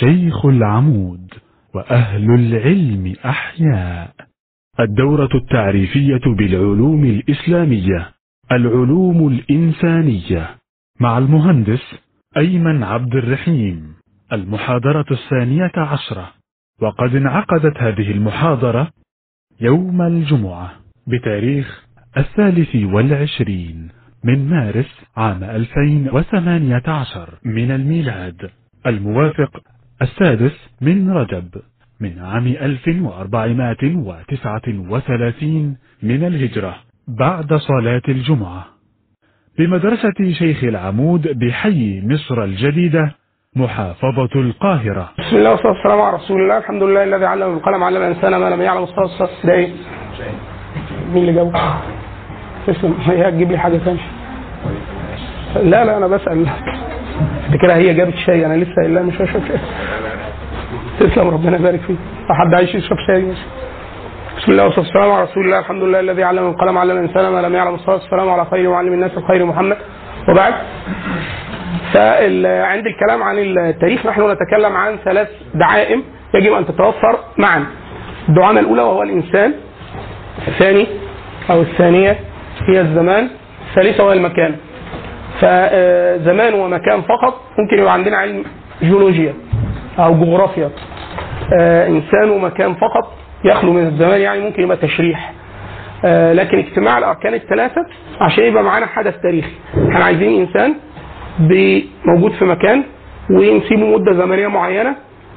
شيخ العمود وأهل العلم أحياء. الدورة التعريفية بالعلوم الإسلامية العلوم الإنسانية. مع المهندس أيمن عبد الرحيم المحاضرة الثانية عشرة. وقد انعقدت هذه المحاضرة يوم الجمعة بتاريخ الثالث والعشرين من مارس عام 2018 من الميلاد. الموافق السادس من رجب من عام 1439 من الهجرة بعد صلاة الجمعة. بمدرسة شيخ العمود بحي مصر الجديدة محافظة القاهرة. بسم الله والصلاة والسلام على رسول الله. الحمد لله الذي علم بالقلم علم الإنسان ما لم يعلم. الصلاة والسلام. ده إيه؟ مين اللي جاوب؟ تسلم هي هتجيب لي حاجة ثانية لا لا أنا بسأل. كده هي جابت شاي أنا لسه قايل لها مش هشرب شاي تسلم ربنا يبارك فيك حد عايز يشرب شاي بسم الله والصلاة والسلام على رسول الله الحمد لله الذي علم القلم علم الإنسان ما لم يعلم الصلاة والسلام على خير معلم الناس الخير محمد وبعد فعند الكلام عن التاريخ نحن نتكلم عن ثلاث دعائم يجب أن تتوفر معا. الدعامة الأولى وهو الإنسان. الثاني أو الثانية هي الزمان. الثالثة وهي المكان. فزمان ومكان فقط ممكن يبقى عندنا علم جيولوجيا أو جغرافيا. إنسان ومكان فقط يخلو من الزمان يعني ممكن يبقى تشريح. لكن اجتماع الأركان الثلاثة عشان يبقى معانا حدث تاريخي. إحنا عايزين إنسان موجود في مكان ونسيبه مدة زمنية معينة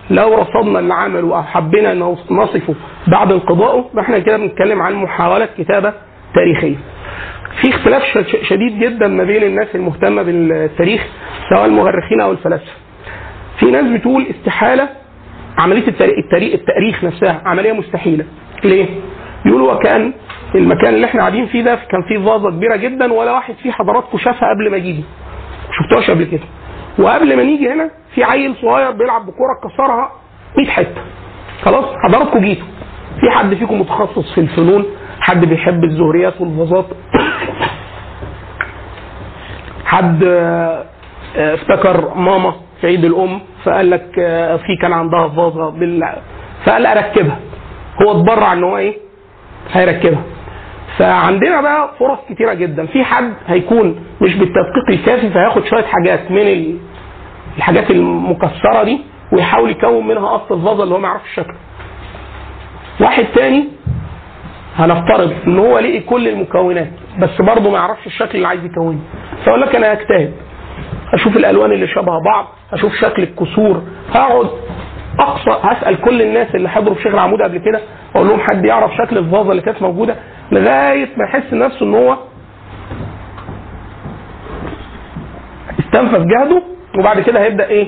لو رصدنا اللي عمله أو حبينا نصفه بعد انقضائه إحنا كده بنتكلم عن محاوله كتابة تاريخية. في اختلاف شديد جدا ما بين الناس المهتمة بالتاريخ سواء المؤرخين أو الفلاسفة. في ناس بتقول استحالة عملية التاريخ, التاريخ نفسها عملية مستحيلة. ليه؟ يقولوا وكأن المكان اللي إحنا قاعدين فيه ده كان فيه فازة كبيرة جدا ولا واحد فيه حضراتكم شافها قبل ما يجي شفتوهاش قبل كده وقبل ما نيجي هنا في عيل صغير بيلعب بكورة كسرها 100 حتة خلاص حضراتكم جيتوا في حد فيكم متخصص في الفنون حد بيحب الزهريات والفازات حد افتكر ماما في عيد الأم فقال لك في كان عندها فازة بال فقال اركبها هو اتبرع إن هو إيه؟ هيركبها. فعندنا بقى فرص كتيرة جدا. في حد هيكون مش بالتدقيق الكافي فهياخد شوية حاجات من الحاجات المكسرة دي ويحاول يكون منها أصل الفازة اللي هو ما يعرفش شكله واحد تاني هنفترض إن هو لقي كل المكونات بس برضه ما يعرفش الشكل اللي عايز يكونه فأقول لك أنا هجتهد أشوف الألوان اللي شبه بعض أشوف شكل الكسور. هقعد أقصى هسأل كل الناس اللي حضروا في شيخ العمود قبل كده أقول لهم حد يعرف شكل الفازة اللي كانت موجودة؟ لغاية ما يحس نفسه إن هو استنفذ جهده وبعد كده هيبدأ إيه؟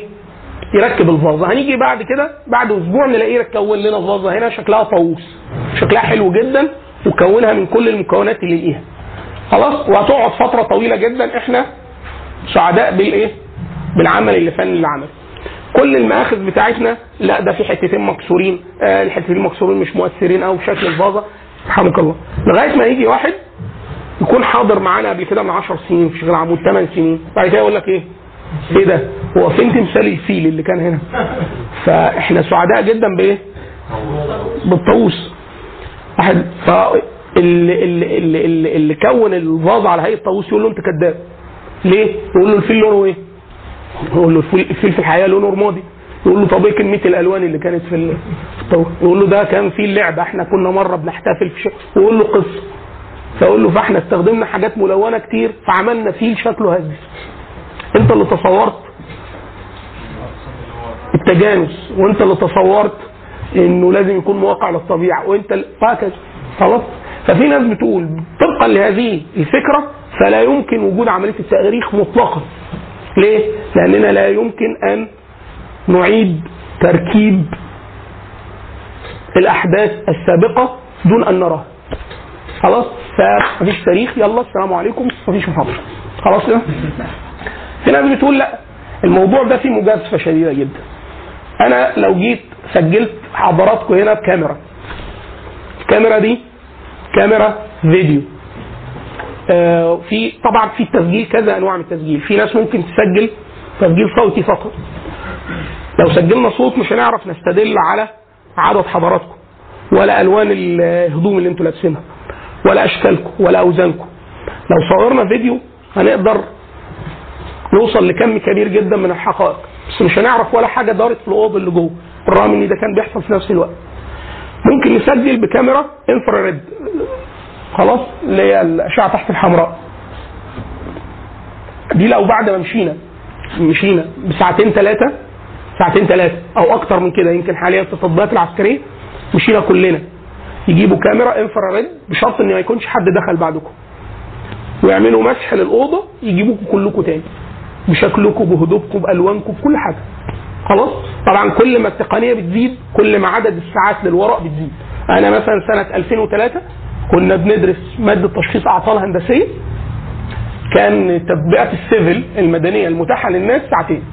يركب الفازة. هنيجي بعد كده بعد أسبوع نلاقيه كون لنا فازة هنا شكلها طاووس شكلها حلو جدا وكونها من كل المكونات اللي لقيها. خلاص؟ وهتقعد فترة طويلة جدا. إحنا سعداء بالإيه؟ بالعمل اللي فن اللي عمله كل المآخذ بتاعتنا لا ده في حتتين مكسورين. آه الحتتين المكسورين مش مؤثرين في شكل الفازة. رحمك الله. لغاية ما يجي واحد يكون حاضر معانا قبل كده من 10 سنين في شغل عمود 8 سنين. بعد كده يقول لك إيه؟ إيه ده؟ هو فين تمثال الفيل اللي كان هنا؟ فاحنا سعداء جدا بإيه؟ بالطاووس واحد اللي, اللي, اللي, اللي, كون الفازه على هيئة طاووس يقول له أنت كذاب ليه؟ يقول له الفيل لونه إيه؟ يقول له الفيل في الحقيقة لونه رمادي يقول له طب إيه كمية الألوان اللي كانت في الطاووس يقول له ده كان فيه اللعبه إحنا كنا مرة بنحتفل في شيء ويقول له قصة فاقول له فاحنا استخدمنا حاجات ملونة كتير فعملنا فيل شكله هزي انت اللي تصورت التجانس وانت اللي تصورت انه لازم يكون مواقع للطبيعة وانت هكذا خلاص؟ ففي ناس بتقول طبقا لهذه الفكرة فلا يمكن وجود عملية التأريخ مطلقا. ليه؟ لأننا لا يمكن أن نعيد تركيب الأحداث السابقة دون أن نراها خلاص؟ فمفيش تاريخ. يلا السلام عليكم. مفيش محاضرة. خلاص كده؟ في ناس بتقول لا. الموضوع ده فيه مجازفة شديدة جدا. أنا لو جيت سجلت حضراتكم هنا بكاميرا. الكاميرا دي؟ كاميرا فيديو. آه في طبعا في التسجيل كذا أنواع من التسجيل. في ناس ممكن تسجل تسجيل صوتي فقط. لو سجلنا صوت مش هنعرف نستدل على عدد حضراتكم ولا ألوان الهدوم اللي أنتوا لابسينها ولا أشكالكم ولا أوزانكم. لو صورنا فيديو هنقدر نوصل لكم كبير جدا من الحقائق. بس مش هنعرف ولا حاجة دارت في الاوضه اللي جوه بالرغم إن ده كان بيحصل في نفس الوقت. ممكن نسجل بكاميرا انفراريد خلاص اللي هي الأشعة تحت الحمراء. دي لو بعد ما مشينا مشينا بساعتين ثلاثة ساعتين ثلاثة أو أكتر من كده يمكن حاليا في التطبيقات العسكرية مشينا كلنا. يجيبوا كاميرا انفراريد بشرط إن ما يكونش حد دخل بعدكم. ويعملوا مسح للأوضة يجيبوكم كلكم تاني. بشكلكم بهدوءكم بالوانكم بكل حاجة. خلاص؟ طبعا كل ما التقنية بتزيد كل ما عدد الساعات للوراء بتزيد. أنا مثلا سنة 2003 كنا بندرس مادة تشخيص أعطال هندسية. كان تطبيقات ال civil المدنية المتاحة للناس ساعتين.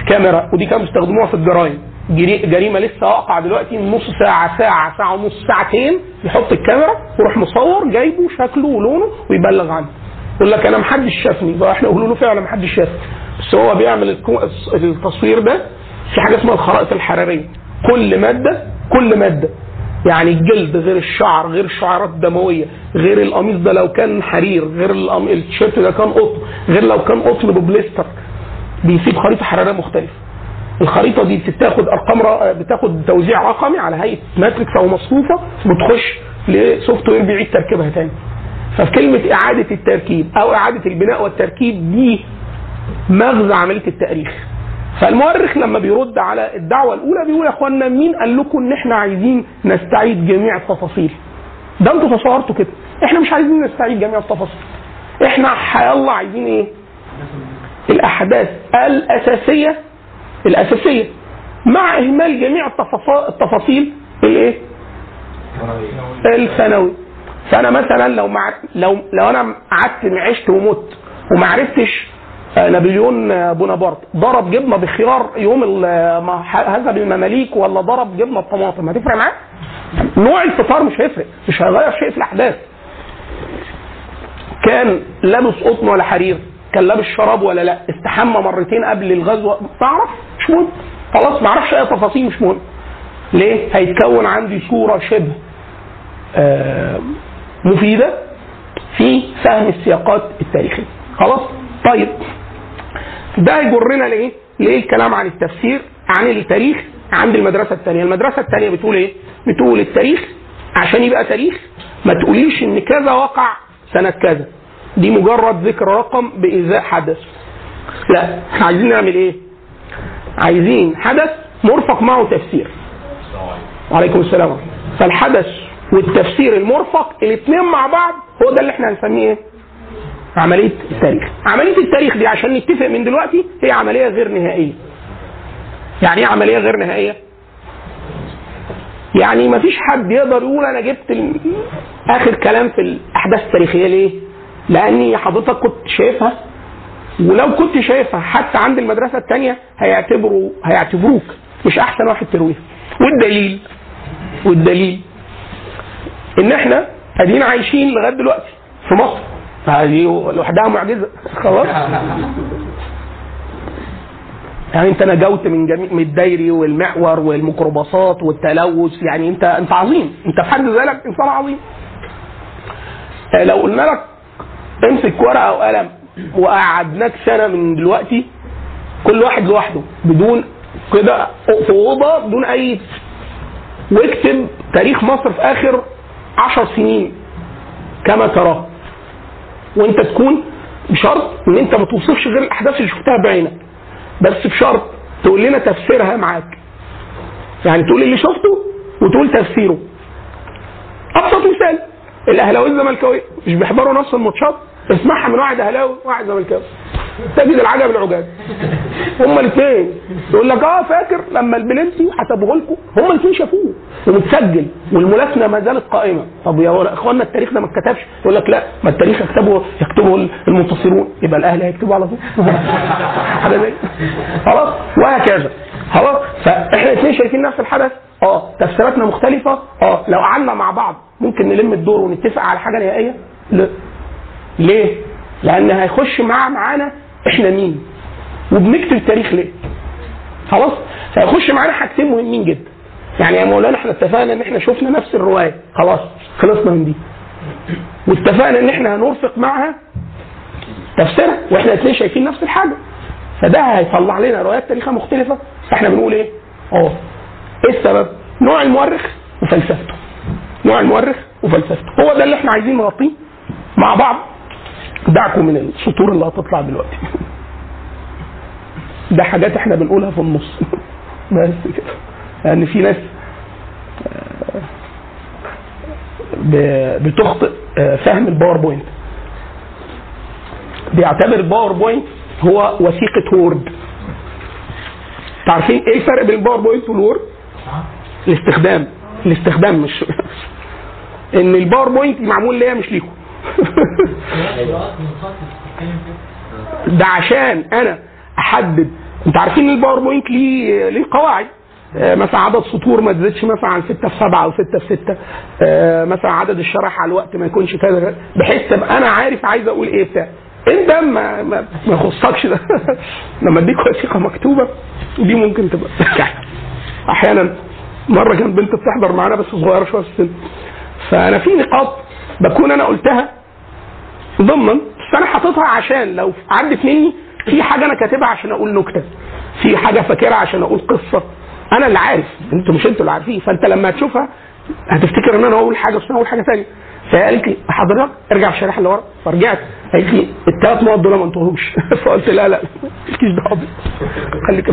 الكاميرا ودي كانوا بيستخدموها في الجرايم. جري- جريمة لسه واقعة دلوقتي نص ساعة ساعة ساعة ونص ساعتين يحط الكاميرا ويروح مصور جايبه شكله ولونه ويبلغ عنه. يقول لك أنا محدش شافني. فاحنا نقول له فعلا محدش شافني بس هو بيعمل التصوير ده في حاجة اسمها الخرائط الحرارية. كل مادة كل مادة. يعني الجلد غير الشعر غير الشعرات الدموية غير القميص ده لو كان حرير غير التيشيرت ده كان قطن غير لو كان قطن ببليستر بيسيب خريطة حرارية مختلفة. الخريطة دي بتاخد أرقام بتاخد توزيع رقمي على هيئة matrix أو مصفوفة بتخش ل software بيعيد تركيبها تاني. ففي كلمه إعادة التركيب أو إعادة البناء والتركيب دي مغزى عملية التاريخ. فالمؤرخ لما بيرد على الدعوة الأولى بيقول يا اخوانا مين قال لكم إن إحنا عايزين نستعيد جميع التفاصيل؟ ده أنتوا تصورتوا كده. إحنا مش عايزين نستعيد جميع التفاصيل. إحنا يلا عايزين إيه؟ الأحداث الأساسية الأساسية. مع إهمال جميع التفاصيل التفاصيل الإيه؟ الثانوي. فأنا مثلا لو مع لو لو أنا قعدت عشت ومت وما عرفتش آه، نابليون آه، بونابرت ضرب جبنة بخيار يوم ال- ما ح- هزم المماليك ولا ضرب جبنة بطماطم هتفرق معاه؟ نوع الفطار مش هيفرق مش هيغير شيء في الأحداث. كان لابس قطن ولا حرير كان لابس شراب ولا لأ استحمى مرتين قبل الغزوة ما اعرف مش مهم. خلاص ما أعرفش أي تفاصيل مش مهم. ليه؟ هيتكون عندي صورة شبه آه، مفيدة في فهم السياقات التاريخية. خلاص؟ طيب. ده يجرنا لإيه؟ ليه الكلام عن التفسير عن التاريخ عند المدرسة الثانية المدرسة الثانية بتقول إيه؟ بتقول التاريخ عشان يبقى تاريخ ما تقوليش إن كذا وقع سنة كذا. دي مجرد ذكر رقم بإزاء حدث. لا إحنا عايزين نعمل إيه؟ عايزين حدث مرفق معه تفسير. وعليكم السلام. فالحدث والتفسير المرفق الاثنين مع بعض هو ده اللي إحنا هنسميه إيه عملية التاريخ. عملية التاريخ دي عشان نتفق من دلوقتي هي عملية غير نهائية. يعني إيه عملية غير نهائية؟ يعني ما فيش حد يقدر يقول أنا جبت آخر كلام في الأحداث التاريخية ليه؟ لأني حضرتك كنت شايفها ولو كنت شايفها حتى عند المدرسة الثانية هيعتبروا هيعتبروك مش أحسن واحد ترويها. والدليل والدليل إن إحنا ادينا عايشين لغاية دلوقتي في مصر. هذه لوحدها معجزة. خلاص. يعني أنت نجوت من جميع من الدايري والمحور والميكروباصات والتلوث. يعني انت أنت عظيم. أنت في حد ذاتك إنسان عظيم. آه، لو قلنا لك امسك ورقة وقلم وقعدناك سنة من دلوقتي كل واحد لوحده بدون كده في اوضه بدون اي واكتب تاريخ مصر في آخر عشر سنين كما تراه. وانت تكون بشرط إن انت ما توصفش غير الأحداث اللي شفتها بعينك. بس بشرط تقول لنا تفسيرها معاك. يعني تقول اللي شفته وتقول تفسيره. أبسط مثال الأهلاوية الزملكاوية مش بيحضروا نفس الماتشات اسمعها من واحد أهلاوي وواحد زملكاوي. تجد العجب العجاب هما الاثنين. يقول لك آه فاكر لما البلنتي حسبوه لكم؟ هما الاثنين شافوه ومتسجل والملاسنه ما زالت قائمة. طب يا أخوانا التاريخ ده ما اتكتبش؟ يقول لك لا ما التاريخ يكتبه يكتبه المنتصرون. يبقى الاهلي هيكتبه على طول. خلاص؟ وهكذا. خلاص؟ فإحنا الاثنين شايفين نفس الحدث؟ آه. تفسيراتنا مختلفة؟ آه. لو قعدنا مع بعض ممكن نلم الدور ونتفق على حاجة نهائية؟ لا. ليه؟ لأن هيخش مع معانا إحنا مين؟ وبنكتب التاريخ ليه؟ خلاص؟ فيخش معانا حاجتين مهمين جدا. يعني يا مولانا إحنا اتفقنا ان إحنا شفنا نفس الرواية. خلاص خلصنا من دي. واتفقنا ان إحنا هنرفق معها تفسيرها وإحنا الاثنين شايفين نفس الحاجة. فده هيطلع لنا روايات تاريخيه مختلفة. فاحنا بنقول إيه؟ آه. إيه السبب؟ نوع المؤرخ وفلسفته. نوع المؤرخ وفلسفته. هو ده اللي إحنا عايزين نغطيه مع بعض. دعكم من السطور اللي هتطلع دلوقتي. ده حاجات إحنا بنقولها في النص. بس كده. لأن في ناس آه، بتخطئ آه، فهم PowerPoint. بيعتبر ال PowerPoint هو وثيقة Word. تعرفين إيه الفرق بين ال PowerPoint وال Word؟ الاستخدام. الاستخدام مش إن ال PowerPoint معمول ليا مش ليكم. ده عشان أنا أحدد. أنتوا عارفين ال PowerPoint ليه ليه قواعد؟ آه، مثلا عدد سطور ما تزيدش مثلا عن 6 في 7 أو 6 في 6 آه، مثلا عدد الشرح على الوقت ما يكونش كذا بحيث تبقى أنا عارف عايز أقول إيه بتاع. انت ما ما, ما يخصكش ده. لما أديك وثيقة مكتوبة دي ممكن تبقى أحيانا مرة كانت بنت بتحضر معانا بس صغيرة شوية في السن. فأنا في نقاط بكون أنا قلتها. ضمن بس أنا حاططها عشان لو عدت مني في حاجة أنا كاتبها عشان أقول نكتة. في حاجة فاكرها عشان أقول قصة. أنا اللي عارف. أنتوا مش أنتوا اللي عارفين. فأنت لما هتشوفها هتفتكر إن أنا أقول حاجة بس أنا أقول حاجة ثانية فهي قالت لي حضرتك ارجع في الشريحه اللي ورا. فرجعت. قالت لي الثلاث نقط دول ما انتهوش فقلت لا لا مالكيش دعوة. خليك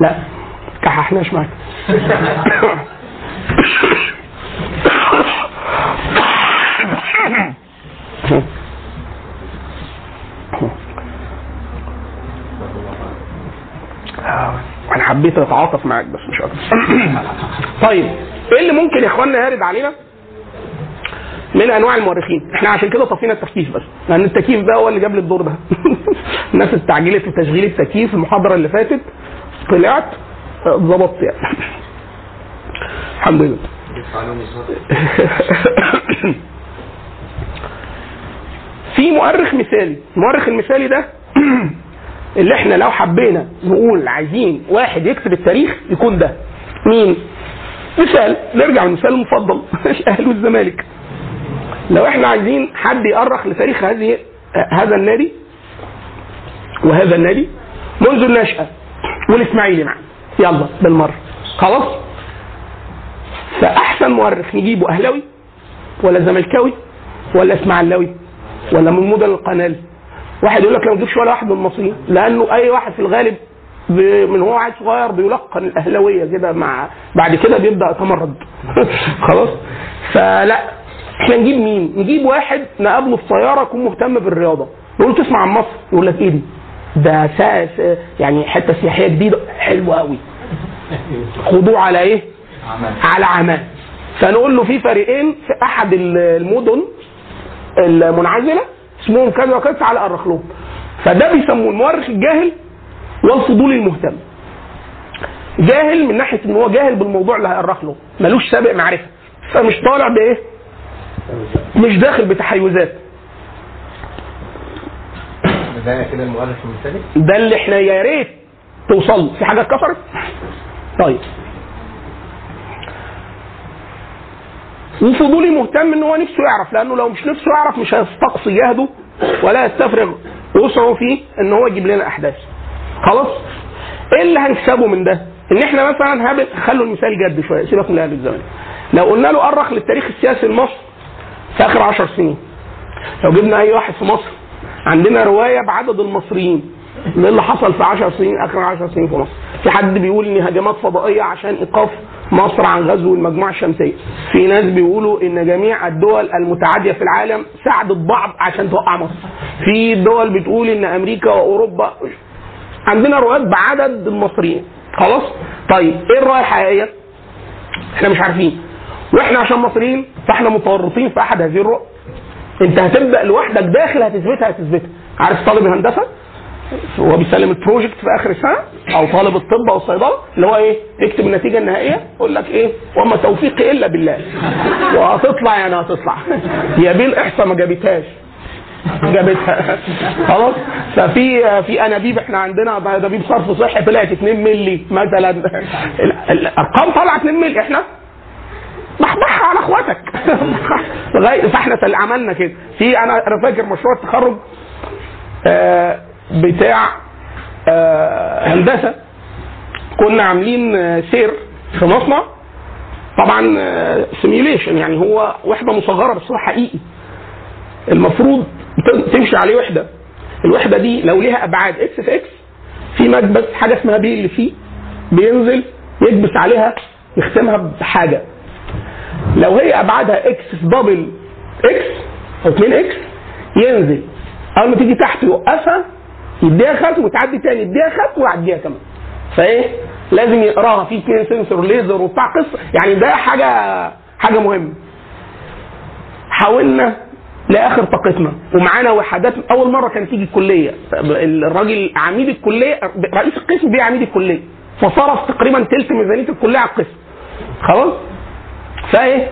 لا. كححناش معاك. أنا حبيت أتعاطف معاك بس مش أكتر. طيب إيه اللي ممكن يا اخوانا يرد علينا؟ من أنواع المؤرخين إحنا عشان كده طفينا التكييف بس. لأن التكييف ده هو اللي جاب لي الدور ده. الناس استعجلت في تشغيل التكييف المحاضرة اللي فاتت طلعت آه، ظبطت يعني. الحمد لله. في مؤرخ مثالي. المؤرخ المثالي ده اللي إحنا لو حبينا نقول عايزين واحد يكتب التاريخ يكون ده. مين؟ مثال نرجع للمثال المفضل. الاهلي والزمالك لو إحنا عايزين حد يأرخ لتاريخ هذه هذا النادي وهذا النادي منذ النشأة والإسماعيلي معا يلا بالمرة. خلاص؟ فأحسن مؤرخ نجيبه أهلاوي ولا زملكاوي ولا إسماعيلاوي ولا من مدن القنال. واحد يقول لك ما تجيبش ولا واحد من المصريين لأنه أي واحد في الغالب من هو عيل صغير بيلقن الأهلاوية كده مع بعد كده بيبدأ يتمرد. خلاص؟ فلا إحنا نجيب مين؟ نجيب واحد نقابله في طيارة يكون مهتم بالرياضة. نقول تسمع عن مصر؟ يقول لك إيه دي؟ ده يعني حتة سياحية جديدة. حلوة قوي خضوع على إيه؟ على عمان فنقول له في فريقين في أحد المدن المنعزلة اسمهم كذا وكذا ارخ لهم. فده بيسموه المؤرخ الجاهل والفضولي المهتم. جاهل من ناحية إن هو جاهل بالموضوع اللي هيأرخ له. ملوش سابق معرفة. فمش طالع بإيه؟ مش داخل بتحيزات. ده كده المؤرخ المثالي ده اللي إحنا يا ريت توصل. في حاجة اتكسرت؟ طيب. وفضولي مهتم إن هو نفسه يعرف لأنه لو مش نفسه يعرف مش هيستقصي جهده ولا يستفرغ وسعه فيه إن هو يجيب لنا أحداث. خلاص؟ إيه اللي هنكسبه من ده؟ إن إحنا مثلا هابل خلوا المثال جد شوية سيبك من أهل الزمن. لو قلنا له أرخ للتاريخ السياسي لمصر في آخر عشر سنين. لو جبنا أي واحد في مصر عندنا رواية بعدد المصريين اللي حصل في 10 سنين آخر 10 سنين في مصر. في حد بيقول إن هجمات فضائية عشان إيقاف مصر عن غزو المجموعة الشمسية. في ناس بيقولوا إن جميع الدول المتعادية في العالم ساعدت بعض عشان توقع مصر. في دول بتقول إن أمريكا وأوروبا عندنا روايات بعدد المصريين. خلاص؟ طيب إيه الروايه الحقيقية؟ إحنا مش عارفين. وإحنا عشان مصريين فإحنا متورطين في أحد هذه الرؤى. أنت هتبدأ لوحدك داخل هتثبتها هتثبتها. عارف طالب الهندسة؟ هو بيسلم البروجكت في آخر السنة أو طالب الطب أو الصيدلة اللي هو إيه يكتب النتيجة النهائية يقول لك إيه وما توفيقي إلا بالله. وهتطلع يعني هتطلع. يا بيه الإحصاء ما جابتهاش. جابتها. خلاص؟ ففي في انابيب إحنا عندنا انابيب صرف صحي طلعت 2 مللي مثلا. ال- الأرقام طالعة 2 مللي إحنا بحبحها على أخواتك. فإحنا عملنا كده. في أنا أنا فاكر مشروع التخرج آه، بتاع آه، هندسة. كنا عاملين آه، سير في مصنع. طبعا simulation يعني هو وحدة مصغرة بس هو حقيقي. المفروض تمشي عليه وحدة. الوحدة دي لو ليها أبعاد X في X في مكبس حاجة اسمها B اللي فيه بينزل يكبس عليها يختمها بحاجة. لو هي أبعادها X في double X أو 2 X ينزل. أول ما تيجي تحت يوقفها يديها ختم وتعدي تاني يديها ختم ويعديها كمان. فإيه؟ لازم يقراها في sensor ليزر وبتاع قصه يعني ده حاجة حاجة مهمة. حاولنا لآخر طاقتنا. ومعانا وحدات. أول مرة كانت تيجي الكلية. الراجل عميد الكلية رئيس القسم بيه عميد الكلية. فصرف تقريبا تلت ميزانية الكلية على القسم. خلاص؟ فإيه؟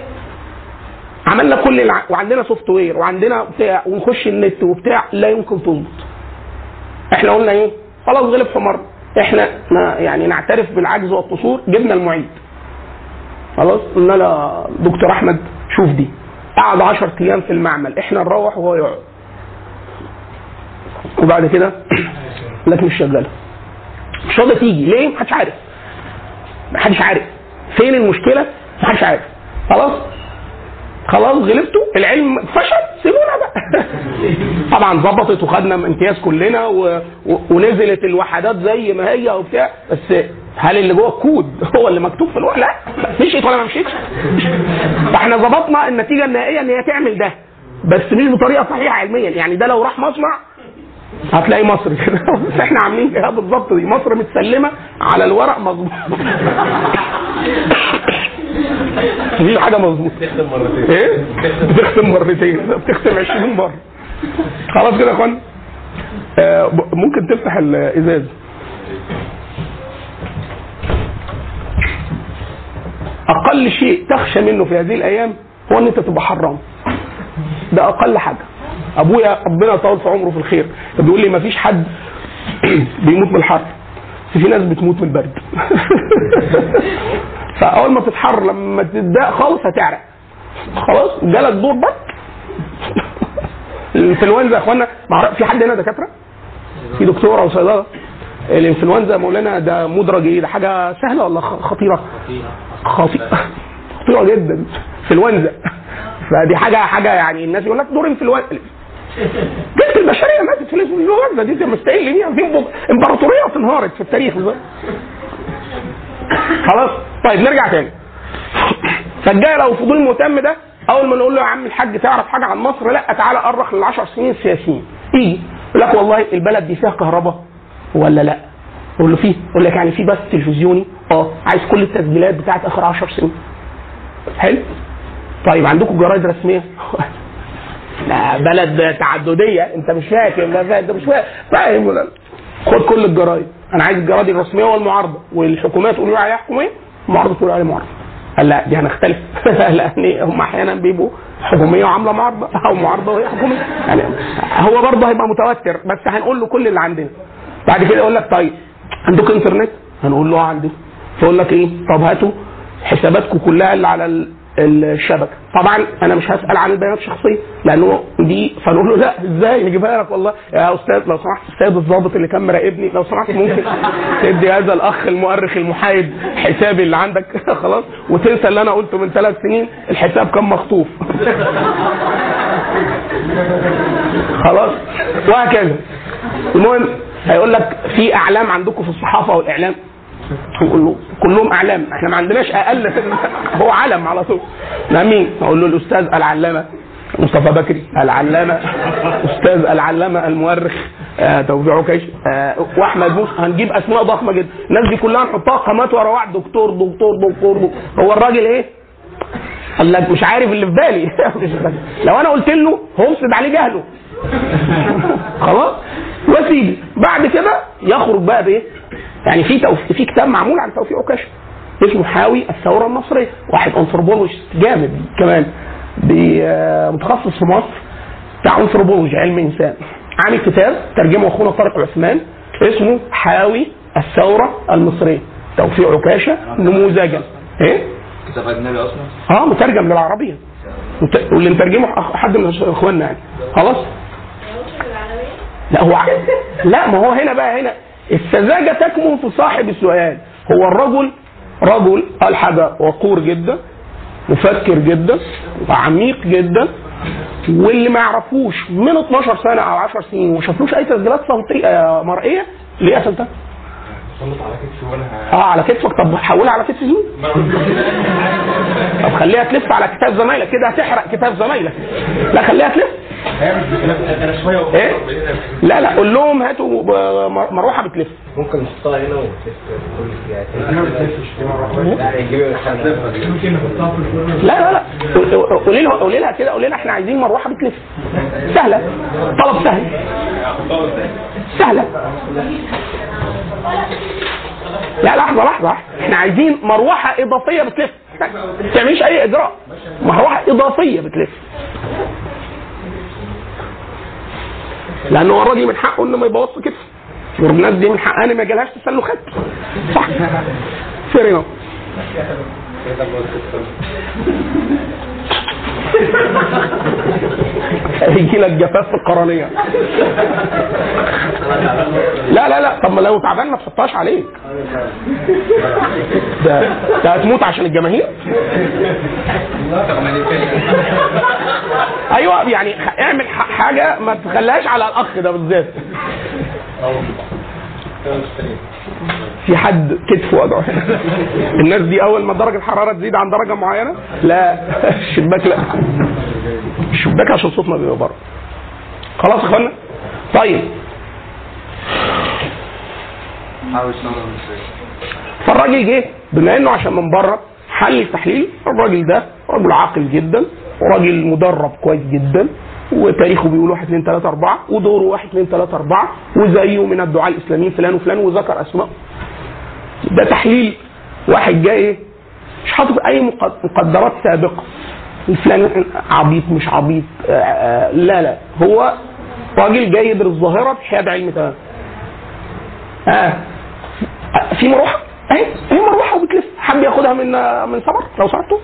عملنا كل الع... وعندنا software وعندنا بتاع ونخش النت وبتاع لا يمكن تظبط. إحنا قلنا إيه؟ خلاص غلب حمارنا إحنا ما يعني نعترف بالعجز والقصور جبنا المعيد. خلاص؟ قلنا له دكتور احمد شوف دي. قعد 10 أيام في المعمل. إحنا نروح وهو يقعد. وبعد كده لك مش شغاله. مش راضية تيجي. ليه؟ محدش عارف. محدش عارف. فين المشكلة؟ محدش عارف. خلاص؟ خلاص غلبتوا العلم فشل سيبونا بقى. طبعا ظبطت وخدنا امتياز كلنا و... و... ونزلت الوحدات زي ما هي وبتاع بس هل اللي جوه الكود هو اللي مكتوب في الورق؟ لا مشيت ولا ما مشيتش؟ فاحنا ظبطنا النتيجة النهائية إن هي تعمل ده بس مش بطريقة صحيحة علميا. يعني ده لو راح مصنع هتلاقي مصر كده بس إحنا عاملين كده بالظبط دي مصر متسلمة على الورق مظبوط. مفيش حاجة مظبوطة. تختم مرتين. إيه؟ بتختم مرتين. بتختم 20 مرة. خلاص كده يا أخوان. آه ممكن تفتح الإزاز. أقل شيء تخشى منه في هذه الأيام هو إن أنت تبقى حرام. ده أقل حاجة. أبويا ربنا يطول في عمره في الخير. كان بيقول لي ما فيش حد بيموت من الحر. في ناس بتموت من البرد. فأول ما تتحر لما تتضايق خالص هتعرق. خلاص؟ جالك دور برد الإنفلونزا يا إخوانا في حد هنا دكاترة؟ في دكتور أو صيدله الإنفلونزا مولانا ده مدرج إيه؟ ده حاجة سهلة ولا خطيرة؟ خطيرة. خطيرة جدا. إنفلونزا. فدي حاجة حاجة يعني الناس يقول لك دور إنفلونزا. جبت البشرية ماتت في الانفلونزا دي انت مستقل بيها في امب- امبراطوريه انهارت في التاريخ. ده. خلاص؟ طيب نرجع تاني. فالجاي لو فضول مهتم ده أول ما نقول له يا عم الحاج تعرف حاجة عن مصر؟ لا تعالى أرخ لل 10 سنين السياسيين يجي يقول لك والله البلد دي فيها كهرباء ولا لا؟ أقول له فيه. يقول لك يعني في بث تلفزيوني؟ آه. عايز كل التسجيلات بتاعت آخر 10 سنين. حلو؟ طيب عندكم جرايد رسمية؟ بلد تعددية. انت مش فاهم انت مش فاهم فاهم ولا لا؟ خد كل الجرايد. أنا عايز الجرايد الرسمية والمعارضة. والحكومات تقول عليها. حكوميه المعارضة تقول عليها معارضة. قال لا دي هنختلف. لأن هم أحيانا بيبقوا حكومية وعاملة معارضة. أو معارضة وهي حكوميه يعني هو برضه هيبقى متوتر. بس هنقول له كل اللي عندنا. بعد كده يقول لك طيب عندك انترنت؟ هنقول له آه عندنا فيقول لك إيه؟ طب هاتوا حساباتكم كلها اللي على ال- الشبكة. طبعا أنا مش هسأل عن البيانات الشخصية. لأنه دي فنقول له لا إزاي؟ نجيبها لك والله. يا أستاذ لو سمحت السيد الضابط اللي كان مراقبني لو سمحت ممكن تدي هذا الأخ المؤرخ المحايد حسابي اللي عندك. خلاص. وتنسى اللي أنا قلته من ثلاث سنين الحساب كان مخطوف. خلاص. وهكذا. المهم هيقول لك في أعلام عندكم في الصحافة والاعلام نقول له كلهم أعلام. إحنا ما عندناش أقل هو علم على طول. ده مين؟ أقول له الأستاذ العلامة. مصطفى بكري العلامة أستاذ العلامة المؤرخ آه توزيع عكاش آه وأحمد موسى هنجيب أسماء ضخمة جدا. الناس دي كلها نحطها قامات ورا بعض. دكتور دكتور دكتور. هو الراجل إيه؟ قال لك مش عارف اللي في بالي. لو أنا قلت له هفسد عليه جهله. خلاص؟ وسيدي بعد كده يخرج بقى بإيه؟ يعني في توف... في كتاب معمول عن توفيق عكاشه اسمه حاوي الثورة المصريه واحد أنثروبولوجيست جامد كمان. متخصص في مصر بتاع انثروبولوجي علم إنسان. عامل كتاب ترجمه أخونا طارق عثمان اسمه حاوي الثورة المصرية. توفيق عكاشة نموذجا. إيه؟ كتاب أجنبي أصلا؟ آه مترجم للعربية. واللي مترجمه حد من إخواننا يعني. خلاص؟ لا هو لا ما هو هنا بقى هنا. السذاجة تكمن في صاحب السؤال. هو الرجل رجل قال حاجة وقور جدا. مفكر جدا وعميق جدا واللي ما يعرفوش من 12 سنة أو 10 سنين وما شافلوش أي تسجيلات صوتية آه، مرئية ليه وأنا آه على كتفك. طب حولها على كتف زميل طب خليها تلف على كتاب زمايلك كده هتحرق كتاب زمايلك. لا خليها تلف. إيه؟ لا لا قول لهم هاتوا مروحة بتلف. ممكن نحطها هنا وتلف كل يجيب لا لا لا قولي لها قولي لها كده قولي لها إحنا عايزين مروحة بتلف. سهلة. طلب سهل. سهلة. لا لحظة لحظة. إحنا عايزين مروحة إضافية بتلف. ما تعمليش أي إجراء. مروحة إضافية بتلف. لأن هو الراجل من حقه إنه ما يبوظش كتفه والناس دي من حقها إن ما يجيلهاش تسلخات. صح. فير هيجي لك جفاف في القرنية. لا لا لا. طب ما لو تعبان ما تحطهاش عليك. ده ده هتموت عشان الجماهير. أيوه يعني اعمل حاجة ما تخليهاش على الأخ ده بالذات. في حد كتفه وجعه هنا الناس دي أول ما درجة الحرارة تزيد عن درجة معينة لا الشباك لا. الشباك عشان صوتنا بيبقى بره. خلاص يا إخوانا؟ طيب. فالراجل جه بما إنه عشان من بره حل التحليل. الراجل ده رجل عاقل جدا وراجل مدرب كويس جدا. وتاريخه بيقول 1 2 3 4 ودوره 1 2 3 4 وزيه من الدعاء الإسلاميين فلان وفلان وذكر أسماء. ده تحليل واحد جاي إيه؟ مش حاطط أي مقد- مقدرات سابقة. فلان عبيط مش عبيط آه، آه، لا لا. هو راجل جاي يدرس ظاهره بحياد علم تمام. آه. في مروحة؟ أهي هي مروحة وبتلف. حد ياخدها من من سمر؟ لو سمحتوا.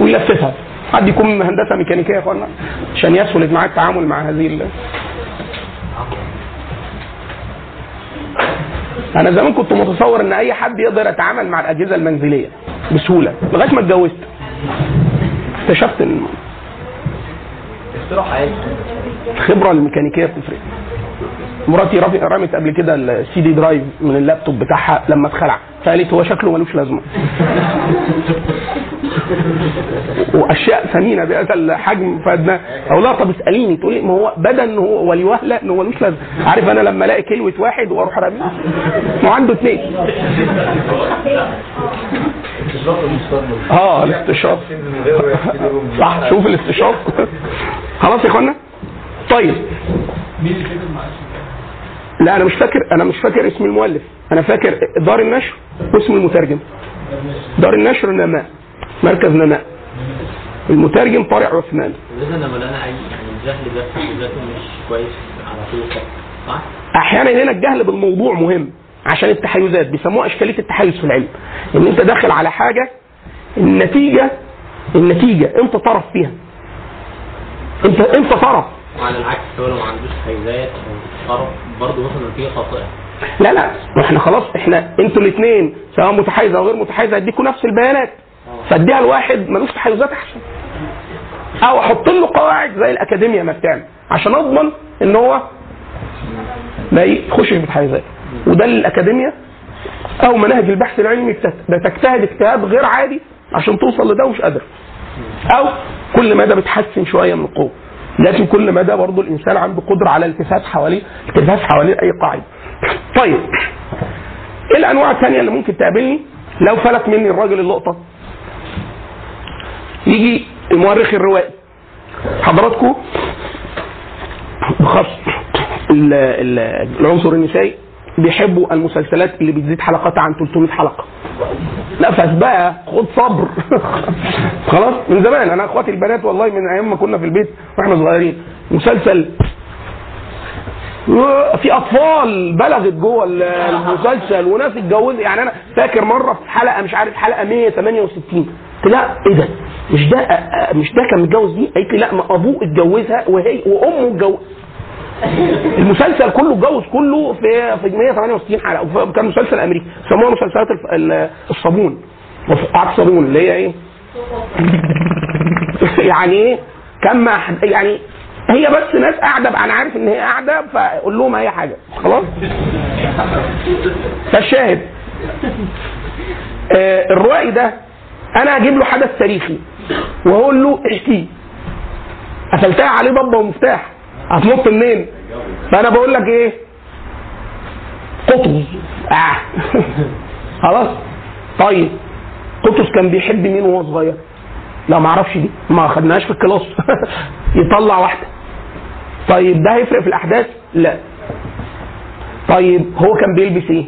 ويلففها حد يكون من هندسة ميكانيكية يا اخوانا عشان يسهل معاه التعامل مع هذه ال... أنا زمان كنت متصور إن أي حد يقدر يتعامل مع الأجهزة المنزلية بسهولة لغاية ما اتجوزت. اكتشفت ان الخبره الميكانيكيه بتفرق. مراتي رمت قبل كده ال CD drive من اللابتوب بتاعها لما اتخلع. فقالت هو شكله ملوش لازمة. وأشياء ثمينه بهذا الحجم فادنا. أقول لها طب اسأليني. تقول ما هو بدا إن هو ولأول وهلة إن هو ملوش لازمة. عارف أنا لما ألاقي كلمة واحد وأروح راميه ما عنده اثنين آه الاستشراف. صح شوف الاستشراف. خلاص يا إخوانا؟ طيب. لا أنا مش فاكر أنا مش فاكر اسم المؤلف. أنا فاكر دار النشر واسم المترجم. دار النشر نماء مركز نماء. المترجم طارق عثمان. أي يعني الجهل ده ذاته مش كويس على خط صح؟ أحيانا هنا الجهل بالموضوع مهم عشان التحيزات بيسموها إشكالية التحيز في العلم. إن أنت داخل على حاجة النتيجة النتيجة أنت طرف فيها. انت أنت طرف. وعلى العكس هو لو ما عندوش حيزات أو طرف برضه وصل لنتيجة خاطئة. لا لا ما إحنا خلاص إحنا أنتوا الاثنين سواء متحيز أو غير متحيز هديكوا نفس البيانات. فاديها لواحد ملوش تحيزات أحسن. أو أحط له قواعد زي الاكاديميا ما بتعمل عشان أضمن إن هو ما يخشش بتحيزات وده اللي الاكاديميا أو مناهج البحث العلمي بتجتهد اجتهاد غير عادي عشان توصل لده ومش قادر. أو كل مدى بتحسن شوية من القوة. لكن كل مدى برضه الإنسان عنده قدرة على التفاف حواليه التفاف حوالين اي قاعدة. طيب إيه الأنواع الثانية اللي ممكن تقابلني؟ لو فلت مني الراجل اللقطة. يجي المؤرخ الروائي. حضراتكم؟ بخص ال- ال- العنصر النسائي. بيحبوا المسلسلات اللي بتزيد حلقاتها عن 300 حلقة. نفس بقى خد صبر. خلاص من زمان. أنا أخواتي البنات والله من أيام ما كنا في البيت وإحنا صغيرين. مسلسل. في أطفال بلغت جوه المسلسل وناس اتجوزت. يعني أنا فاكر مرة في حلقة مش عارف حلقة 168 قلت لا إيه ده؟ مش ده مش ده كان متجوز دي؟ قالت لي لا ما أبوه اتجوزها وهي وأمه اتجوز المسلسل كله اتجوز كله في في 168 حلقة. كان مسلسل أمريكي سموها مسلسلات الصابون. مفقعات الصابون اللي هي إيه؟ يعني إيه؟ كم يعني هي بس ناس قاعدة أنا عارف إن هي قاعدة فاقول لهم أي حاجة. خلاص؟ فالشاهد آه الروائي ده أنا هجيب له حدث تاريخي واقول له احكيه قفلتها عليه ضبه ومفتاح. هتنط منين؟ فانا بقول لك إيه؟ قطز آه. خلاص طيب قطز كان بيحب مين وهو صغير؟ لا ما أعرفش دي ما خدناهاش في ال class يطلع واحدة طيب ده هيفرق في الأحداث؟ لا طيب هو كان بيلبس إيه؟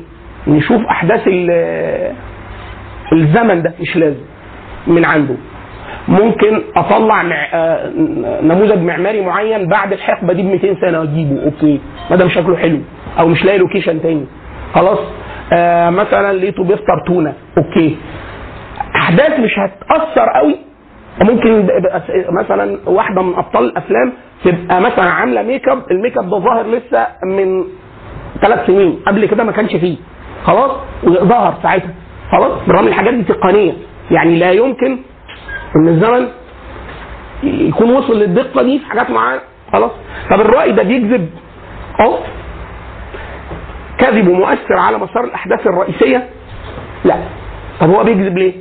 نشوف أحداث ال- الزمن ده مش لازم من عنده ممكن أطلع مع... آه، نموذج معماري معين بعد الحقبة دي ب 200 سنة اجيبه okay. ما دام شكله حلو. أو مش لاقي location تاني. خلاص. آه مثلا لقيته بيفطر تونة. okay. أحداث مش هتأثر قوي. ممكن مثلا واحدة من أبطال الأفلام تبقى مثلا عاملة makeup ال makeup ده ظاهر لسه من ثلاث سنين. قبل كده ما كانش فيه. خلاص؟ وظهر ساعتها. خلاص؟ بالرغم الحاجات دي تقنية. يعني لا يمكن إن الزمن يكون وصل للدقة دي في حاجات معينة. خلاص؟ طب الرأي ده بيكذب؟ آه كذب مؤثر على مسار الأحداث الرئيسية؟ لا. طب هو بيكذب ليه؟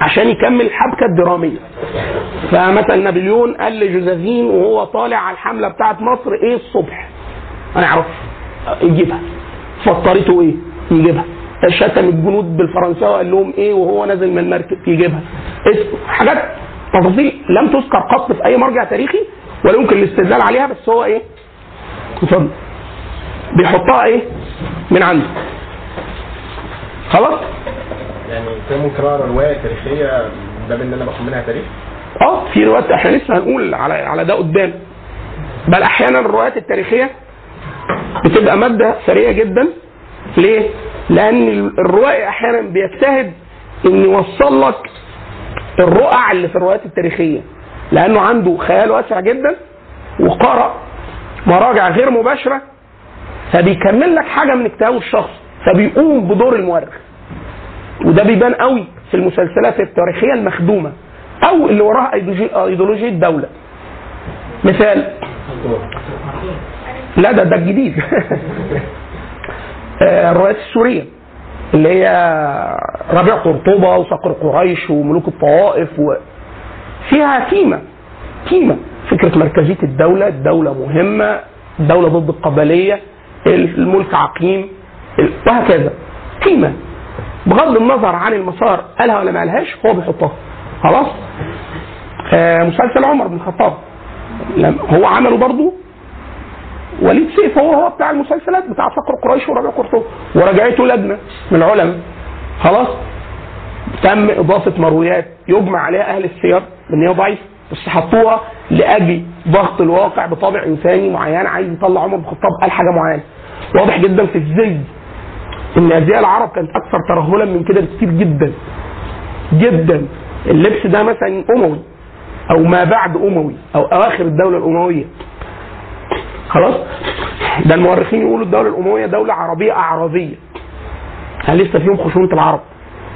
عشان يكمل الحبكه الدراميه فمثلا نابليون قال لجوزيفين وهو طالع على الحملة بتاعت مصر إيه الصبح؟ أنا اعرف يجيبها. فطرته إيه؟ يجيبها. شتم الجنود بالفرنساوي قال لهم إيه وهو نازل من المركب يجيبها. اسم حاجات تفاصيل لم تذكر قط في أي مرجع تاريخي ولا يمكن الاستدلال عليها بس هو إيه؟ اتفضل. بيحطها إيه؟ من عنده خلاص؟ يعني كان ممكن اقرا رواية تاريخية من باب ان أنا باخد منها تاريخ؟ آه في روايات إحنا لسه هنقول على على ده قدام. بل أحيانا الروايات التاريخية بتبقى مادة ثرية جدا. ليه؟ لأن الروائي أحيانا بيجتهد إن يوصل لك الرقع اللي في الروايات التاريخية لأنه عنده خيال واسع جدا وقرأ مراجع غير مباشرة فبيكمل لك حاجة من اجتهاده الشخصي فبيقوم بدور المؤرخ. وده بيبان قوي في المسلسلات التاريخية المخدومة أو اللي وراها أيديولوجي- أيديولوجية دولة. مثال. لا ده ده الجديد. آه، الروايات السورية اللي هي ربيع قرطبة وصقر قريش وملوك الطوائف و... فيها قيمه قيمه فكرة مركزية الدولة الدولة مهمة الدولة ضد القبلية الملك عقيم وهكذا. قيمه بغض النظر عن المسار قالها ولا ما قالهاش هو بيحطها. خلاص؟ آه مسلسل عمر بن الخطاب. هو عمله برضه وليد سيف هو هو بتاع المسلسلات بتاع فقر قريش وربيع قرطبه ورجعته لجنة من العلماء خلاص؟ تم إضافة مرويات يجمع عليها أهل السير ان هي ضعيفه بس حطوها لأجل ضغط الواقع بطابع إنساني معين عايز يطلع عمر بن الخطاب قال حاجة معينة. واضح جدا في الزي إن أزياء العرب كانت أكثر ترهلا من كده بكتير جدا. جدا. اللبس ده مثلا أموي أو ما بعد أموي أو اواخر الدولة الأموية. خلاص؟ ده المؤرخين يقولوا الدولة الأموية دولة عربية أعرابية. هل لسه فيهم خشونة العرب.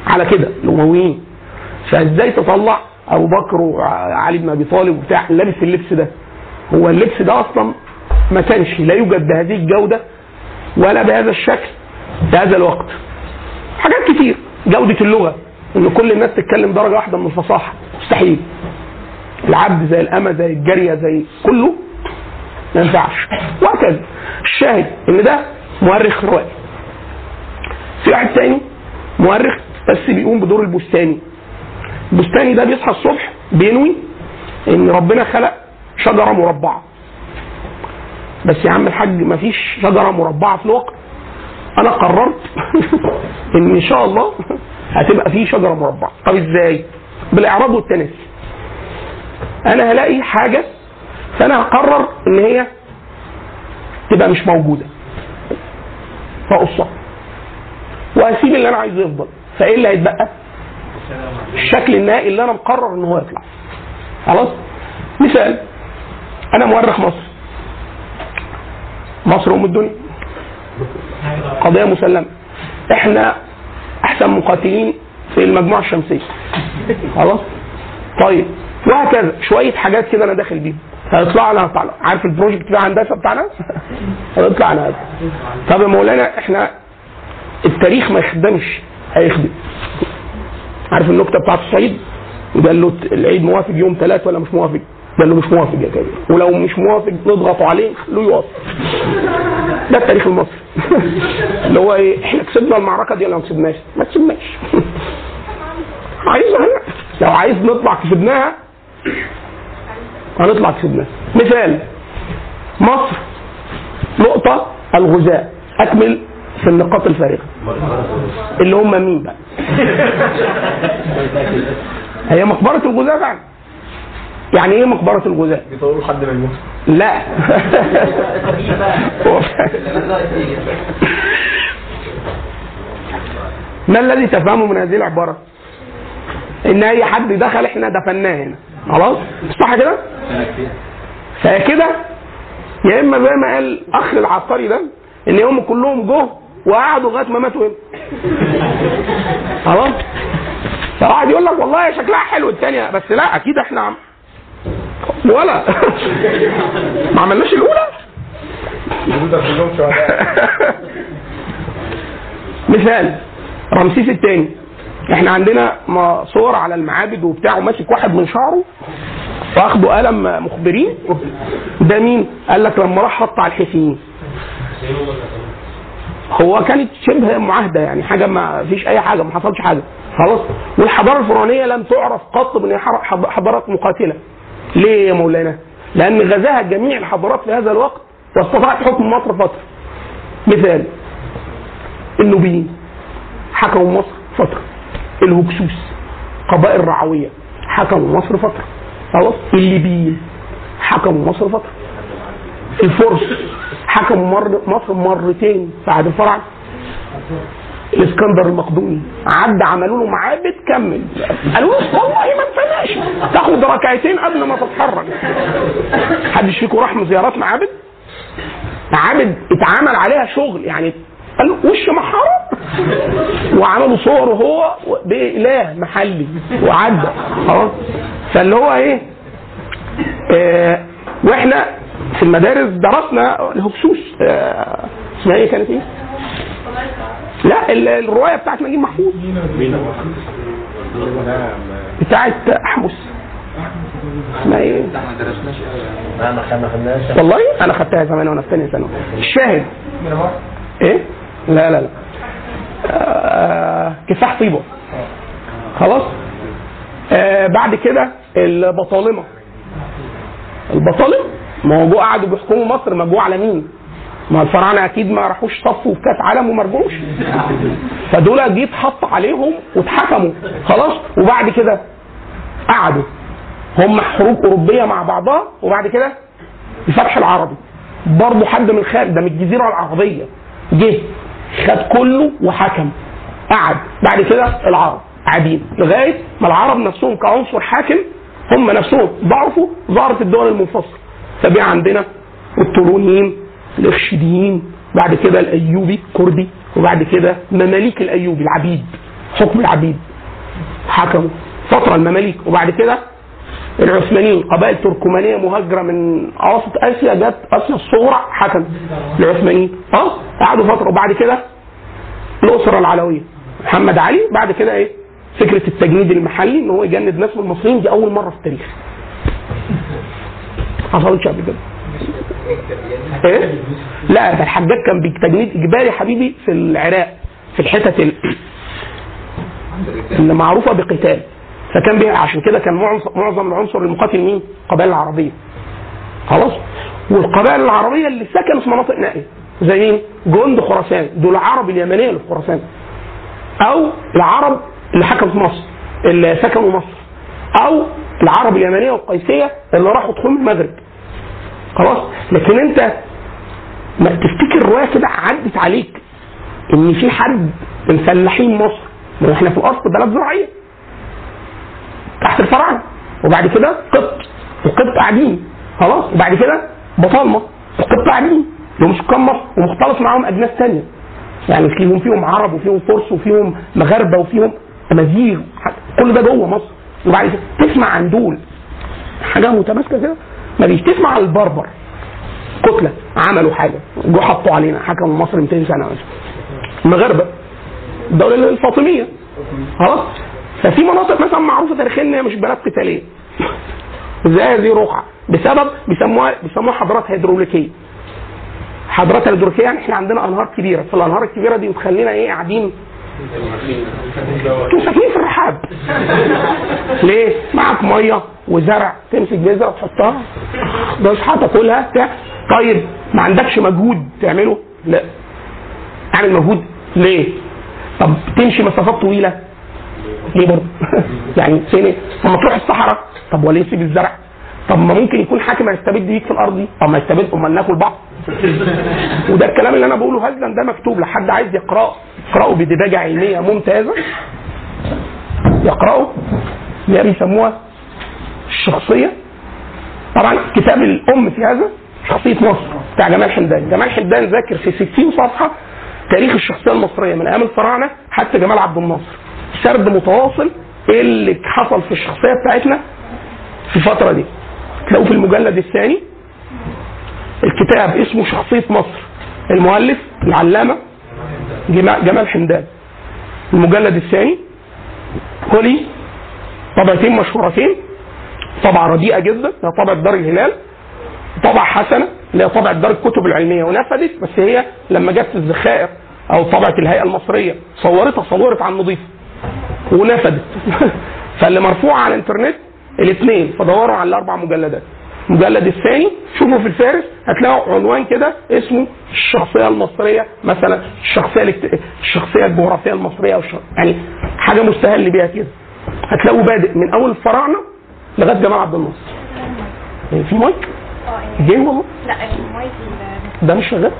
على كده الأمويين. فإزاي تطلع أبو بكر وعلي بن أبي طالب وبتاع؟ لابس اللبس ده. هو اللبس ده أصلا ما كانش لا يوجد بهذه الجودة ولا بهذا الشكل في هذا الوقت. حاجات كتير. جودة اللغة. إن كل الناس تتكلم درجة واحدة من الفصاحة. مستحيل. العبد زي الأمة زي الجارية زي كله ما ينفعش. وهكذا. الشاهد إن ده مؤرخ روائي في واحد تاني مؤرخ بس بيقوم بدور البستاني. البستاني ده بيصحى الصبح بينوي إن ربنا خلق شجرة مربعة. بس يا عم الحاج مفيش شجرة مربعة في الواقع. أنا قررت إن إن شاء الله هتبقى في شجرة مربعة. طب إزاي؟ بالاعراض والتناسي. أنا هلاقي حاجة فانا هقرر ان هي تبقى مش موجودة. فاقصها. وهسيب اللي أنا عايزه يفضل. فايه اللي هيتبقى؟ الشكل النهائي اللي أنا مقرر ان هو يطلع. خلاص؟ مثال. أنا مؤرخ مصر. مصر ام الدنيا. قضية مسلمة. إحنا احسن مقاتلين في المجموعة الشمسية. خلاص؟ طيب. وهكذا. شوية حاجات كده أنا داخل بيهم. هيطلع لنا هيطلع لنا. عارف ال project بتاع هندسه بتاعنا؟ هيطلع لنا. طب يا مولانا إحنا التاريخ ما يخدمش هيخدم. عارف النكتة بتاعت الصعيد؟ وقال له العيد موافق يوم ثلاث ولا مش موافق؟ قال له مش موافق يا كبير ولو مش موافق نضغط عليه خلوه يوافق. ده التاريخ المصري. اللي هو إيه إحنا كسبنا المعركة دي ولا ما كسبناش؟ ما كسبناش. هنا لو عايز نطلع كسبناها هنطلع كسبناها مثال مصر نقطة الغزاة. أكمل في النقاط الفارغة. اللي هم مين بقى؟ هي مقبرة الغزاة فعلا. يعني إيه مقبرة الغزاة؟ بيطولوا حد من الموت لا. ما الذي تفهمه من هذه العبارة؟ إن أي حد دخل إحنا دفناه هنا. خلاص؟ صح كده؟ فكده يا إما زي ما قال أخ العبقري ده إن هم كلهم جه وقعدوا لغاية ما ماتوا هنا خلاص؟ فواحد يقول لك والله شكلها حلو الثانية بس لا أكيد إحنا عم ولا ما عملناش شهداء مثال رمسيس الثاني إحنا عندنا صور على المعابد وبتاع وماسك واحد من شعره واخده قلم مخبرين. ده مين؟ قال لك لما راح حط على الحسينيين هو كانت شبه معاهدة يعني حاجة ما فيش أي حاجة ما حصلش حاجة. خلاص. والحضارة الفرعونية لم تعرف قط حض- حضارات مقاتلة. ليه يا مولانا؟ لأن غزاها جميع الحضارات في هذا الوقت واستطاعت حكم مصر فترة. مثال. النوبيين. حكموا مصر فترة. الهكسوس قبائل رعوية حكموا مصر فترة. خلاص؟ الليبيين. حكموا مصر فترة. الفرس. حكموا مر مصر مرتين في عهد الفراعنة الإسكندر المقدوني. عدى عملوا له معابد كمل قالوا له والله ما انتناش تاخد ركعتين قبل ما تتحرك. حدش فيكم راح زيارات معابد؟ معابد اتعمل عليها شغل. يعني قالوا وش محاره وعملوا صور هو بإله محلي وعدى. فاللي هو إيه؟ آه وإحنا في المدارس درسنا الهكسوس آه اسمها إيه كانت إيه؟ لا ال- الرواية بتاعت نجيب محفوظ. بتاعت احمس إيه؟ ما خدناش والله أنا خدتها زمان وأنا في ثانية ثانوي. الشاهد. إيه؟ لا لا لا. آه كفاح طيبة. خلاص؟ آه بعد كده البطالمة. البطالمة؟ ما هو قعدوا بيحكموا مصر ما على مين؟ ما الفراعنة أكيد ما راحوش صفوا في كأس عالم وما رجعوش. فدول جه اتحط عليهم واتحكموا. خلاص؟ وبعد كده قعدوا. هم حروب أوروبية مع بعضها وبعد كده الفتح العربي. برضه حد من الخارج ده من الجزيرة العربية. جه. خد كله وحكم. قعد. بعد كده العرب. قاعدين. لغاية ما العرب نفسهم كعنصر حاكم هم نفسهم ضعفوا ظهرت الدول المنفصلة. فبقى عندنا الطولونيين الاخشيديين بعد كده الأيوبي كردي وبعد كده مماليك الأيوبي العبيد. حكم العبيد. حكموا. فتره المماليك. وبعد كده العثمانيين قبائل تركمانية مهاجرة من اواسط آسيا جت آسيا الصغرى حكم العثمانيين آه قعدوا فترة وبعد كده الأسرة العلوية. محمد علي بعد كده إيه؟ فكرة التجنيد المحلي إن هو يجند ناس من المصريين دي أول مرة في التاريخ. حصلتش قبل كده. إيه؟ لا ده الحجاج كان بتجنيد إجباري حبيبي في العراق في الحتت ال- اللي معروفة بقتال. فكان عشان كده كان معظم- معظم العنصر المقاتل مين؟ القبائل العربية. خلاص؟ والقبائل العربية اللي سكنوا في مناطق نائية زي مين؟ جند خراسان. دول العرب اليمنية اللي في خراسان. أو العرب اللي حكموا في مصر اللي سكنوا مصر. أو العرب اليمنية والقيسية اللي راحوا تخوم المغرب. خلاص؟ لكن أنت ما تفتكر روايه كده عدت عليك إن في حد من فلاحين مصر؟ ما إحنا في الأصل بلد زراعية. تحت الفراعنه وبعد كده قبط. وقبط قاعدين. خلاص؟ وبعد كده بطالمه وقبط قاعدين. اللي هم سكان مصر ومختلط معاهم أجناس ثانية يعني فيهم فيهم عرب وفيهم فرس وفيهم مغاربة وفيهم امازيغ كل ده جوه مصر. وبعد كده تسمع عن دول. حاجة متماسكة كده. ما تسمع عن البربر. كتلة. عملوا حاجة. جو حطوا علينا. حكموا مصر 200 سنة مثلا. المغاربه الدولة الفاطمية. خلاص؟ ففي مناطق مثلا معروفة تاريخيا إن هي مش بلد قتالية. زي هذه رقعه بسبب بيسموها بيسموها حضارات هيدروليكية. حضارات هيدروليكية يعني إحنا عندنا أنهار كبيرة. فالأنهار الكبيرة دي بتخلينا إيه قاعدين. أنتوا ساكنين في الرحاب. ليه؟ معك مية وزرع تمسك بذره تحطها تصحى تاكلها بتاع. طيب ما عندكش مجهود تعمله؟ لا. اعمل مجهود ليه؟ طب تمشي مسافات طويلة. ليه برضه؟ يعني فين لما تروح الصحراء. طب وليه تسيب الزرع؟ طب ما ممكن يكون حاكم هيستبد بيك في الأرض دي. طب ما يستبد امال ناكل بعض. وده الكلام اللي أنا بقوله هزلا ده مكتوب؟ لحد عايز يقرأه. يقرأه بدباجه علميه ممتازة. يقرأه اللي هي بيسموها الشخصية. طبعا كتاب الأم في هذا شخصية مصر بتاع جمال حمدان. جمال حمدان ذاكر في 60 صفحة تاريخ الشخصية المصرية من أيام الفراعنة حتى جمال عبد الناصر. سرد متواصل اللي حصل في الشخصية بتاعتنا في الفترة دي. تلاقوه في المجلد الثاني. الكتاب اسمه شخصية مصر. المؤلف العلامة جمال حمدان. المجلد الثاني. هو ليه طبعتين مشهورتين. طبعة رديئة جدا هي طبعة دار الهلال. طبعة حسنة اللي هي طبعة دار الكتب العلمية. ونفذت بس هي لما جت الذخائر أو طبعة الهيئة المصرية صورتها صورت عن نظيف ونفذت فاللي مرفوع على الانترنت الاثنين فدوروا على الأربع مجلدات. المجلد الثاني شوفوا في الفارس هتلاقوا عنوان كده اسمه الشخصية المصرية مثلا الشخصية الاكت... الشخصية الجغرافية المصرية أو. يعني حاجة مستهل بيها كده. هتلاقوا بادئ من أول الفراعنة لغاية جمال عبد الناصر. في مايك؟ آه جاي والله؟ لا المايك ال- ده مش شغال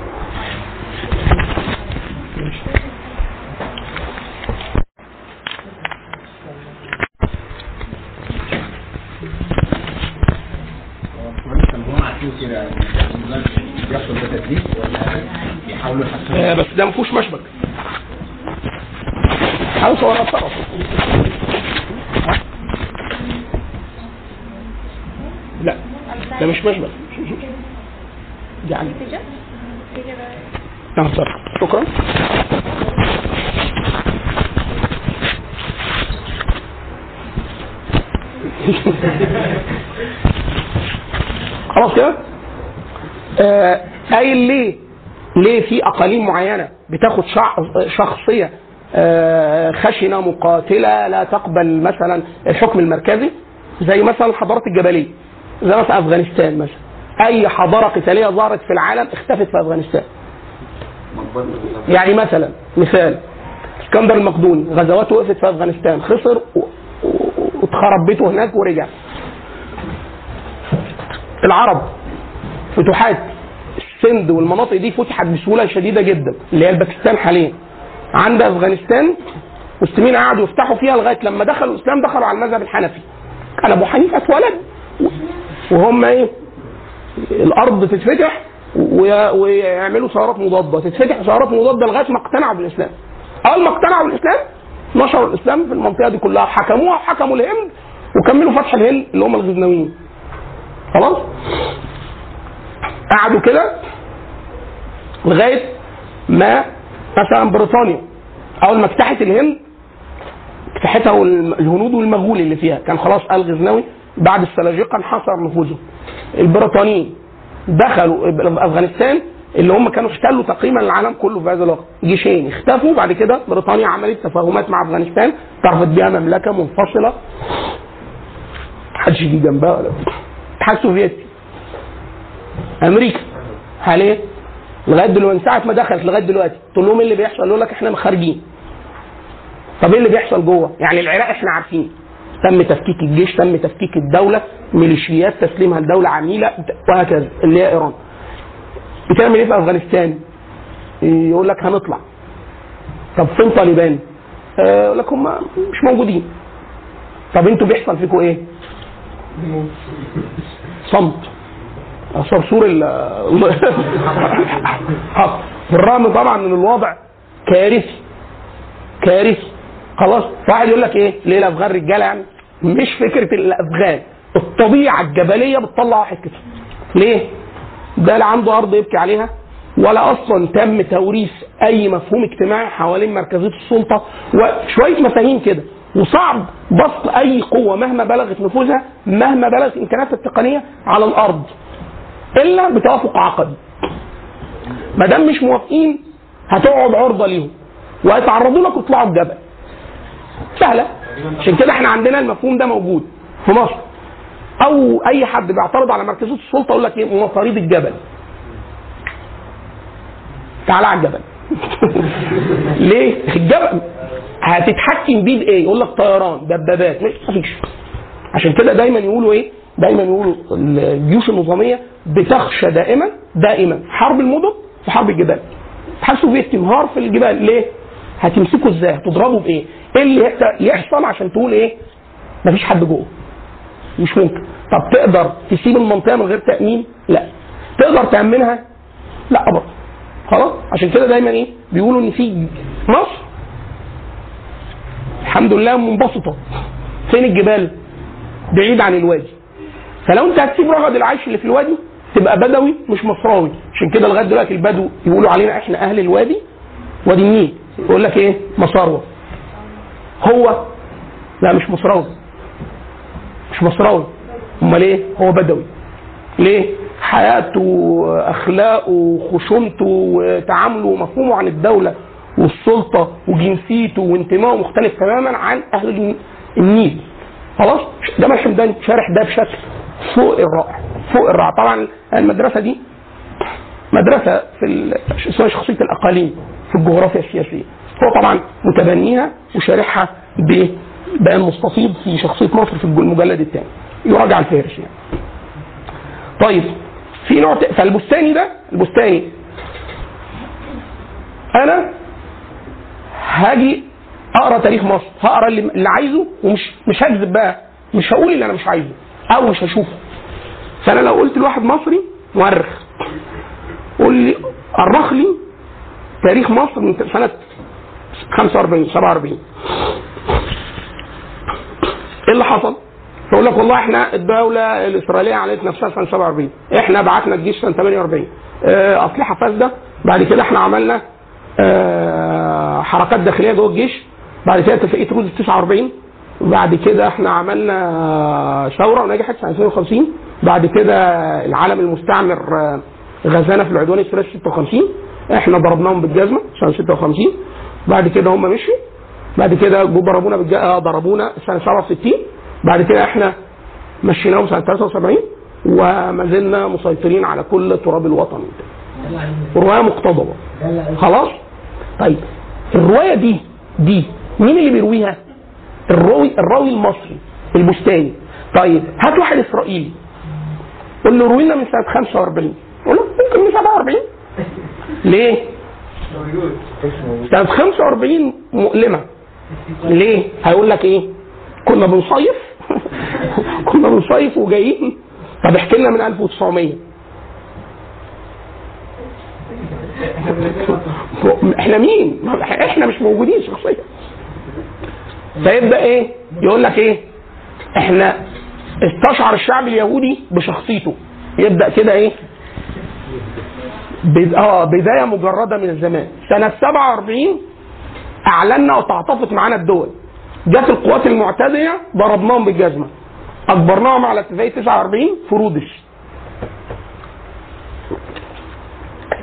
هم عارفين كده بيحصل ده تدريس ولا بيحاولوا يحسنوا آه بس ده ما فيهوش مشبك. حاول صورها اتصرف لا ده مش مشبك. يعني. نعم شكرا. خلاص كده؟ آه، قايل ليه ليه في أقاليم معينة بتاخد شخصية آه، خشنة مقاتلة لا تقبل مثلا الحكم المركزي؟ زي مثلا الحضارات الجبلية زي مثلا أفغانستان مثلا. أي حضارة قتالية ظهرت في العالم اختفت في أفغانستان. يعني مثلا مثال اسكندر المقدوني غزواته وقفت في أفغانستان خسر واتخرب بيته هناك ورجع. العرب فتوحات. السند والمناطق دي فتحت بسهولة شديدة جدا اللي هي الباكستان حاليا. عند أفغانستان المسلمين قعدوا يفتحوا فيها لغاية لما دخلوا الإسلام دخلوا على المذهب الحنفي. كان أبو حنيفة أتولد. وهم إيه؟ الأرض تتفتح وي- ويعملوا ثورات مضادة. تتفتح ثورات مضادة لغاية ما اقتنعوا بالإسلام. أول ما اقتنعوا بالإسلام نشروا الإسلام في المنطقة دي كلها. حكموها وحكموا الهند وكملوا فتح الهند اللي هم الغزنويين. خلاص؟ قعدوا كده لغاية ما مثلا بريطانيا أول ما افتحت الهند والم- الهنود والمغول اللي فيها. كان خلاص آل غزنوي بعد السلاجقة انحصر نفوذه. البريطانيين دخلوا أفغانستان اللي هم كانوا احتلوا تقريبا العالم كله في هذا الوقت. جيشين اختفوا بعد كده بريطانيا عملت تفاهمات مع أفغانستان تعرفت بيها مملكة منفصلة. محدش يجي جنبها. ولا الاتحاد السوفيتي أمريكا. حاليا. لغاية دلوقتي من ساعة ما دخلت لغاية دلوقتي تقول لهم إيه اللي بيحصل؟ يقول لك إحنا خارجين طب إيه اللي بيحصل جوه؟ يعني العراق إحنا عارفين. تم تفكيك الجيش تم تفكيك الدولة ميليشيات تسليمها لدولة عميلة وهكذا اللي هي إيران. بتعمل إيه في أفغانستان؟ يقول لك هنطلع. طب فين طالبان؟ آه، يقول لك هم مش موجودين. طب إنتوا بيحصل فيكم إيه؟ صمت. صرصور ال. بالرغم طبعا من الوضع كارثي. كارثي. خلاص واحد يقول لك إيه؟ ليه الأفغان رجالة يعني؟ مش فكرة الأفغان. الطبيعة الجبلية بتطلع واحد كده. ليه؟ ده لا عنده أرض يبكي عليها ولا أصلا تم توريث أي مفهوم اجتماعي حوالين مركزية السلطة. وشوية مفاهيم كده. وصعب بسط أي قوة مهما بلغت نفوذها مهما بلغت امكانياتها التقنية على الأرض. إلا بتوافق عقدي ما دام مش موافقين هتقعد عرضة ليهم. وهيتعرضوا لك ويطلعوا الجبل سهلة. عشان كده إحنا عندنا المفهوم ده موجود في مصر. أو أي حد بيعترض على مركزيه السلطة يقول لك إيه؟ مصاريد الجبل. تعالى على الجبل. ليه؟ الجبل هتتحكم بيه بإيه؟ يقول لك طيران دبابات. مش عشان كده دايما يقولوا إيه؟ دايما يقولوا الجيوش النظامية بتخشى دائما دائما. حرب المدن وحرب الجبال. في استنهار في الجبال. ليه؟ هتمسكوا إزاي؟ هتضربوا بإيه؟ إيه اللي يحصل عشان تقول إيه؟ مفيش حد جوه. مش ممكن. طب تقدر تسيب المنطقة من غير تأمين؟ لا. تقدر تأمنها؟ لا برضه. خلاص؟ عشان كده دايما إيه؟ بيقولوا إن في مصر الحمد لله منبسطة. فين الجبال؟ بعيد عن الوادي. فلو انت هتسيب رغد العيش اللي في الوادي تبقى بدوي مش مصراوي. عشان كده لغاية دلوقتي البدو يقولوا علينا إحنا أهل الوادي وادي النيل. يقول لك إيه؟ مصاروة. هو لا مش مصراوي. مش مصراوي. أمال إيه؟ هو بدوي. ليه؟ حياته اخلاقه خشونته وتعامله ومفهومه عن الدولة والسلطة وجنسيته وانتمائه مختلف تماما عن أهل النيل. خلاص؟ جمال حمدان شارح ده بشكل. فوق الرائع فوق الرائع طبعا المدرسة دي مدرسة في اسمها شخصية الأقاليم في الجغرافيا السياسية. هو طبعا متبنيها وشارحها ببيان مستفيض في شخصية مصر في المجلد الثاني. يراجع الفهرس يعني. طيب في نوع فالبستاني ده البستاني. أنا هاجي أقرأ تاريخ مصر. هقرأ اللي, اللي عايزه ومش مش هكذب بقى. مش هقول اللي أنا مش عايزه. أو مش هشوفه فأنا لو قلت لواحد مصري مؤرخ قول لي أرخ لي تاريخ مصر من سنة 45 47 إيه اللي حصل؟ فيقول لك والله إحنا الدولة الإسرائيلية عليت نفسها سنة 47 إحنا بعتنا الجيش سنة 48 آه أسلحة فاسدة بعد كده إحنا عملنا آه حركات داخلية جوه الجيش. بعد كده اتفاقية رودز 49 بعد كده إحنا عملنا ثورة ونجحت سنة 52 بعد كده العالم المستعمر آه غزانا في العدوان الثلاثي 56 إحنا ضربناهم بالجزمة سنة 56 بعد كده هم مشوا. بعد كده ضربونا بالج... آه ضربونا سنة 67 بعد كده إحنا مشيناهم سنة 73 وما زلنا مسيطرين على كل تراب الوطن. رواية مقتضبة. خلاص؟ طيب الرواية دي دي مين اللي بيرويها؟ الراوي الراوي المصري البستاني. طيب هات واحد إسرائيلي. قول له روينا من سنة 45 قول له ممكن من 47 ليه؟ سنة 45 مؤلمة. ليه؟ هيقول لك إيه؟ كنا بنصيف. كنا بنصيف وجايين. طب احكي لنا من 1900 إحنا مين؟ إحنا مش موجودين شخصيا. فيبدا إيه؟ يقول لك إيه؟ إحنا استشعر الشعب اليهودي بشخصيته. يبدأ كده إيه؟ بد... آه بداية مجردة من الزمان. سنة 47 اعلنا وتعاطفت معانا الدول. جت القوات المعتديه ضربناهم بالجزمة. اجبرناهم على اتفاقيه 49 في رودس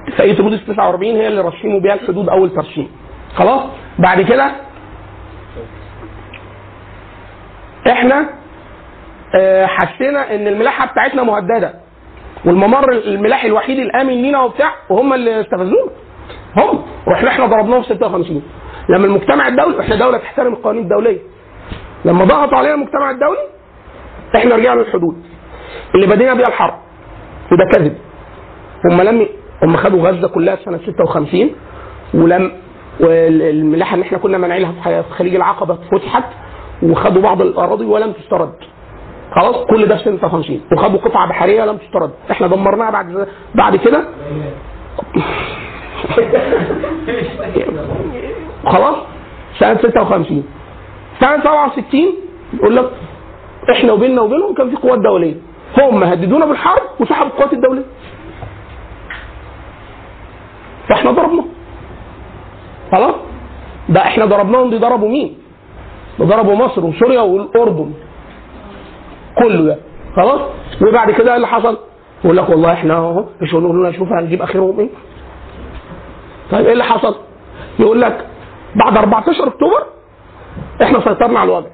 اتفاقية رودس 49 هي اللي رسموا بيها الحدود أول ترسيم خلاص؟ بعد كده إحنا آه حسينا ان الملاحة بتاعتنا مهددة والممر الملاحي الوحيد الامن لينا وبتاع وهم اللي استفزونا هم وإحنا إحنا ضربناهم في 56 لما المجتمع الدولي إحنا دولة تحترم القوانين الدولية. لما ضغطوا علينا المجتمع الدولي إحنا رجعنا للحدود. اللي بدينا بيها الحرب وده كذب. هم لم هم خدوا غزة كلها في سنة 56 ولم والملاحة اللي إحنا كنا مانعينها في خليج العقبة فتحت وخدوا بعض الأراضي ولم تسترد. خلاص؟ كل ده في سنه 56 وخدوا قطعة بحرية لم تسترد. إحنا دمرناها بعد بعد كده. خلاص؟ سنة 56 سنة 67 يقول لك إحنا وبيننا وبينهم كان في قوات دولية. هم هددونا بالحرب وسحبوا القوات الدولية. فاحنا ضربناهم خلاص؟ ده إحنا ضربناهم دي ضربوا مين؟ ضربوا مصر وسوريا والأردن. كله ده. خلاص؟ وبعد كده إيه اللي حصل؟ يقول لك والله إحنا أهو مش لنا شوف هنجيب آخرهم إيه؟ طيب إيه اللي حصل؟ يقول لك بعد 14 أكتوبر إحنا سيطرنا على الوضع.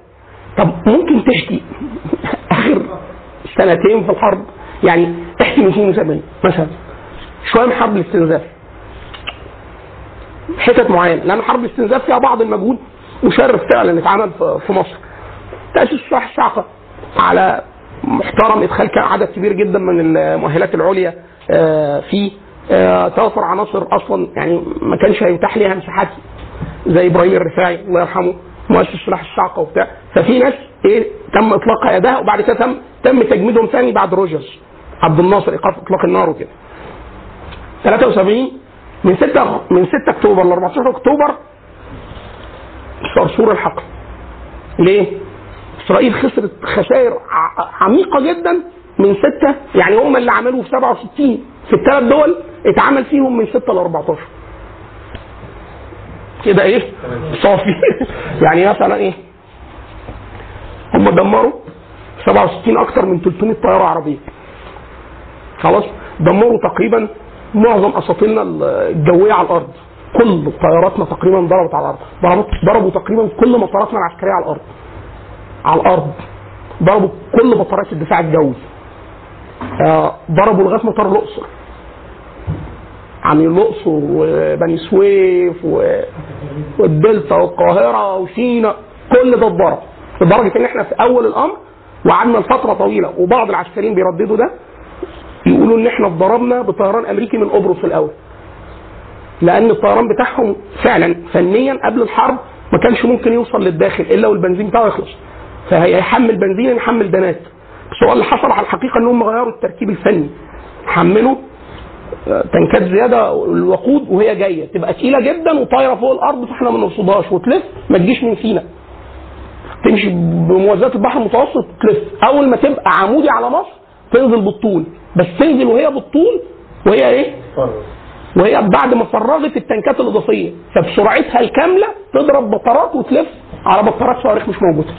طب ممكن تحكي آخر سنتين في الحرب؟ يعني احكي من 72 مثلا شوية من حرب الاستنزاف. حتت معينة لأن حرب الاستنزاف فيها بعض المجهود. مشرف فعلا اتعمل في- مصر. تأسيس صح الشعقه على محترم إدخال كان عدد كبير جدا من المؤهلات العليا آه، فيه. آه، توفر عناصر أصلا يعني ما كانش هيتاح ليها مساحات زي إبراهيم الرفاعي الله يرحمه مؤسس سلاح الشعقه وبتاع. ففي ناس إيه تم إطلاق يدها وبعد كده تم تم تجميدهم ثاني بعد روجرز عبد الناصر إيقاف إطلاق النار وكده. 73 من 6 من 6 أكتوبر ل 14 أكتوبر صرصور الحقل ليه؟ إسرائيل خسرت خسائر عميقة جدا من 6 يعني هم اللي عملوه في 67 في الثلاث دول اتعمل فيهم من 6 ل 14 كده إيه؟ صافي يعني مثلا إيه؟ هم دمروا 67 أكثر من 300 طيارة عربية خلاص دمروا تقريبا معظم اساطيلنا الجوية على الأرض كل طياراتنا تقريبا ضربت على الأرض. ضربت ضربوا تقريبا كل مطاراتنا العسكرية على الأرض. على الأرض. ضربوا كل بطاريات الدفاع الجوي. آه، ضربوا لغاية مطار الأقصر. عن الأقصر وبني سويف. والدلتا والقاهرة وسينا كل ده اتضرب. لدرجة إن إحنا في أول الأمر وقعدنا لفترة طويلة وبعض العسكريين بيرددوا ده يقولوا إن إحنا اتضربنا بطيران أمريكي من قبرص الأول. لأن الطيران بتاعهم فعلا فنيا قبل الحرب ما كانش ممكن يوصل للداخل إلا والبنزين بتاعه يخلص. فهيحمل بنزين يحمل دنات بس هو اللي حصل على الحقيقة إن هم غيروا التركيب الفني. حملوا آه، تنكات زيادة الوقود وهي جاية. تبقى تقيلة جدا وطايرة فوق الأرض فإحنا ما نرصدهاش. وتلف ما تجيش من سينا. تمشي بموازات البحر المتوسط تلف. أول ما تبقى عمودي على مصر تنزل بالطول. بس تنزل وهي بالطول وهي إيه؟ وهي بعد ما فرغت التنكات الإضافية فبسرعتها الكاملة تضرب بطارات وتلف على بطارات صواريخ مش موجودة.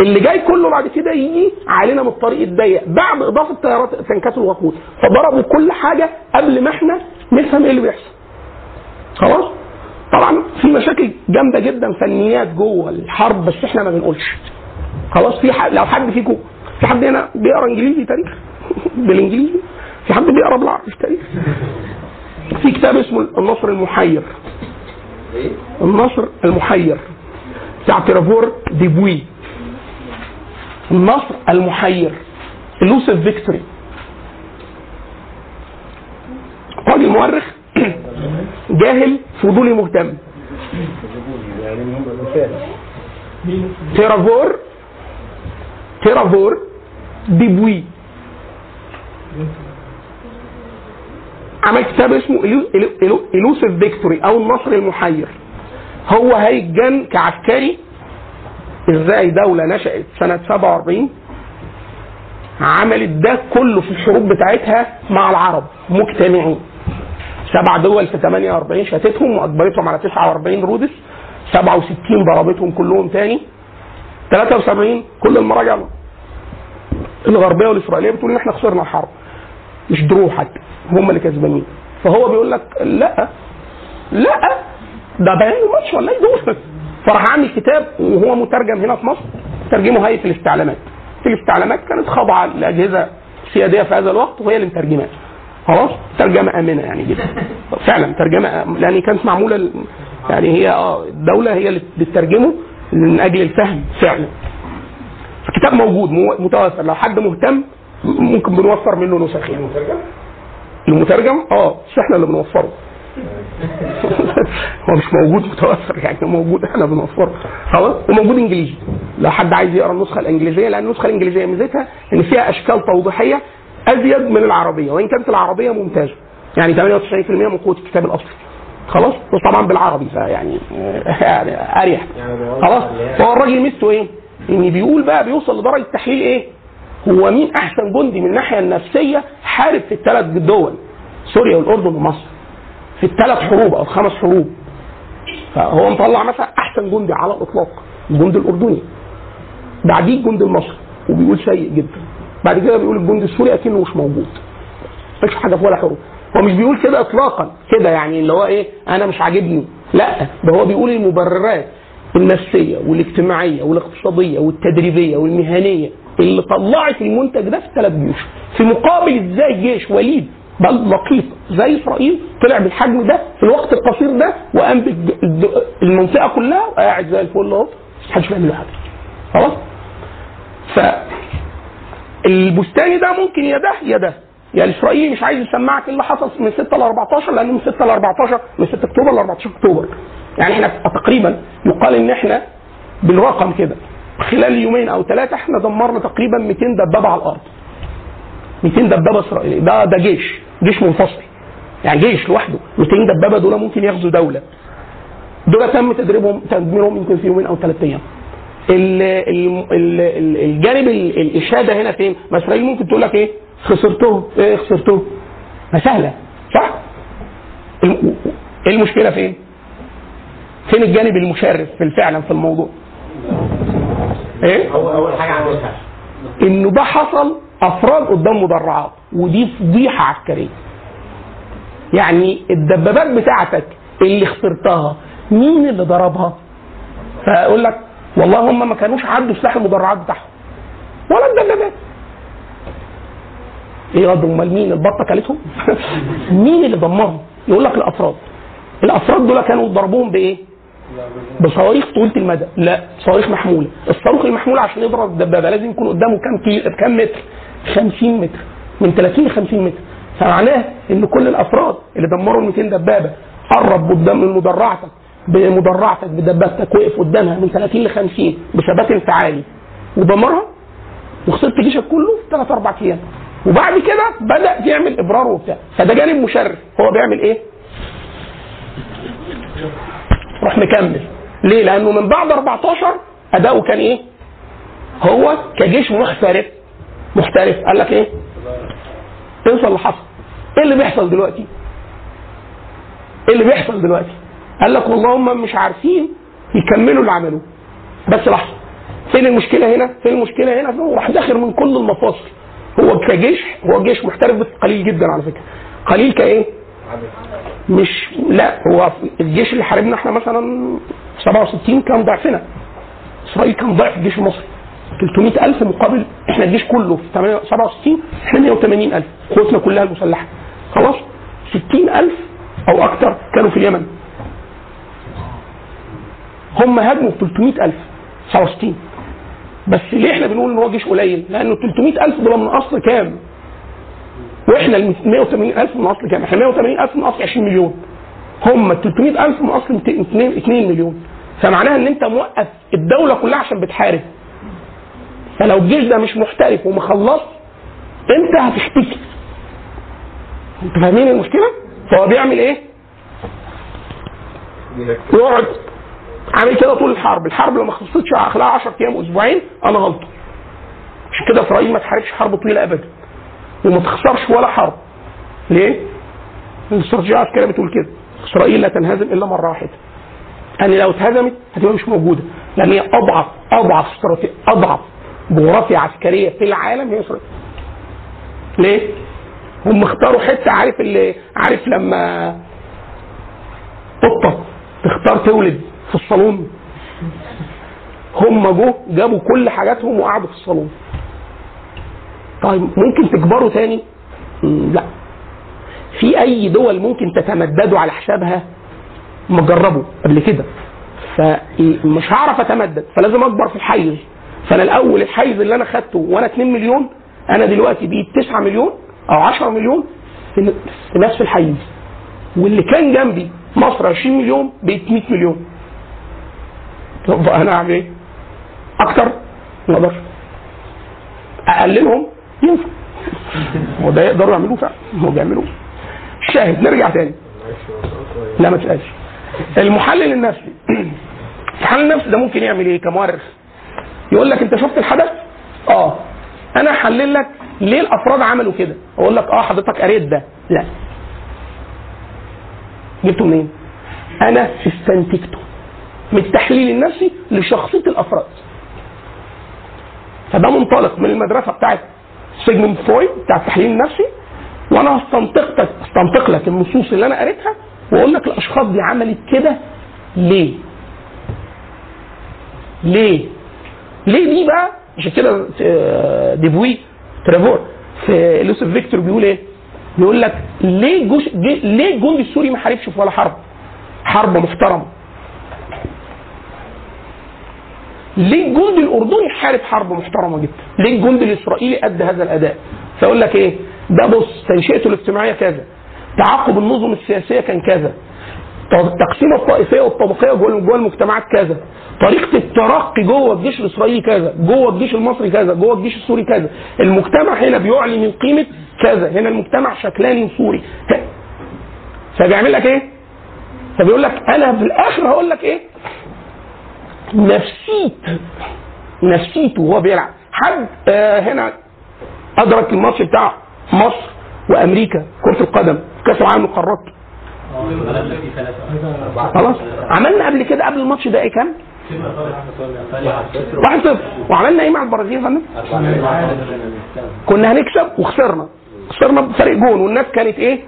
اللي جاي كله بعد كده يجي علينا من الطريق الضيق بعد إضافة طيارات تنكات الوقود فضربوا كل حاجة قبل ما إحنا نفهم إيه اللي بيحصل. خلاص؟ طبعا في مشاكل جامدة جدا فنيات جوه الحرب بس إحنا ما بنقولش. خلاص في حد لو حد فيكم في حد هنا بيقرأ إنجليزي تاريخ بالإنجليزي في حد بيقرأ بالعربي تاريخ في كتاب اسمه النصر المحير. النصر المحير. بتاع ترافور ديبوي. النصر المحير. elusive victory. راجل مؤرخ جاهل فضولي مهتم. تريفور تريفور ديبوي. عمل كتاب اسمه elusive victory أو النصر المحير. هو هيتجن كعسكري. إزاي دولة نشأت سنة 47 عملت ده كله في الحروب بتاعتها مع العرب مجتمعين. سبع دول في 48 شتتهم وأجبرتهم على 49 رودس. 67 ضربتهم كلهم تاني. 73 كل المراجع الغربية والإسرائيلية بتقول إن إحنا خسرنا الحرب. مش درو حتى هم اللي كسبانين. فهو بيقول لك لا لا ده بيان الماتش ولا يدور فراح عامل كتاب وهو مترجم هنا في مصر ترجمه هيئه الاستعلامات. في الاستعلامات كانت خاضعة لأجهزة سيادية في هذا الوقت وهي اللي مترجماها خلاص ترجمة آمنة يعني جدا. فعلا ترجمة لأن كانت معمولة يعني هي آه الدولة هي اللي بتترجمه من أجل الفهم فعلا. الكتاب موجود مو- متوفر لو حد مهتم ممكن بنوفر منه نسخ يعني. المترجم؟ آه بس إحنا اللي بنوفره. هو مش موجود متوفر يعني هو موجود إحنا بنوفره. خلاص؟ وموجود إنجليزي. لو حد عايز يقرأ النسخة الإنجليزية لأن النسخة الإنجليزية ميزتها إن فيها أشكال توضيحية أزيد من العربية وإن كانت العربية ممتازة. يعني 98% من قوة الكتاب الأصلي. خلاص؟ وطبعا بالعربي فيعني يعني اريح خلاص؟ فهو الراجل ميزته إيه؟ إن بيقول بقى بيوصل لدرجة تحليل إيه؟ هو مين أحسن جندي من الناحية النفسية حارب في الثلاث دول سوريا والأردن ومصر في الثلاث حروب أو الخمس حروب. فهو مطلع مثلا أحسن جندي على الإطلاق الجندي الأردني. بعديه الجندي المصري وبيقول سيء جدا. بعد كده بيقول الجندي السوري أكنه مش موجود. مفيش حاجة في ولا حروب. هو مش بيقول كده اطلاقا كده يعني اللي هو إيه أنا مش عاجبني. لا ده هو بيقول المبررات. النفسيه والاجتماعية والاقتصادية والتدريبية والمهنية اللي طلعت المنتج ده في الثلاث جيوش. في مقابل إزاي جيش وليد بل لقيط زي إسرائيل طلع بالحجم ده في الوقت القصير ده وقام المنطقة كلها وقاعد زي الفل أهو. محدش بيعمل حاجة. خلاص؟ ف البستاني ده ممكن يا ده يا ده. يا الاسرائيلي مش عايز يسمعك اللي حصل من 6 ل 14 لأنه من 6 ل 14 من 6 أكتوبر ل 14 أكتوبر. يعني إحنا تقريبا يقال إن إحنا بالرقم كده خلال يومين أو ثلاثة إحنا دمرنا تقريبا 200 دبابة على الأرض 200 دبابة إسرائيلية ده ده جيش جيش منفصل يعني جيش لوحده 200 دبابة دول ممكن يغزوا دولة دول تم تدريبهم تدميرهم يمكن في يومين أو ثلاث أيام ال- ال- ال- ال- الجانب ال- الاشاده هنا فين؟ ما إسرائيل ممكن تقول لك إيه؟ خسرته إيه خسرته؟ ما سهلة صح؟ الم- المشكلة فين؟ فين الجانب المشرف في فعلا في الموضوع؟ إيه؟ اول أول حاجة عملتها إنه ده حصل أفراد قدام مدرعات ودي فضيحة عسكريه يعني الدبابات بتاعتك اللي خسرتها مين اللي ضربها؟ فاقول لك والله هم ما كانوش عدوا سلاح المدرعات بتاعهم. ولا الدبابات. إيه رد أمال مين؟ البطة كلتهم؟ مين اللي دمرهم يقول لك الأفراد. الأفراد دول كانوا ضربوهم بإيه؟ بصواريخ طولة المدى. لا صواريخ محمولة. الصاروخ المحمول عشان يضرب الدبابة لازم يكون قدامه كام كيلو كام متر؟ 50 متر. من 30 ل 50 متر. فمعناه إن كل الأفراد اللي دمروا ال 200 دبابة قرب قدام من مدرعتك بمدرعتك بدبابتك وقف قدامها من 30 ل 50 بثبات انفعالي. ودمرها؟ وخسرت جيشك كله في ثلاث أربع أيام. وبعد كده بدأ يعمل إبرار وبتاع. فده جانب مشرف. هو بيعمل إيه؟ راح مكمل ليه؟ لأنه من بعد 14 أداؤه كان إيه؟ هو كجيش محترف محترف قال لك إيه؟ انسى اللي حصل إيه اللي بيحصل دلوقتي؟ إيه اللي بيحصل دلوقتي؟ قال لك والله هم مش عارفين يكملوا اللي عملوه بس لحظه فين المشكلة هنا؟ فين المشكلة هنا؟ هو راح داخل من كل المفاصل هو كجيش هو جيش محترف بس قليل جدا على فكرة قليل كإيه؟ مش لا هو الجيش اللي حاربنا إحنا مثلا 67 كان ضعفنا. إسرائيل كان ضعف الجيش المصري 300 ألف مقابل إحنا الجيش كله في 67 إحنا 180 ألف. قوتنا كلها المسلحة خلاص؟ 60 ألف أو أكثر كانوا في اليمن. هم هاجموا ب 300 ألف 67 بس ليه إحنا بنقول إن هو جيش قليل؟ لأنه 300 ألف دول من أصل كام؟ وإحنا ال 180 ألف من اصل كام؟ إحنا 180 ألف من اصل 20 مليون هم 300 ألف من اصل 2 2 مليون فمعناها إن أنت موقف الدولة كلها عشان بتحارب فلو الجيش ده مش محترف ومخلص أنت هتختفي أنتوا فاهمين المشكلة؟ فهو بيعمل إيه؟ يقعد عامل كده طول الحرب، الحرب لما خلصتش خلال 10 أيام أسبوعين أنا غلطان. عشان كده إسرائيل ما تحاربش حرب طويلة ابدا. وما تخسرش ولا حرب. ليه؟ الاستراتيجيه العسكريه بتقول كده. إسرائيل لا تنهزم إلا مرة واحدة. يعني لو اتهزمت هتبقى مش موجودة لأن هي أضعف أضعف استراتيجيه أضعف جغرافيا عسكرية في العالم هي إسرائيل. ليه؟ هم اختاروا حتة عارف اللي عارف لما قطة تختار تولد في الصالون هم جو جابوا كل حاجاتهم وقعدوا في الصالون طيب ممكن تكبروا تاني؟ لا. في أي دول ممكن تتمددوا على حسابها؟ مجربوا قبل كده. فمش هعرف أتمدد فلازم أكبر في الحيز. فأنا الأول الحيز اللي أنا خدته وأنا 2 مليون أنا دلوقتي بقيت 9 مليون أو 10 مليون في نفس الحيز. واللي كان جنبي مصر 20 مليون بقيت 100 مليون. طب أنا أعمل إيه؟ أكتر؟ ما أقدرش. أقللهم؟ ينفع. ده يقدروا يعملوه فعلا. هو بيعملوه. الشاهد نرجع تاني. لا ما تسألش. المحلل النفسي. المحلل النفسي ده ممكن يعمل إيه؟ كمؤرخ يقول لك أنت شفت الحدث؟ آه. أنا احلل لك ليه الأفراد عملوا كده؟ أقول لك آه حضرتك قريت ده. لا. جبته منين؟ أنا استنتجته من التحليل النفسي لشخصية الأفراد. فده منطلق من المدرسة بتاعت سيجموند فرويد بتاع التحليل النفسي وأنا هستنطق لك استنطق لك النصوص اللي أنا قريتها وأقول لك الأشخاص دي عملت كده ليه؟ ليه؟ ليه دي بقى؟ عشان كده آه، ديبوي تريفور في elusive victory بيقول إيه؟ بيقول لك ليه جوش ليه الجندي السوري ما حاربش في ولا حرب؟ حرب محترمة. ليه الجندي الأردني حارب حرب محترمة جدا؟ ليه الجندي الإسرائيلي أدى هذا الأداء؟ فيقول لك إيه؟ ده بص تنشئته الاجتماعية كذا. تعاقب النظم السياسية كان كذا. التقسيمه الطائفية والطبقية جوه المجتمعات كذا. طريقة الترقي جوه الجيش الإسرائيلي كذا. جوه الجيش المصري كذا. جوه الجيش السوري كذا. المجتمع هنا بيعلي من قيمة كذا. هنا المجتمع شكلاني وسوري. فبيعمل لك إيه؟ فبيقول لك أنا في الآخر هقول لك إيه؟ نفسيت نفسيته وهو بيلعب حد آه هنا أدرك الماتش بتاع مصر وأمريكا كرة القدم كأس العالم للقارات خلاص عملنا قبل كده قبل الماتش ده إيه كام؟ واحد صفر وعملنا إيه مع البرازيل يا؟ كنا هنكسب وخسرنا خسرنا بفرق جول والناس كانت إيه؟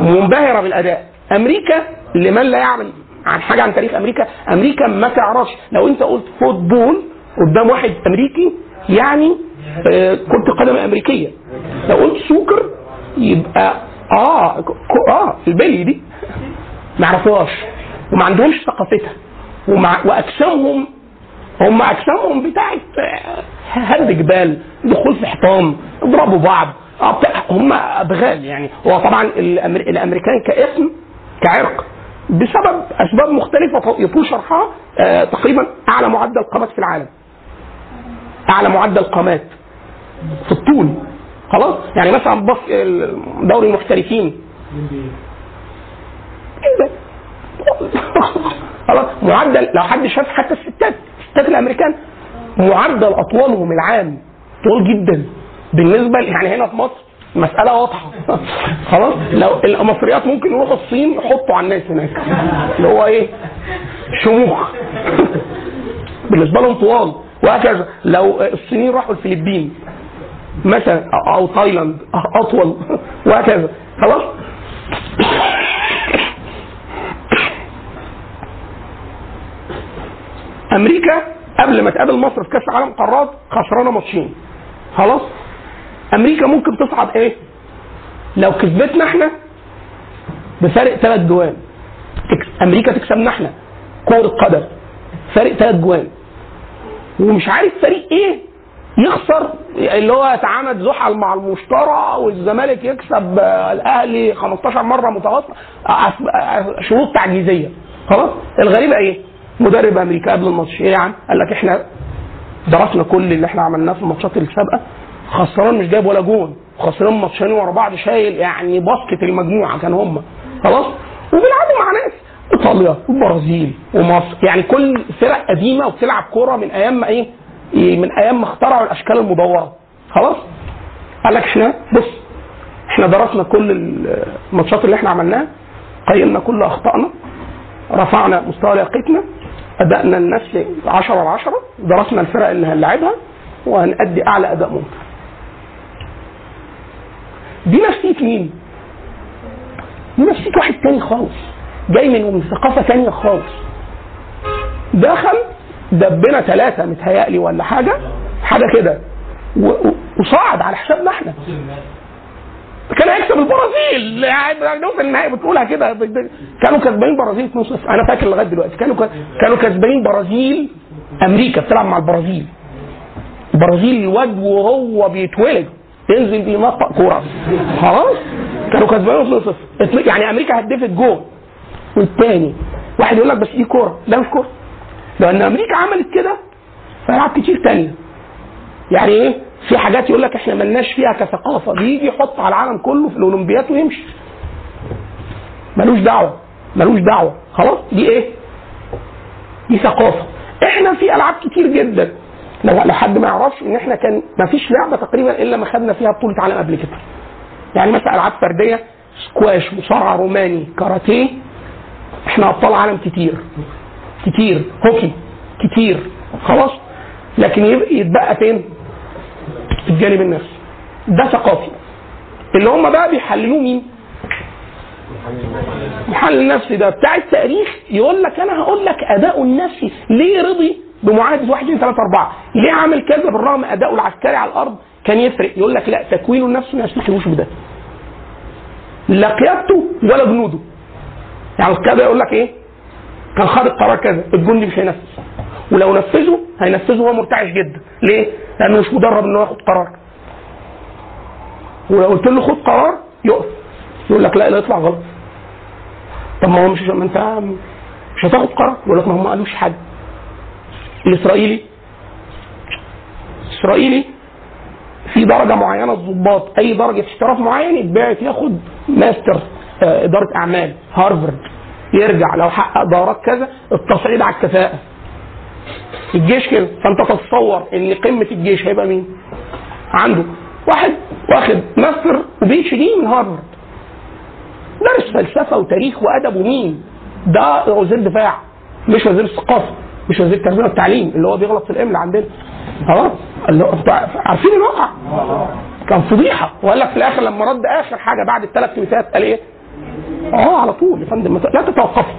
منبهرة بالأداء أمريكا لمن لا يعلم عن حاجة عن تاريخ أمريكا. أمريكا ما تعرفش. لو أنت قلت football قدام واحد أمريكي يعني آه، كرة قدم أمريكية. لو قلت soccer يبقى آه آه البلي دي. ما يعرفوهاش وما عندهمش ثقافتها. ومع وأجسامهم هم أجسامهم بتاعت آه، هد جبال دخول في حيطان اضربوا بعض. آه، هم أبغال يعني. هو طبعا. الأمريكان كاسم كعرق. بسبب أسباب مختلفة يطول شرحها آه، تقريبا أعلى معدل قامات في العالم. أعلى معدل قامات في الطول. خلاص؟ يعني مثلا بص دوري المحترفين. خلاص؟ معدل لو حد شاف حتى الستات الستات الأمريكان معدل اطوالهم العام طول جدا. بالنسبة يعني هنا في مصر مسألة واضحة. خلاص؟ لو المصريات ممكن يروحوا الصين يحطوا على الناس هناك. اللي هو إيه؟ شموخ. بالنسبة لهم طوال. وهكذا. لو الصينيين راحوا الفلبين مثلا أو تايلاند أطول. وهكذا. خلاص؟ أمريكا قبل ما تقابل مصر في كأس العالم قارات خسرانة ماتشين. خلاص؟ أمريكا ممكن تصعد إيه؟ لو كسبتنا إحنا بفارق ثلاث جوان. أمريكا تكسبنا إحنا كرة قدم. فارق ثلاث جوان. ومش عارف فريق إيه يخسر اللي هو يتعامد زحل مع المشترى والزمالك يكسب آه، الأهلي 15 مرة متواصلة. آه، آه، شروط تعجيزية. خلاص؟ الغريبة إيه؟ مدرب أمريكا قبل الماتش إيه يا عم؟ قال لك إحنا درسنا كل اللي إحنا عملناه في الماتشات السابقة. خسران مش جايب ولا جون خسران ماتشين ورا بعض شايل يعني باسكت المجموعة كان هم. خلاص؟ وبيلعبوا مع ناس. إيطاليا والبرازيل ومصر. يعني كل فرق قديمة وبتلعب كورة من أيام ما إيه؟ إيه، من أيام ما اخترعوا الأشكال المدورة. خلاص؟ قال لك إحنا بص إحنا درسنا كل الماتشات اللي إحنا عملناها قيمنا كل أخطائنا رفعنا مستوى لياقتنا أدائنا النفسي 10 على 10 درسنا الفرق اللي هنلعبها وهنأدي أعلى أداء ممكن دي نفسيه مين؟ دي نفسيه واحد تاني خالص. جاي من ثقافة تانية خالص. دخل دبنا ثلاثة متهيألي ولا حاجة. حاجة كده. وصعد على حسابنا إحنا. كان هيكسب البرازيل. يعني نوصل النهائي بتقولها كده. كانوا كسبانين برازيل 2-0 أنا فاكر لغاية دلوقتي. كانوا كانوا كسبانين برازيل أمريكا بتلعب مع البرازيل. البرازيل الواد وهو بيتولد. ينزل بينطق كورة. خلاص؟ كانوا كسبانين 2-0 يعني أمريكا هدفت جول. والتاني واحد يقول لك بس دي كورة. ده مش كورة. لأن أمريكا عملت كده في العاب كتير تانية يعني إيه؟ في حاجات يقول لك إحنا ملناش فيها كثقافة. بيجي يحط على العالم كله في الاولمبياد ويمشي. ملوش دعوة. ملوش دعوة. خلاص؟ دي إيه؟ دي ثقافة. إحنا في ألعاب كتير جدا. لو لو حد ما يعرفش إن إحنا كان ما فيش لعبة تقريبا إلا ما خدنا فيها بطولة عالم قبل كده. يعني مثلا ألعاب فردية سكواش مصارعة روماني كاراتيه إحنا أبطال عالم كتير. كتير. هوكي. كتير. خلاص. لكن يتبقى فين؟ الجانب النفسي. ده ثقافي. اللي هم بقى بيحللوه مين؟ محلل النفسي ده. بتاع التاريخ يقول لك أنا هقول لك اداؤه النفسي. ليه رضي؟ بمعاهدة 1 2 3 4 ليه عامل كذا بالرغم اداؤه العسكري على الأرض؟ كان يفرق. يقول لك لا تكوينه النفسي ما يسمحلوش بده لا قيادته ولا جنوده. يعني القيادة يقول لك إيه؟ كان خد القرار كذا. الجندي مش هينفذ. ولو نفذه هينفذه وهو مرتعش جدا. ليه؟ لأنه مش مدرب إنه ياخد قرار. ولو قلت له خد قرار يقف. يقول لك لا لا يطلع غلط. طب ما هو مش ما أنت مش هتاخد قرار. يقول لك ما هم قالوش حاجة. الاسرائيلي الاسرائيلي في درجة معينة الضباط أي درجة احتراف معين يتبعت ياخد ماستر آه، إدارة أعمال هارفرد يرجع لو حقق دورات كذا التصعيد على الكفاءة. الجيش كده. فأنت تتصور إن قمة الجيش هيبقى مين؟ عنده واحد واخد master و PhD من هارفرد. درس فلسفة وتاريخ وأدب ومين؟ ده وزير دفاع مش وزير الثقافه مش وزير التربيه والتعليم اللي هو بيغلط في الإملاء عندنا. خلاص. عارفين الواقع كان فضيحة. وقال لك في الآخر لما رد آخر حاجة بعد الثلاث تويتات قال إيه؟ آه على طول. يا فندم لا تتوقفي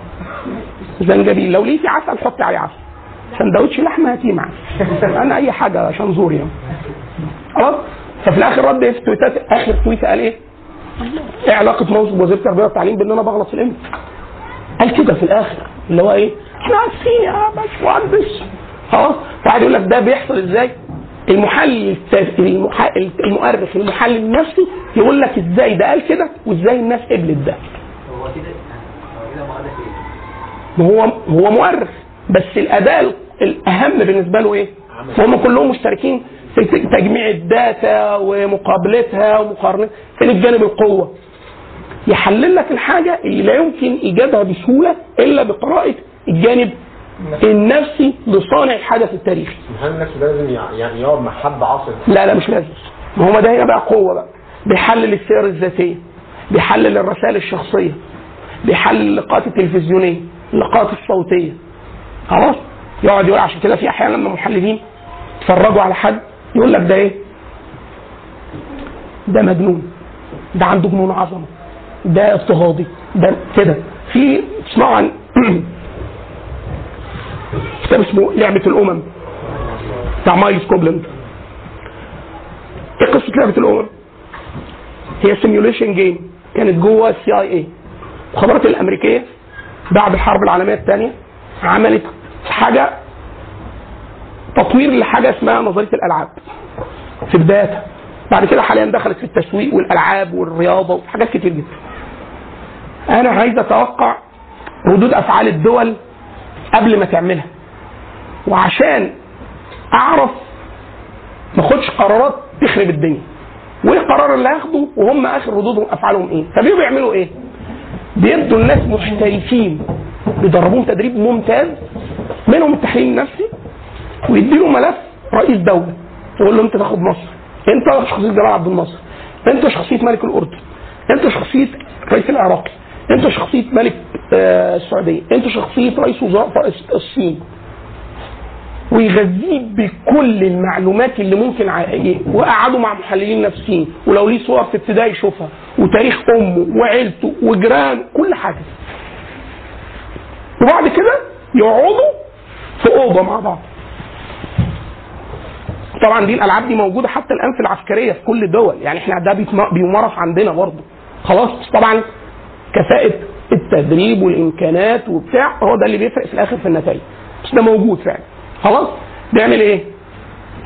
زنجبيل لو لقيتي عسل حطي عليه عسل. سندوتش لحمة هاتيه معاه أنا أي حاجة عشان زور يعني. خلاص. ففي الآخر رد إيه في تويتات آخر تويت قال إيه؟ إيه علاقة منصب وزير التربية والتعليم بأن أنا بغلط في الامن؟ قال كده في الآخر. اللي هو إيه؟ عارفين يا باشمهندس خلاص واحد يقول لك ده بيحصل إزاي؟ المحلل. المؤرخ المحلل النفسي يقول لك إزاي ده قال كده وإزاي الناس قبلت ده هو كده إيه؟ ما هو هو مؤرخ بس الاداء الأهم بالنسبة له إيه؟ هم كلهم مشتركين في تجميع الداتا ومقابلتها ومقارنتها فين الجانب القوة؟ يحلل لك الحاجة اللي لا يمكن إيجادها بسهولة إلا بقراءة الجانب النفسي لصانع الحدث التاريخي. النفسي ده لازم يع- يعني يقعد مع حد عاصر لا لا مش لازم. ما هو ده هنا بقى قوة بقى. بيحلل السير الذاتية بيحلل الرسائل الشخصية بيحلل اللقاءات التلفزيونية اللقاءات الصوتية. خلاص؟ يقعد يقول عشان كده في أحيانا لما محللين يتفرجوا على حد يقول لك ده إيه؟ ده مجنون. ده عنده جنون عظمة. ده اضطهادي. ده كده. في تسمعوا عن كتاب اسمه لعبة الأمم. بتاع مايلز كوبلاند إيه قصة لعبة الأمم؟ هي simulation game كانت جوه ال CIA المخابرات الأمريكية بعد الحرب العالمية الثانية عملت حاجة تطوير لحاجة اسمها نظرية الألعاب. في بدايتها. بعد كده حاليا دخلت في التسويق والألعاب والرياضة وحاجات كتير جدا. أنا عايز أتوقع ردود أفعال الدول قبل ما تعملها. وعشان أعرف ما أخدش قرارات تخرب الدنيا. وإيه القرار اللي هاخده؟ وهم آخر ردودهم أفعالهم إيه؟ فبيجوا بيعملوا إيه؟ بيدوا الناس محترفين بيدربوهم تدريب ممتاز منهم التحليل النفسي ويديله ملف رئيس دولة. يقول له أنت تاخد مصر. أنت شخصية جمال عبد الناصر. أنت شخصية ملك الأردن. أنت شخصية رئيس العراقي. انت شخصية ملك آه، السعودية انت شخصية رئيس وزراء الصين. ويغذيه بكل المعلومات اللي ممكن وقعدوا مع محللين نفسيين ولو ليه صور في ابتدائي يشوفها وتاريخ أمه وعيلته وجيرانه كل حاجة. وبعد كده يقعدوا في أوضة مع بعض. طبعا دي الألعاب دي موجودة حتى الآن في العسكرية في كل الدول. يعني إحنا ده بيمارس عندنا برضه. خلاص طبعا كفاءة التدريب والإمكانات وبتاع هو ده اللي بيفرق في الآخر في النتائج بس ده موجود فعلا خلاص بيعمل إيه؟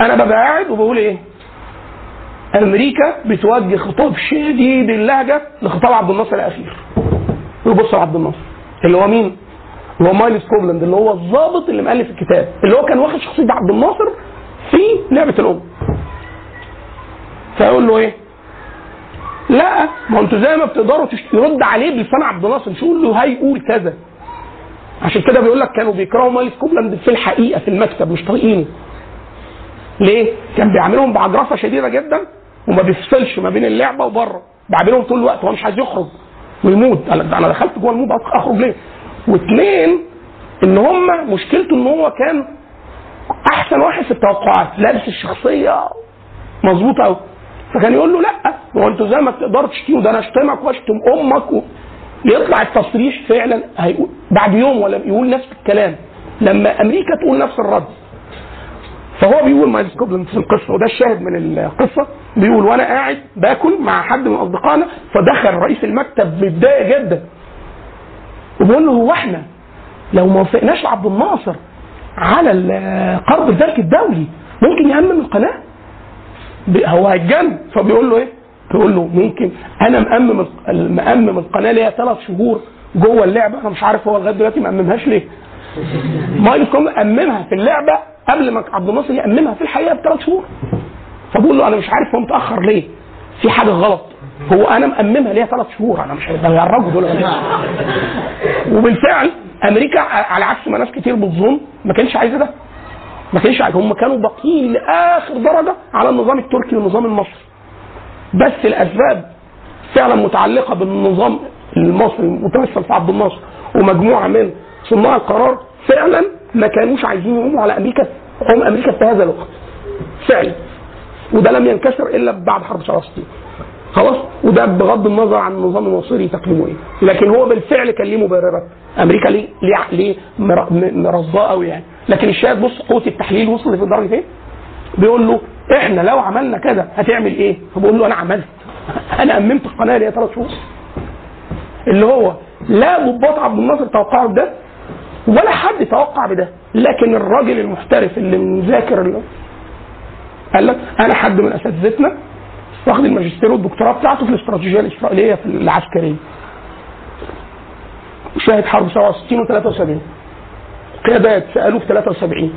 أنا ببقى قاعد وبقول إيه؟ أمريكا بتوجه خطاب شديد اللهجة لخطاب عبد الناصر الأخير ويبص لعبد الناصر اللي هو مين؟ اللي هو مايلز كوبلاند اللي هو الضابط اللي مؤلف الكتاب اللي هو كان واخد شخصية عبد الناصر في لعبة الأمم فيقول له إيه؟ لا ما أنتوا زي ما بتقدروا يرد عليه بلسان عبد الناصر مش يقول له هيقول كذا. عشان كده بيقول لك كانوا بيكرهوا مايلز كوبلاند في الحقيقة في المكتب مش طايقينه. ليه؟ كان بيعاملهم بعجرفة شديدة جدا وما بيفصلش ما بين اللعبة وبره. بيعاملهم طول الوقت هو مش عايز يخرج ويموت. أنا دخلت جوه الموت أخرج ليه؟ واثنين إن هم مشكلته إن هو كان أحسن واحد في التوقعات لابس الشخصية مظبوطه قوي فكان يقول له لا هو أنتوا زي ما تقدروا تشتموا ده أنا اشتمك واشتم أمك و... يطلع التصريح فعلا هيقول بعد يوم ولا يقول نفس الكلام لما أمريكا تقول نفس الرد. فهو بيقول مايلز كوبلاند في القصة وده الشاهد من القصة بيقول وأنا قاعد باكل مع حد من أصدقائنا فدخل رئيس المكتب متضايق جدا. وبيقول له هو إحنا لو ما وافقناش لعبد الناصر على قرض البنك الدولي ممكن يأمم القناة؟ هو هيتجنن فبيقول له إيه؟ بيقول له ممكن أنا مأمم مأمم القناه ليا ثلاث شهور جوه اللعبة أنا مش عارف هو لغاية دلوقتي مأممهاش ليه؟ مايلز كوبلاند أممها في اللعبة قبل ما عبد الناصر يأممها في الحقيقة بثلاث شهور فبقول له أنا مش عارف هو متأخر ليه؟ في حاجة غلط هو أنا مأممها ليا ثلاث شهور أنا مش هيهرجوا دول؟ وبالفعل أمريكا على عكس ما ناس كتير بتظن ما كانش عايزة ده ما كانش هم كانوا باقيين لآخر درجة على النظام التركي والنظام المصري. بس الأسباب فعلا متعلقة بالنظام المصري المتمثل في عبد الناصر ومجموعة من صناع القرار فعلا ما كانوش عايزين يقوموا على أمريكا هم أمريكا في هذا الوقت. فعلا. وده لم ينكسر إلا بعد حرب 67 خلاص؟ وده بغض النظر عن النظام المصري تقييمه إيه. لكن هو بالفعل كان ليه مبررات. أمريكا ليه ليه ليه مر- م- مرصداه قوي يعني. لكن الشاهد بص قوة التحليل وصل لدرجة إيه؟ بيقول له إحنا لو عملنا كذا هتعمل إيه؟ فبقول له أنا عملت. أنا اممت القناة ليا ثلاث شهور. اللي هو لا ضباط عبد الناصر توقعوا بده ولا حد توقع بده. لكن الراجل المحترف اللي مذاكر ال- قال لك أنا حد من أساتذتنا واخد الماجستير والدكتوراه بتاعته في الاستراتيجية الإسرائيلية في العسكرية. شاهد حرب 67 و 73 قيادات سالوه في 73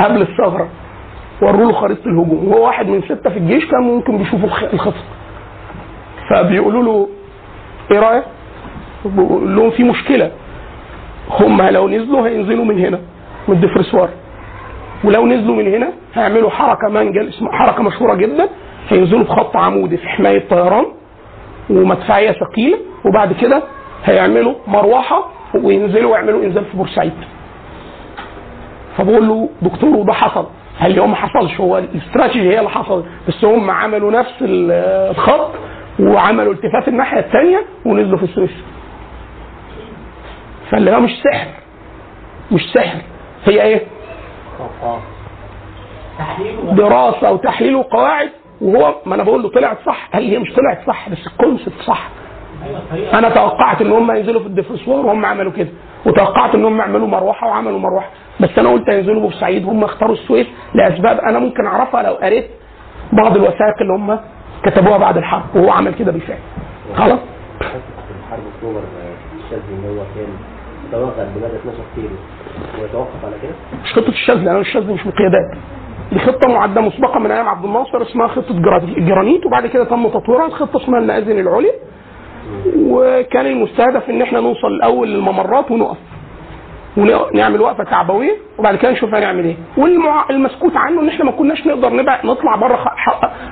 قبل الثغرة. وروا له خريطه الهجوم. وهو واحد من ستة في الجيش كان ممكن بيشوفوا الخ- الخطة. فبيقولوا له إيه رأيك؟ بيقول لهم في مشكلة. هم لو نزلوا هينزلوا من هنا من الدفرسوار. ولو نزلوا من هنا هيعملوا حركة منجل اسمها حركة مشهورة جدا. هينزلوا بخط عمودي في حماية طيران ومدفعيه ثقيلة وبعد كده هيعملوا مروحة وينزلوا ويعملوا إنزال في بورسعيد. فبقول له دكتور وده حصل. قال لي هو ما حصلش هو الاستراتيجي هي اللي حصلت بس هم عملوا نفس ال- الخط وعملوا التفاف الناحية الثانية ونزلوا في السويس فاللي هو مش سحر مش سحر هي إيه؟ دراسة وتحليل وقواعد. وهو ما أنا بقول له طلعت صح. قال لي مش طلعت صح بس الكونسبت صح. أنا توقعت ان هم ينزلوا في الدفرسوار وهم عملوا كده وتوقعت ان هم يعملوا مروحة وعملوا مروحة بس أنا قلت هينزلوا بورسعيد هم اختاروا السويس لأسباب أنا ممكن اعرفها لو قريت بعض الوثائق اللي هم كتبوها بعد الحرب وهو عمل كده بالفعل. خلاص؟ اكتوبر الشاذلي ان هو كان توغل بمدى 12 كيلو ويتوقف على كده مش خطة الشاذلي أنا الشاذلي مش مقيادات دي خطه معدة مسبقة من أيام عبد الناصر اسمها خطة جرا- جرانيت وبعد كده تم تطويرها خطه اسمها المآذن العليا. وكان المستهدف إن إحنا نوصل الأول للممرات ونقف. ونعمل وقفة تعبويه وبعد كده نشوف هنعمل إيه. والمسكوت عنه إن إحنا ما كناش نقدر نبع نطلع بره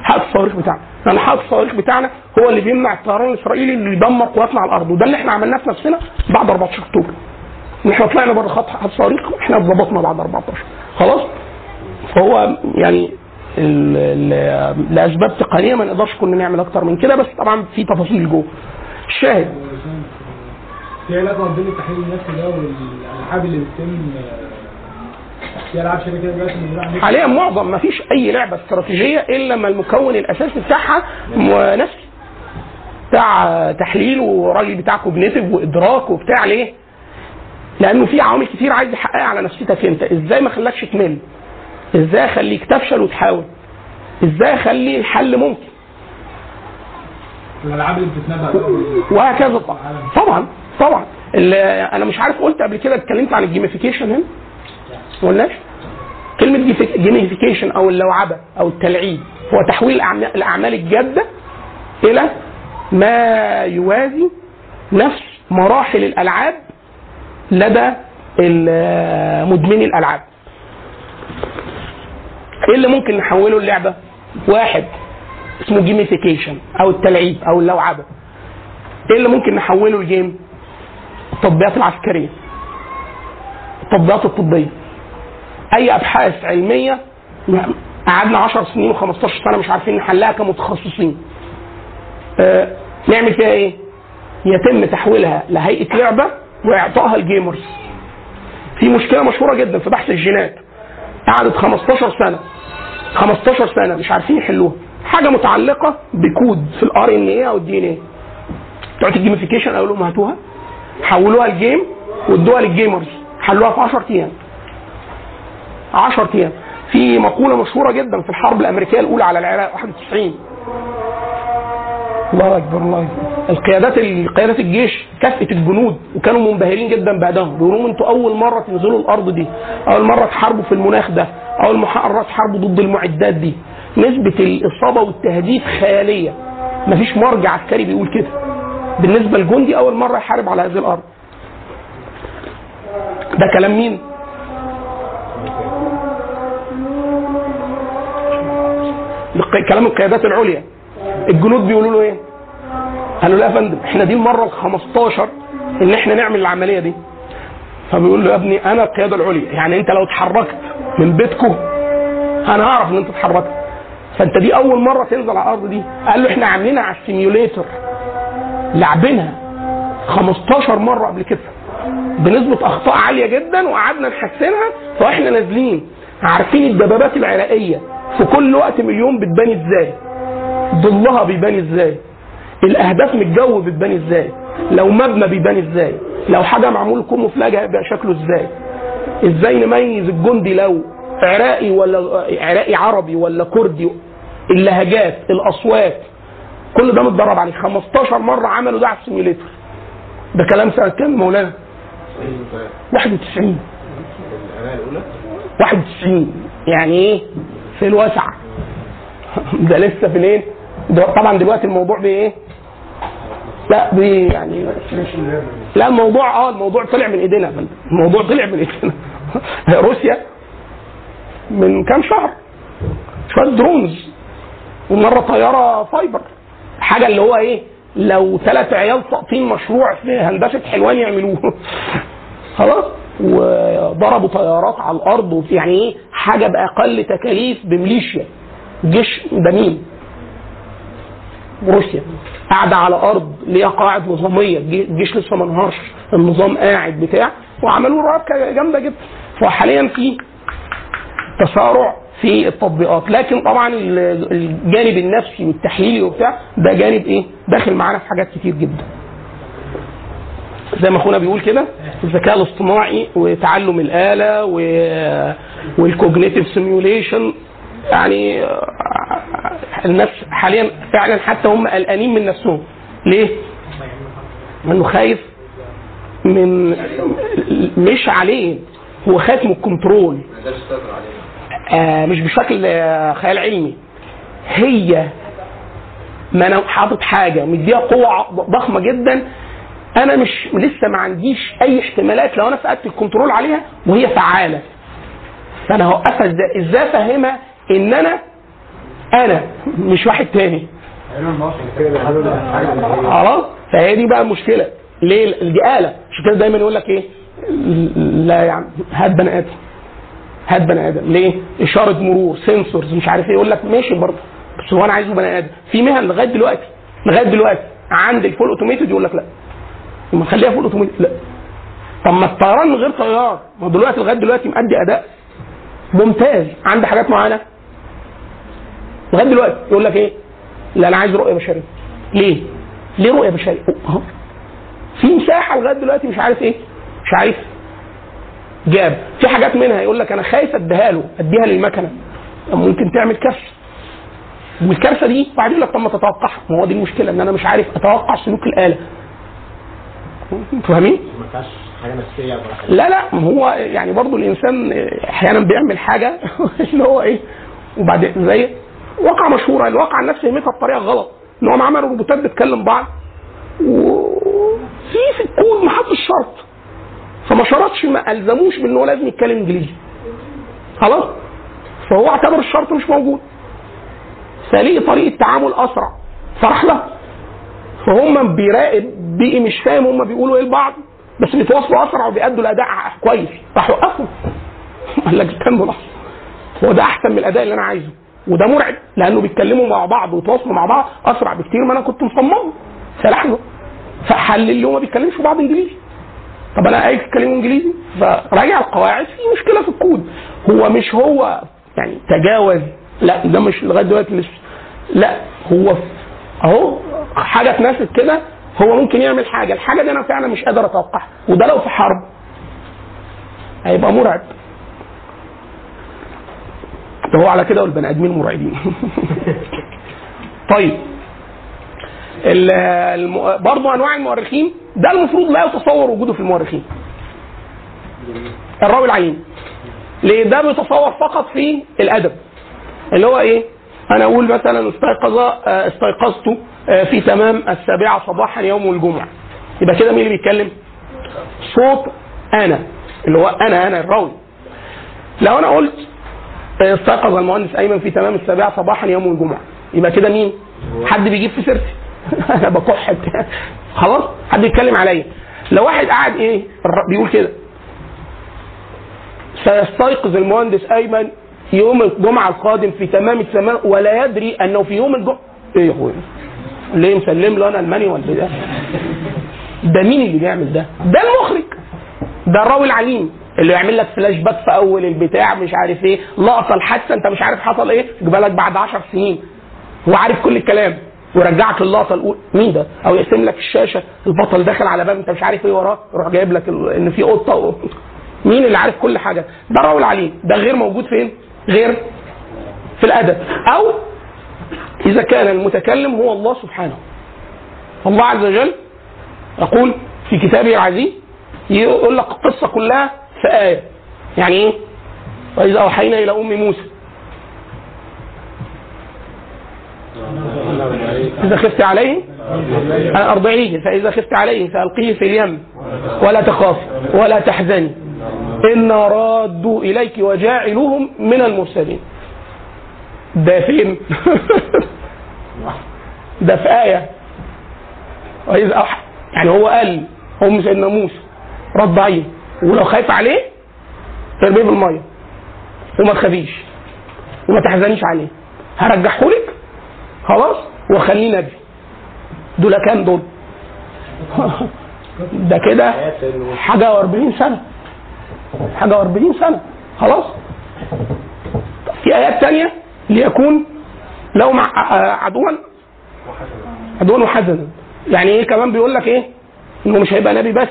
حائط الصواريخ بتاعنا. لأن حائط الصواريخ بتاعنا هو اللي بيمنع الطيران الإسرائيلي اللي يدمر قواتنا على الأرض. وده اللي إحنا عملناه في نفسنا بعد 14 أكتوبر. إن إحنا طلعنا بره خط الصواريخ إحنا اتظبطنا بعد 14 خلاص؟ فهو يعني ال- ال- لاسباب تقنية ما نقدرش كنا نعمل أكتر من كده بس طبعا في تفاصيل جوه. الشاهد. في علاقه ما بين التحليل النفسي ده والألعاب اللي بتتم في ألعاب شبه كده دلوقتي حاليا معظم ما فيش أي لعبة استراتيجية إلا لما المكون الأساسي بتاعها نفسي. بتاع تحليل وراجل بتاع cognitive وإدراك وبتاع ليه؟ لأنه في عوامل كتير عايز يحققها على نفسيتك أنت. إزاي ما خلاكش تمل؟ إزاي اخليك تفشل وتحاول؟ إزاي اخلي الحل ممكن؟ الألعاب اللي بتتنبأ وهكذا طبعا. طبعا طبعا. أنا مش عارف قلت قبل كده اتكلمت عن ال gamification هنا. ما قلناش؟ كلمة gamification أو اللوعبة أو التلعيب هو تحويل الأعمال الجادة إلى ما يوازي نفس مراحل الألعاب لدى مدمني الألعاب. إيه اللي ممكن نحوله للعبة؟ واحد اسمه gamification أو التلعيب أو اللوعبة. إيه اللي ممكن نحوله ل game؟ التطبيقات العسكرية. التطبيقات الطبية. اي ابحاث علمية قعدنا 10 سنين و15 سنة مش عارفين نحلها كمتخصصين آه، نعمل فيها إيه يتم تحويلها لهيئة لعبة واعطائها لل gamers في مشكلة مشهورة جدا في بحث الجينات قعدت 15 سنة. 15 سنة مش عارفين يحلوها. حاجة متعلقة بكود في ال RNA أو ال DNA بتوع ال gamification قالوا لهم هاتوها. حولوها ل game وادوها لل gamers حلوها في 10 أيام. 10 أيام. في مقولة مشهورة جدا في الحرب الأمريكية الأولى على العراق 91 الله أكبر الله أكبر. القيادات قيادات الجيش كافئت الجنود وكانوا منبهرين جدا بادائهم بيقولوا أنتوا أول مرة تنزلوا الأرض دي أول مرة تحاربوا في المناخ ده أول مرة تحاربوا ضد المعدات دي. نسبة الإصابة والتهديد خيالية. مفيش مرجع عسكري بيقول كده. بالنسبة لجندي أول مرة يحارب على هذه الأرض. ده كلام مين؟ كلام القيادات العليا. الجنود بيقولوا له إيه؟ قالوا لا يا فندم إحنا دي المرة ال 15 إن إحنا نعمل العملية دي. فبيقول له يا ابني أنا القيادة العليا يعني أنت لو اتحركت من بيتكم أنا هعرف إن أنت اتحركت. فأنت دي أول مرة تنزل على الأرض دي. قال له إحنا عاملينها على ال simulator. لاعبينها 15 مرة قبل كده. بنسبه أخطاء عالية جدا وقعدنا نحسنها فإحنا نازلين عارفين الدبابات العراقية في كل وقت من اليوم بتبان إزاي. ظلها بيبان إزاي؟ الأهداف من الجو بتبان إزاي؟ لو مبنى بيبان إزاي؟ لو حاجة معمول camouflage هيبقى شكله إزاي؟ إزاي نميز الجندي؟ لو عراقي ولا عراقي عربي ولا كردي؟ اللهجات الأصوات كل ده متدرب عليه. 15 مرة عملوا ده على ال simulator ده كلام سنة كام مولانا؟ 91 91 يعني إيه؟ في الوسع ده لسه في الايه ده طبعا دلوقتي الموضوع بايه لا بي يعني لا الموضوع آه الموضوع طلع من إيدينا. الموضوع طلع من إيدينا. روسيا من كام شهر. شوية drones ومرة طيارة فايبر حاجة اللي هو إيه؟ لو ثلاث عيال ساقطين مشروع في هندسة حلوان يعملوه. خلاص. وضربوا طيارات على الأرض يعني إيه؟ حاجة بأقل تكاليف بميليشيا. جيش ده مين؟ روسيا قاعدة على أرض ليها قواعد نظاميه الجي- الجيش لسه ما انهارش. النظام قاعد بتاع. وعملوا رابكة جامدة جدا. فحاليا في تسارع في التطبيقات. لكن طبعا ال- الجانب النفسي والتحليلي وبتاع ده جانب إيه؟ داخل معانا في حاجات كتير جدا. زي ما أخونا بيقول كده الذكاء الاصطناعي وتعلم الآلة وال cognitive simulation يعني آه، الناس حاليا فعلا حتى هم قلقانين من نفسهم. ليه؟ إنه خايف من مش عليه. هو خايف من ال control. آه مش بشكل آه خيال علمي. هي ما أنا حاطط حاجة مديها قوة ضخمة جدا. أنا مش لسه ما عنديش أي احتمالات. لو أنا فقدت ال control عليها وهي فعالة. فأنا هوقفها إزاي؟ إزاي أفهمها؟ ان أنا أنا مش واحد تاني. خلاص؟ فهي دي بقى المشكلة. ليه؟ دي آلة. عشان كده دايما يقول لك إيه؟ لا يا عم هات بني آدم. هات بني آدم. ليه؟ إشارة مرور sensors مش عارف إيه. يقول لك ماشي برضه. بس هو أنا عايزه بني آدم. في مهن لغاية دلوقتي لغاية دلوقتي. عند ال fully automated يقول لك لا. ما نخليها fully automated لا. طب ما الطيران من غير طيار. ما دلوقتي لغاية دلوقتي مأدي أداء ممتاز. عندي حاجات معينة؟ لغاية دلوقتي يقول لك إيه؟ لا أنا عايز رؤية بشرية. ليه؟ ليه رؤية بشرية؟ أهو. في مساحة لغاية دلوقتي مش عارف إيه؟ مش عارف. gap. في حاجات منها يقول لك أنا خايف أديها له أديها للمكنة. ممكن تعمل كارثة. والكارثة دي بعد يقول لك طب ما تتوقعها. ما هو دي المشكلة إن أنا مش عارف أتوقع سلوك الآلة. فاهمين؟ ما حاجة نفسية لا لا. هو يعني برضو الإنسان أحيانا بيعمل حاجة اللي هو إيه؟ وبعدين زي واقع مشهورة الواقع الناس فهمتها بطريقة غلط. إن هم عملوا روبوتات بتكلم بعض. وفي في الكون ما حطش شرط. فما شرطش ما ألزموش بإن هو لازم يتكلم إنجليزي. خلاص؟ فهو اعتبر الشرط مش موجود. فليه طريقة تعامل أسرع؟ فراح له فهم بيراقب بيئي مش فاهم هم بيقولوا إيه لبعض بس بيتواصلوا أسرع وبيأدوا الأداء كويس. راح وقفهم قال لك استنوا لحظه هو ده أحسن من الأداء اللي أنا عايزه. وده مرعب لأنه بيتكلموا مع بعض ويتواصلوا مع بعض أسرع بكتير ما أنا كنت مصممه فلحظه فحل اللي هو ما بيتكلمش بعض إنجليزي. طب أنا عايز اتكلم إنجليزي؟ فراجع القواعد في مشكلة في الكود. هو مش هو يعني تجاوز لا ده مش لغاية دلوقتي لسه لا هو أهو حاجة اتنست كده هو ممكن يعمل حاجة. الحاجة دي أنا فعلا مش قادر أتوقعها وده لو في حرب هيبقى مرعب. ده هو على كده والبني آدمين مرعبين. طيب. برضه أنواع المؤرخين ده المفروض لا يتصور وجوده في المؤرخين. الراوي العين ليه؟ ده بيتصور فقط في الأدب. اللي هو إيه؟ أنا أقول مثلا استيقظ آه، استيقظت آه، في تمام السابعة صباحا يوم الجمعة. يبقى كده مين اللي بيتكلم؟ صوت أنا. اللي هو أنا أنا الراوي. لو أنا قلت استيقظ المهندس أيمن في تمام السابعة صباحا يوم الجمعة. يبقى كده مين؟ حد بيجيب في سيرتي. أنا بكح. خلاص؟ حد يتكلم عليا. لو واحد قاعد إيه؟ بيقول كده. سيستيقظ المهندس أيمن يوم الجمعة القادم في تمام السماء ولا يدري أنه في يوم الجمعة. إيه يا أخويا؟ ليه مسلم له أنا ألماني ولا ده ده مين اللي بيعمل ده؟ ده المخرج. ده الراوي العليم. اللي يعمل لك فلاش باك في أول البتاع مش عارف إيه. لقطة الحادثة أنت مش عارف حصل إيه؟ يجيبها لك بعد 10 سنين. هو عارف كل الكلام. ويرجعك اللقطه الاولى مين ده؟ أو يقسم لك الشاشة. البطل داخل على باب أنت مش عارف إيه وراه. يروح جايب لك إن في قطة. مين اللي عارف كل حاجة؟ ده الراوي العليم ده غير موجود فين؟ غير في الأدب. أو إذا كان المتكلم هو الله سبحانه. الله عز وجل يقول في كتابه العزيز يقول لك القصة كلها في إيه يعني إيه؟ وإذا أوحينا إلى أم موسى. إذا خفت عليه؟ أرضعيه. فإذا خفت عليه فألقيه في اليم. ولا تخافي ولا تحزني إنا رادوا إليك وجاعلوهم من المرسلين. ده فين؟ ده في آية. وإذا أوح... يعني هو قال أم سيدنا موسى رضعيه ولو خايف عليه ترميه بالمية. وما تخافيش. وما تحزنيش عليه. هرجحهولك خلاص. وخليه نبي. دول كام دول؟ ده كده حاجة وأربعين سنة. حاجة وأربعين سنة. خلاص. في آيات تانية ليكون لو مع عدوا. عدوا وحزنا. يعني إيه كمان بيقول لك إيه؟ إنه مش هيبقى نبي بس.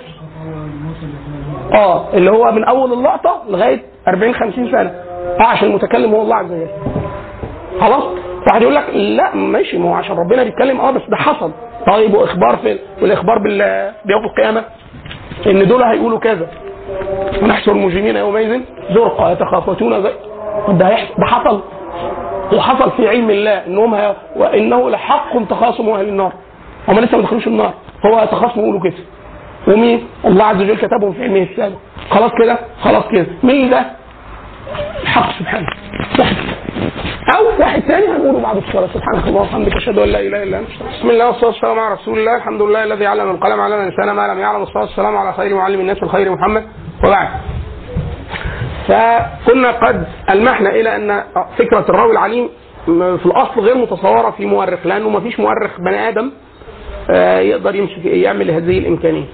آه اللي هو من أول اللقطة لغاية 40 50 سنة. آه عشان المتكلم هو الله عز وجل. خلاص؟ واحد يقول لك لا ماشي ما هو عشان ربنا بيتكلم. آه بس ده حصل. طيب وإخبار في والإخبار بيوم القيامة إن دول هيقولوا كذا. ونحشر المجرمين يومئذ زرقا يتخافتون زي ده ده حصل. وحصل في علم الله إنهم. وإنه لحق تخاصم أهل النار. هم لسه ما دخلوش النار. هو يتخاصموا يقولوا كده. ومين؟ الله عز وجل كتبهم في علمه السابق. خلاص كده؟ خلاص كده. مين ده؟ الحق سبحانه. واحد أو واحد ثاني هنقوله بعد الصلاة. سبحانك اللهم وبحمدك أشهد أن لا إله إلا أنت بسم الله والصلاة والسلام على رسول الله. الحمد لله الذي علم القلم علم الإنسان ما لم يعلم. الصلاه والسلام على خير معلم الناس الخير محمد. وبعد. فكنا قد ألمحنا إلى أن فكرة الراوي العليم في الأصل غير متصورة في مؤرخ لأنه ما فيش مؤرخ بني آدم آه، يقدر يمسك يعمل هذه الإمكانية.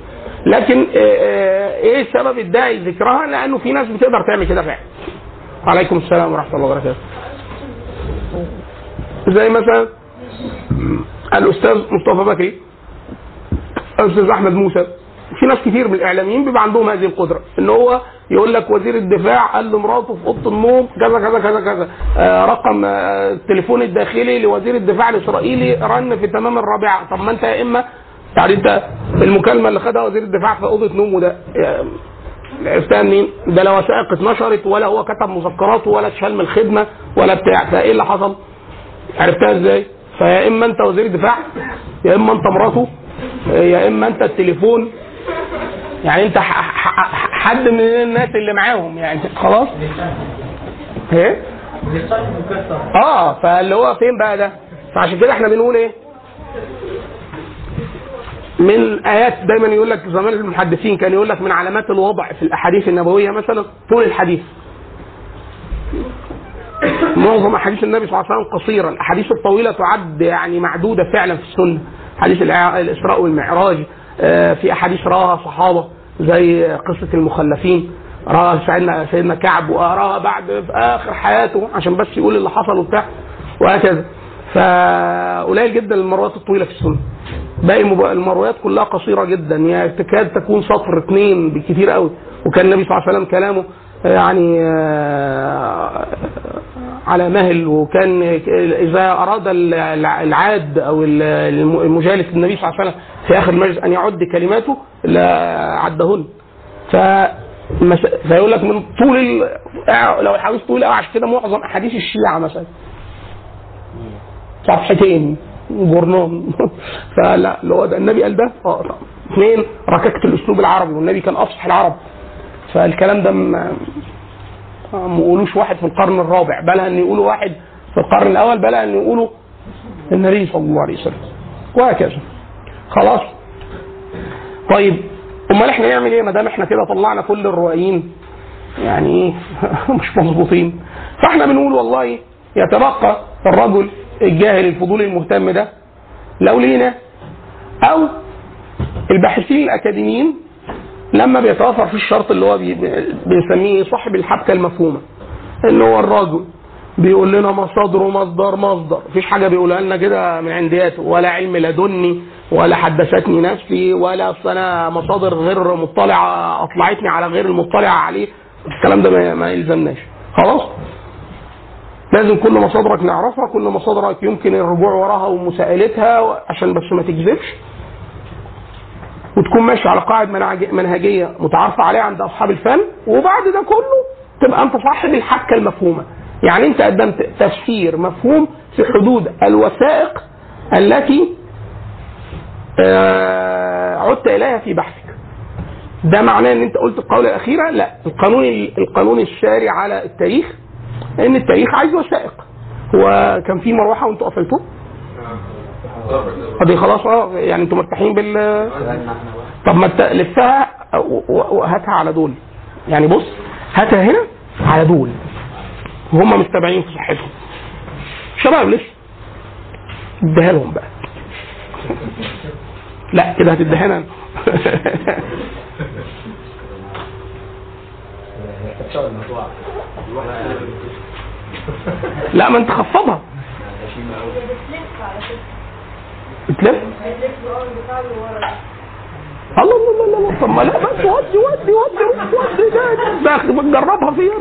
لكن آه، آه، إيه سبب الداعي لذكرها؟ لأنه في ناس بتقدر تعمل كده فعلا. عليكم السلام ورحمة الله وبركاته. زي مثلا الأستاذ مصطفى بكري الأستاذ أحمد موسى. في ناس كتير من الإعلاميين بيبقى عندهم هذه القدرة إن هو يقول لك وزير الدفاع قال لمراته في أوضة النوم كذا كذا كذا كذا. آه رقم التليفون الداخلي لوزير الدفاع الإسرائيلي رن في تمام الرابعة. طب ما أنت يا إما يعني انت المكالمة اللي خدها وزير الدفاع في أوضة نومه ده عرفتها منين؟ ده لا وثائق اتنشرت ولا هو كتب مذكراته ولا اتشال من الخدمة ولا بتاع فإيه اللي حصل؟ عرفتها إزاي؟ فيا إما أنت وزير الدفاع يا إما أنت مراته يا إما أنت التليفون يعني أنت حد من الناس اللي معاهم يعني خلاص إيه آه فاللي هو فين بقى ده فعشان كده إحنا بنقول إيه من ايات دايما يقول لك زمان المحدثين كان يقول لك من علامات الوضع في الأحاديث النبوية مثلا طول الحديث. معظم أحاديث النبي صلى الله عليه وسلم قصيره الاحاديث الطويلة تعد يعني معدودة فعلا في السنة. حديث الإسراء والمعراج آه، في أحاديث راها صحابة زي قصة المخلفين راها سيدنا سيدنا كعب وراها بعد في آخر حياته عشان بس يقول اللي حصل وبتاع وهكذا. فقليل جدا المرويات الطويلة في السنة. باقي المرويات كلها قصيرة جدا. يعني تكاد تكون سطر اثنين بالكثير قوي. وكان النبي صلى الله عليه وسلم كلامه يعني آه، على مهل. وكان إذا أراد الع- العاد أو الم- المجالس للنبي صلى الله عليه وسلم في آخر المجلس أن يعد كلماته لعدهن ف فيقول لك من طول. لو الحديث طويل قوي عشان كده معظم أحاديث الشيعة مثلا. صفحتين. جورنال فلا اللي هو ده النبي قال ده آه اثنين رككت الأسلوب العربي والنبي كان أفصح العرب. فالكلام ده ما يقولوش واحد في القرن الرابع بل أن يقولوا واحد في القرن الأول بل أن يقولوا النبي صلى الله عليه وسلم. وهكذا. خلاص. طيب أمال إحنا نعمل إيه؟ ما دام إحنا كده طلعنا كل الروائيين يعني إيه؟ مش مظبوطين. فإحنا بنقول والله يتبقى الرجل الجاهل الفضولي المهتم ده لو لينا أو الباحثين الأكاديميين لما بيتوفر في الشرط اللي هو بنسميه صاحب الحبكة المفهومة إن هو الراجل بيقول لنا مصادره مصدر مصدر مفيش حاجة بيقولها لنا كده من عندياته ولا علم لدني ولا حدثتني نفسي ولا أنا مصادر غير مطلعة أطلعتني على غير المطلع عليه الكلام ده ما يلزمناش. خلاص؟ لازم كل مصادرك نعرفها كل مصادرك يمكن الرجوع وراها ومساءلتها عشان بس ما تكذبش. وتكون ماشي على منهج- منهجية متعارفة عليها عند أصحاب الفن وبعد ده كله تبقى أنت صاحب الحبكة المفهومة. يعني أنت قدمت تفسير مفهوم في حدود الوثائق التي آه، عدت إليها في بحثك. ده معناه إن أنت قلت القوله الاخيره لا. القانون القانون الشارع على التاريخ ان التاريخ عايز وثائق. هو كان في مروحة وانتوا قفلتوه؟ دي خلاص آه يعني أنتوا مرتاحين بال طب ما لفها وهاتها على دول. يعني بص هاتها هنا على دول. وهم مستبعين في صحتهم. شباب لسه. اديها لهم بقى. لا كده هتديها لا ما انت خفضها. بتلف؟ الله الله الله الله. طب ما لا بس ودي ودي ودي ودي ده ده بتجربها فيا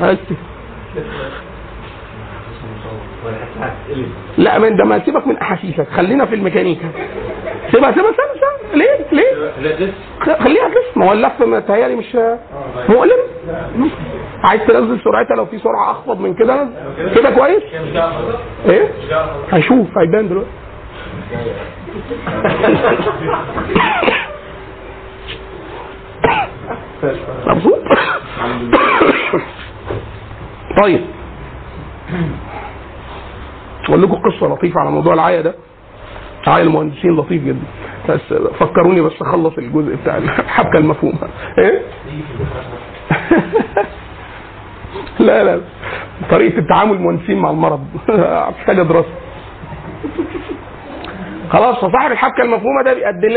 أنا بس لا من ده ما سيبك من أحاسيسك خلينا في الميكانيكا. سيبها سيبها سيبها ليه؟ ليه؟ خليها ما هو اللف متهيألي مش مؤلم؟ عايز تنزل سرعتها لو في سرعة أخفض من كده؟ كده كويس؟ إيه؟ هيشوف هيبان دلوقتي. مبسوط؟ طيب. أقول لكم قصة لطيفة على موضوع العاية ده. عاية المهندسين لطيف جدا. بس فكروني بس أخلص الجزء بتاع الحبكه المفهومه إيه؟ لا لا. طريقة التعامل المهندسين مع المرض. محتاجة دراسة. خلاص فصاحب الحبكة المفهومة ده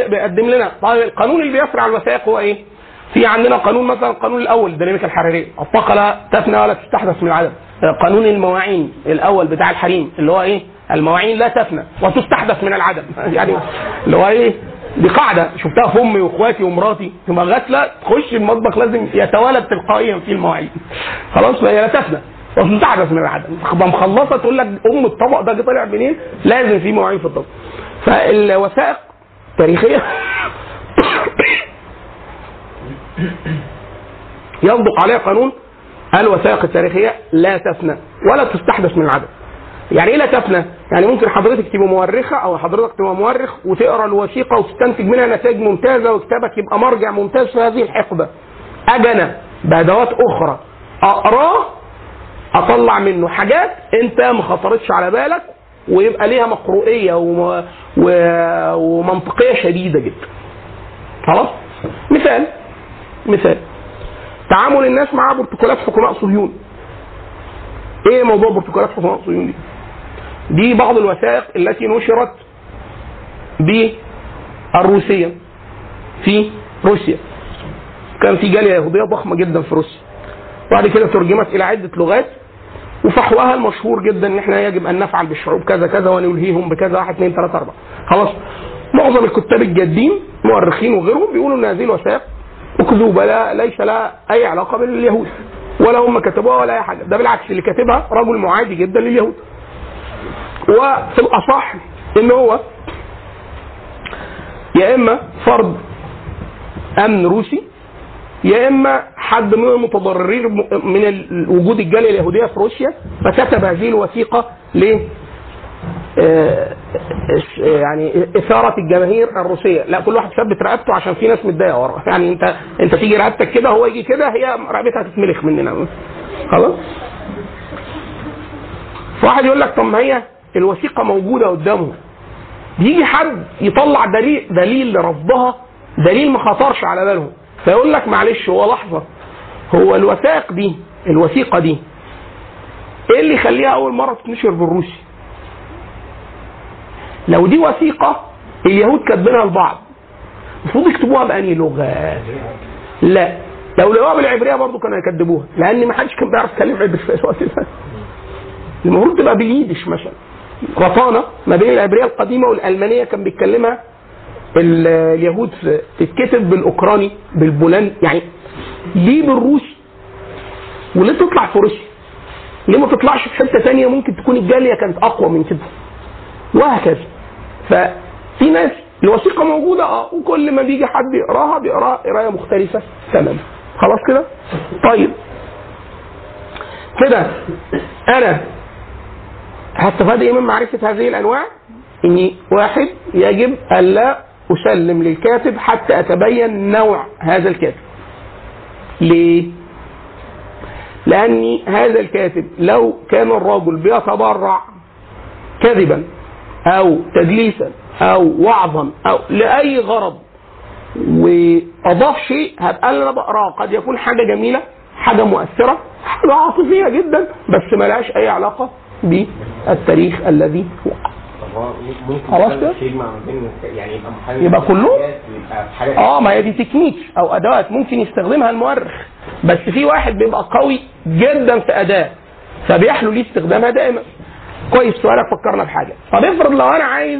بيقدم لنا طيب القانون اللي بيسرع الوثائق هو إيه؟ في عندنا قانون مثلا القانون الأول الديناميكا الحرارية. الطاقة لا تفنى ولا تستحدث من العدم قانون المواعين الأول بتاع الحريم اللي هو إيه؟ المواعين لا تفنى وتستحدث من العدم. يعني اللي هو إيه؟ دي قاعدة شفتها في أمي وإخواتي ومراتي. تبقى غاسله تخش المطبخ لازم يتوالد تلقائيا في المواعين. خلاص؟ فهي لا تفنى وتستحدث من العدم. تبقى مخلصة تقول لك أم الطبق ده جه طالع منين؟ لازم في مواعين في الطبق فالوثائق التاريخيه يصدق عليها قانون الوثائق التاريخية لا تفنى ولا تستحدث من العدم. يعني إيه لا تفنى؟ يعني ممكن حضرتك تبقى مؤرخة أو حضرتك تبقى مؤرخ وتقرأ الوثيقة وتستنتج منها نتائج ممتازة وكتابك يبقى مرجع ممتاز في هذه الحقبة. أجي بأدوات أخرى اقراه أطلع منه حاجات أنت ما خطرتش على بالك ويبقى ليها مقروئية وم... و... ومنطقية شديدة جدا. خلاص؟ مثال مثال تعامل الناس مع برتقالات حكماء صهيون. إيه موضوع برتقالات حكماء صهيون دي؟ دي بعض الوثائق التي نشرت بالروسية في روسيا. كان في جالية يهودية ضخمة جدا في روسيا. بعد كده ترجمت إلى عدة لغات وفحوها المشهور جدا إن إحنا يجب أن نفعل بالشعوب كذا كذا ونلهيهم بكذا واحد اثنين ثلاثة أربعة. خلاص معظم الكتاب الجادين مؤرخين وغيرهم بيقولوا إن هذه الوثائق مكذوبة لا ليس لها أي علاقة باليهود ولا هم كتبوها ولا أي حاجة. ده بالعكس اللي كاتبها رجل معادي جدا لليهود. وفي الأصح إن هو يا إما فرد أمن روسي يا إما حد من المتضررين من وجود الجالية اليهودية في روسيا فكتب هذه الوثيقة ل آه، يعني إثارة الجماهير الروسية. لا كل واحد ثبت رقبته عشان في ناس متضايقة ورا يعني انت أنت تيجي رقبتك كده هو يجي كده هي رقبتها تتملخ مننا. خلاص؟ فواحد يقول لك طب ما هي الوثيقة موجودة قدامه. يجي حد يطلع دليل دليل لرفضها دليل ما خطرش على بالهم فيقول لك معلش هو لحظة. هو الوثائق دي الوثيقة دي إيه اللي يخليها أول مرة تتنشر بالروسي؟ لو دي وثيقة اليهود كاتبينها لبعض. المفروض يكتبوها بأنهي لغة؟ لا. لو لقوها بالعبرية برضه كانوا يكذبوها لأن ما حدش كان بيعرف يتكلم عبري في الوقت ده. المفروض تبقى باليدش مثلا. رطانة ما بين العبرية القديمة والألمانية كان بيتكلمها ال- اليهود تتكتب بالأوكراني بالبولندي يعني ليه بالروسي وليه تطلع في روسيا؟ ليه ما تطلعش في حتة ثانية ممكن تكون الجالية كانت أقوى من كده؟ وهكذا. ففي ناس الوثيقة موجودة آه وكل ما بيجي حد يقراها بيقراها قراية مختلفة تماما. خلاص كده؟ طيب. كده أنا هستفاد إيه من معرفة هذه الأنواع؟ إني واحد يجب الا أسلم للكاتب حتى أتبين نوع هذا الكاتب. ليه؟ لأني هذا الكاتب لو كان الرجل بيتبرع كذبا أو تدليسا أو وعظا أو لأي غرض. وأضاف شيء هبقى أنا بقراه. قد يكون حاجة جميلة حاجة مؤثرة حاجة عاطفية جدا بس ملهاش أي علاقة بالتاريخ الذي وقع. خلاص كده؟ يعني يبقى يبقى كله؟ يبقى في حاجة آه ما هي دي تكنيك أو أدوات ممكن يستخدمها المؤرخ. بس في واحد بيبقى قوي جدا في أداة فبيحلو ليه استخدامها دائما. كويس سؤالك فكرنا بحاجة. طب افرض لو أنا عايز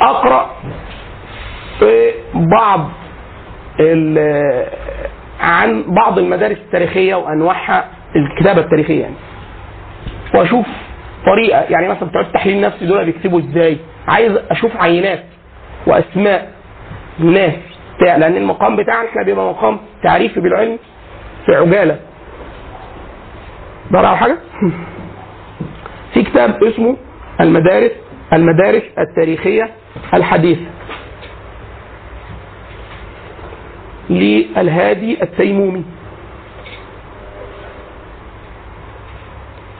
أقرأ في بعض عن بعض المدارس التاريخية وأنواعها الكتابة التاريخية يعني. وأشوف طريقة يعني مثلا بتوع التحليل النفسي دول بيكتبوا إزاي؟ عايز أشوف عينات وأسماء ناس بتاع لأن المقام بتاعنا إحنا بيبقى مقام تعريفي بالعلم في عجالة. دور على حاجة؟ في كتاب اسمه المدارس المدارس التاريخية الحديثة. للهادي التيمومي.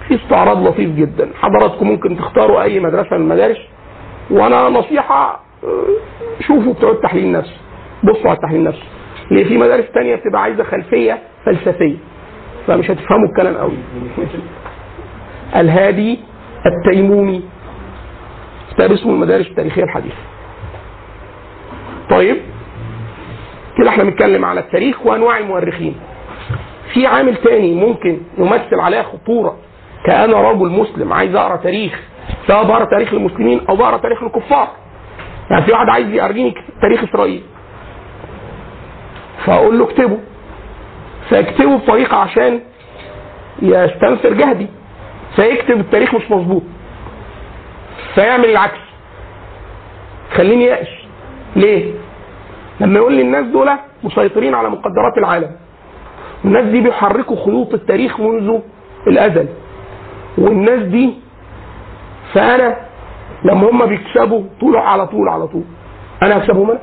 في استعراض لطيف جدا. حضراتكم ممكن تختاروا أي مدرسة من المدارس وأنا نصيحة آه، شوفوا بتوع التحليل النفسي بصوا على التحليل النفسي ليه؟ في مدارس تانية بتبقى عايزة خلفية فلسفية. فمش هتفهموا الكلام قوي. الهادي التيمومي. كتاب اسمه المدارس التاريخية الحديثة. طيب كده إحنا بنتكلم على التاريخ وأنواع المؤرخين. في عامل تاني ممكن يمثل عليها خطورة. كأنا رجل مسلم عايز أقرأ تاريخ. سواء بقرا تاريخ المسلمين أو بقرا تاريخ الكفار. يعني في واحد عايز يوريني تاريخ إسرائيل. فأقول له اكتبه. فيكتبه بطريقه عشان يستنفر جهدي. فيكتب التاريخ مش مظبوط. فيعمل العكس. خليني يأس. ليه؟ لما يقول لي الناس دول مسيطرين على مقدرات العالم. الناس دي بيحركوا خيوط التاريخ منذ الأزل. والناس دي فأنا لما هم بيكسبوا طول على طول على طول. أنا هكسبهم أنا؟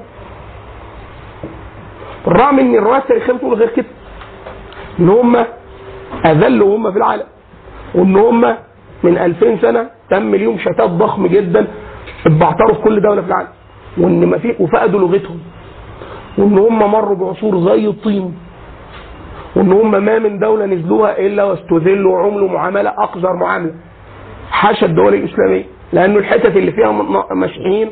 بالرغم ان الروايات التاريخيه بتقول غير كده. إن هم أذلوا هم في العالم. وإن هم من 2000 سنة تم ليهم شتات ضخم جدا اتبعتروا في كل دولة في العالم. وإن ما في وفقدوا لغتهم. وإن هم مروا بعصور زي الطين. وإن هم ما من دولة نزلوها إلا واستذلوا وعملوا معاملة أقذر معاملة. حاشا الدول الإسلامية. لأنه الحتت اللي فيها م- مسيحيين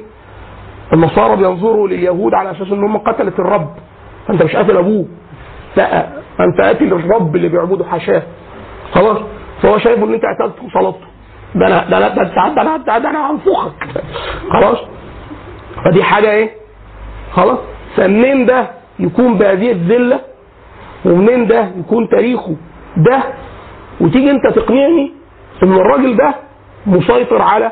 النصارى بينظروا لليهود على أساس إن هم قتلت الرب. فأنت مش قاتل أبوه. لا انت قاتل الرب اللي بيعبده حاشاه. خلاص؟ فهو شايف إن أنت قتلته وصلبته. ده أنا ده أنا ده أنا ده أنا, أنا هنفخك. خلاص؟ فدي حاجة إيه؟ خلاص؟ فمنين ده يكون بهذه الذلة؟ ومنين ده يكون تاريخه ده؟ وتيجي أنت تقنعني إن الراجل ده مسيطر على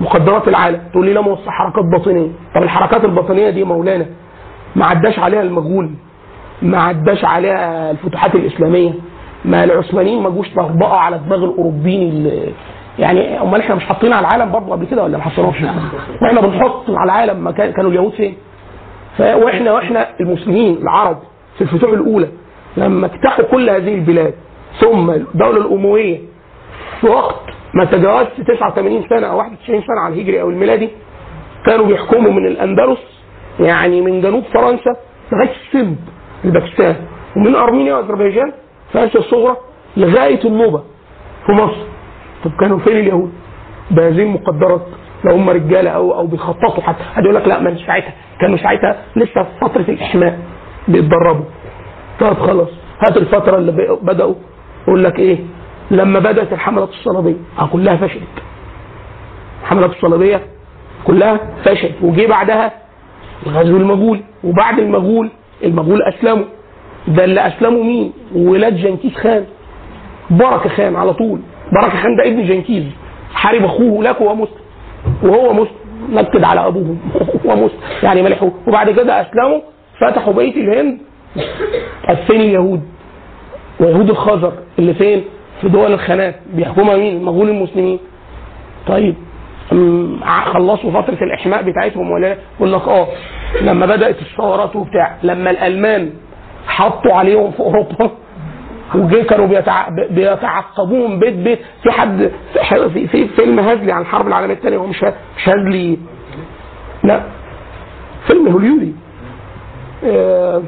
مقدرات العالم. تقول لي لا ما حركات باطنيه طب الحركات الباطنية دي مولانا ما عداش عليها المغول. ما عداش عليها الفتوحات الإسلامية ما العثمانيين ما جوش طبقوا على دماغ الأوروبيين يعني أمال إحنا مش حاطين على العالم برضه قبل كده ولا ما حطيناش؟ وإحنا بنحط على العالم ما كان كانوا اليهود فين؟ وإحنا وإحنا المسلمين العرب في الفتوح الأولى لما اجتاحوا كل هذه البلاد ثم الدولة الأموية في وقت ما تجاوزش 89 سنة أو 91 سنة على الهجري أو الميلادي كانوا بيحكموا من الأندلس يعني من جنوب فرنسا لغاية السند الباكستان. ومن أرمينيا وأذربيجان في اسيا الصغرى لغايه النوبة في مصر. طب كانوا فين اليهود؟ بهذه المقدرات لو هم رجالة أو أو بيخططوا حتى. حد يقول لك لا ما ساعتها. كانوا ساعتها لسه في فترة الإحماء بيتدربوا. طب خلاص هات الفترة اللي بدأوا. يقول لك إيه؟ لما بدأت الحملات الصليبية. آه كلها فشلت. الحملات الصليبية كلها فشلت. وجي بعدها الغزو المغولي وبعد المغول المغول اسلموا ده اللي اسلموا مين؟ ولاد جنكيز خان. بركة خان على طول. بركة خان ده ابن جنكيز. حارب أخوه لك وهو مسلم. وهو مسلم. نكد على ابوهم هو مسلم. يعني ملحوه وبعد كده اسلموا فتحوا بيت الهند. الثاني اليهود. ويهود الخزر. اللي فين؟ في دول الخانات بيحكمها مين؟ المغول المسلمين. طيب. خلصوا فترة الإحماء بتاعتهم ولا لا؟ يقول لك آه لما بدأت الثورات وبتاع لما الألمان حطوا عليهم في أوروبا وجي كانوا بيتع... بيتعقبوهم بيت بيت في حد في, في فيلم هزلي عن الحرب العالمية الثانية هو مش هزلي لا فيلم هوليودي آه،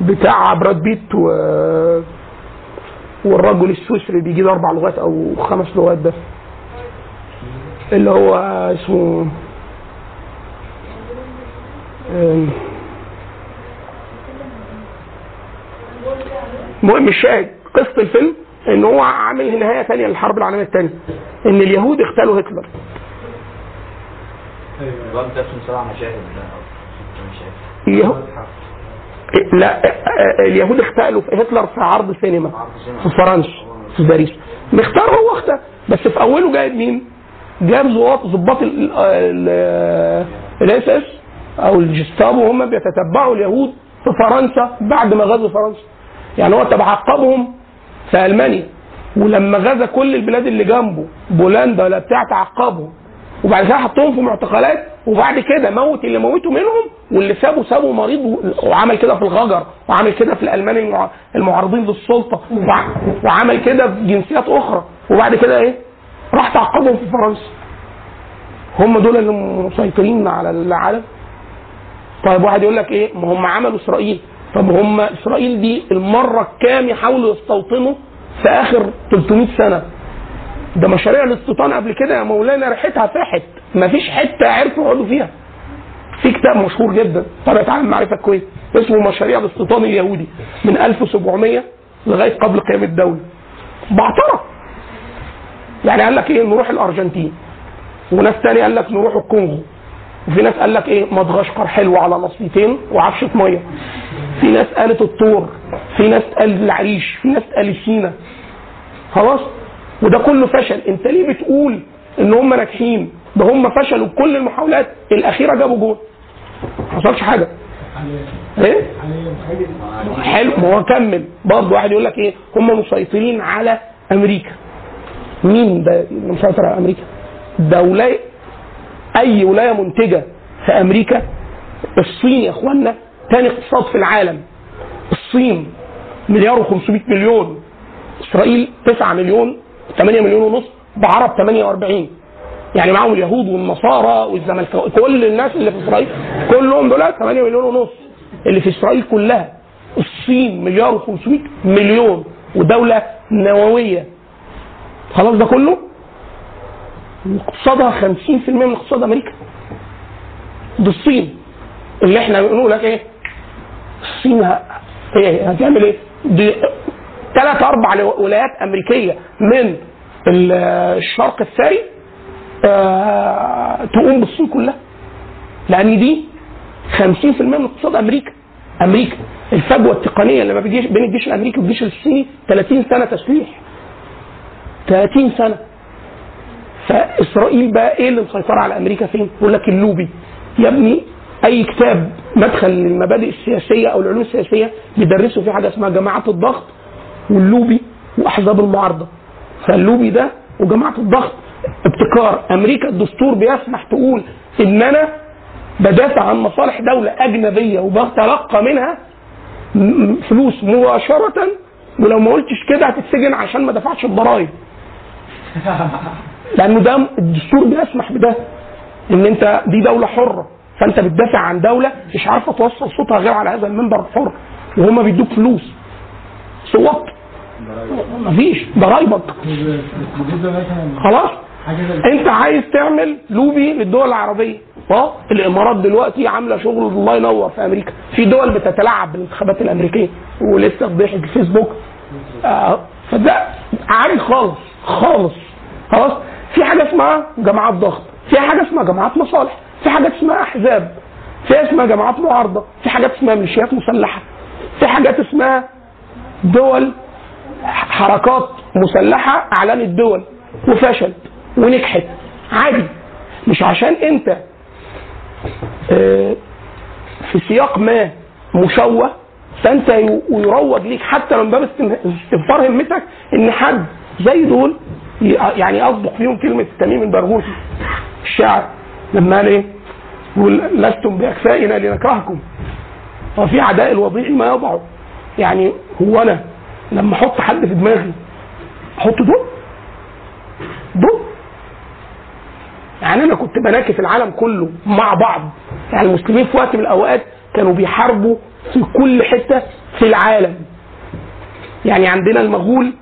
بتاع براد بيت والرجل السويسري بيجيب أربع لغات أو خمس لغات ده اللي هو اسمه المهم الشاهد قصة الفيلم إن هو عامل نهاية ثانية للحرب العالمية الثانية إن اليهود اغتالوا هتلر. لا اليهود اغتالوا في هتلر في عرض سينما في فرنسا في باريس. مختار هو اختار بس في أوله جايب مين؟ جاب ضباط الاس اس أو الجستابو هم بيتتبعوا اليهود في فرنسا بعد ما غزوا فرنسا. يعني هو تعقبهم في ألمانيا. ولما غزا كل البلاد اللي جنبه بولندا ولا بتاع تعقبهم وبعد كده حطهم في معتقلات وبعد كده موت اللي موته منهم واللي سابه سابه مريض وعمل كده في الغجر وعمل كده في الألمان المع- المعارضين للسلطه وع- وعمل كده في جنسيات أخرى. وبعد كده إيه؟ راح تعقبهم في فرنسا. هم دول اللي مسيطرين على العالم. طيب واحد يقول لك إيه؟ ما هم عملوا إسرائيل. طب هم إسرائيل دي المرة الكام يحاولوا يستوطنوا في آخر 300 سنة؟ ده مشاريع الاستيطان قبل كده يا مولانا ريحتها فاحت مفيش حتة عرفوا يقعدوا فيها. في كتاب مشهور جدا. طبعا عالم معرفة الكويت اسمه مشاريع الاستيطان اليهودي. من 1700 لغاية قبل قيام الدولة. بعترة يعني قال لك إيه؟ نروح الأرجنتين. وناس تاني قال لك نروح الكونغو. وفي ناس قال لك إيه؟ مدغشقر حلوة على نصيتين وعفشة مية. في ناس قالت الطور. في ناس قالت العريش. في ناس قالت سينا خلاص؟ وده كله فشل. انت ليه بتقول إن هم ناجحين؟ ده هم فشلوا كل المحاولات. الأخيرة جابوا جول ما حصلش حاجة. إيه؟ حلو. ما هو كمل. برضه واحد يقول لك إيه؟ هم مسيطرين على أمريكا. مين ده؟ مسيطر على أمريكا. ده ولاية أي ولاية منتجة في أمريكا الصين يا اخوانا تاني اقتصاد في العالم. الصين مليار و500 مليون إسرائيل 9 مليون 8 مليون ونص بعرب 48 يعني معاهم اليهود والنصارى والزملكاويه كل الناس اللي في إسرائيل كلهم دول 8 مليون ونص. اللي في إسرائيل كلها الصين مليار و500 مليون. ودولة نووية. خلاص ده كله؟ اقتصادها 50% من اقتصاد أمريكا. دي الصين. اللي إحنا بنقول لك إيه؟ الصين إيه هتعمل إيه؟ دي ثلاث أربع ولايات أمريكية من ال- الشرق الثري آه، تقوم بالصين كلها. لأن دي 50% من اقتصاد أمريكا. أمريكا الفجوة التقنية اللي ما بين الجيش الأمريكي والجيش الصيني 30 سنة تسليح. 30 سنة. فإسرائيل بقى إيه اللي مسيطره على أمريكا فين؟ يقول لك اللوبي. يا ابني أي كتاب مدخل للمبادئ السياسية أو العلوم السياسية بيدرسوا فيه حاجة اسمها جماعات الضغط واللوبي وأحزاب المعارضة. فاللوبي ده وجماعة الضغط ابتكار. أمريكا الدستور بيسمح تقول إن أنا بدافع عن مصالح دولة أجنبية وبتلقى منها فلوس مباشرة ولو ما قلتش كده هتتسجن عشان ما دفعتش الضرايب لأنه ده الدستور بيسمح بده إن أنت دي دولة حرة. فأنت بتدافع عن دولة مش عارفة توصل صوتها غير على هذا المنبر الحر وهم بيدوك فلوس. صوت مفيش. ضرايبك. خلاص؟ أنت عايز تعمل لوبي للدول العربية. أه؟ الإمارات دلوقتي عاملة شغل الله ينور في أمريكا. في دول بتتلاعب بالانتخابات الأمريكية ولسه فضيحه الفيسبوك. آه؟ فده عادي خالص. خالص. خلاص؟ في حاجة اسمها جماعات ضغط في حاجة اسمها جماعات مصالح في حاجات اسمها أحزاب في اسمها جماعات معارضة في حاجات اسمها ميليشيات مسلحة في حاجات اسمها دول حركات مسلحة اعلنت دول وفشلت ونجحت. عادي. مش عشان أنت آه، في سياق ما مشوه فأنت ي- يروج ليك حتى من باب استنفار همتك إن حد زي دول يعني أصدق فيهم كلمة تميم البرغوثي الشاعر لما قال إيه؟ يقول لستم بأكفائنا لنكرهكم. وفي عداء الوضيع ما يضع يعني هو أنا لما أحط حد في دماغي أحط دول دول يعني أنا كنت بناكف العالم كله مع بعض. يعني المسلمين في وقت من الأوقات كانوا بيحاربوا في كل حتة في العالم. يعني عندنا المغول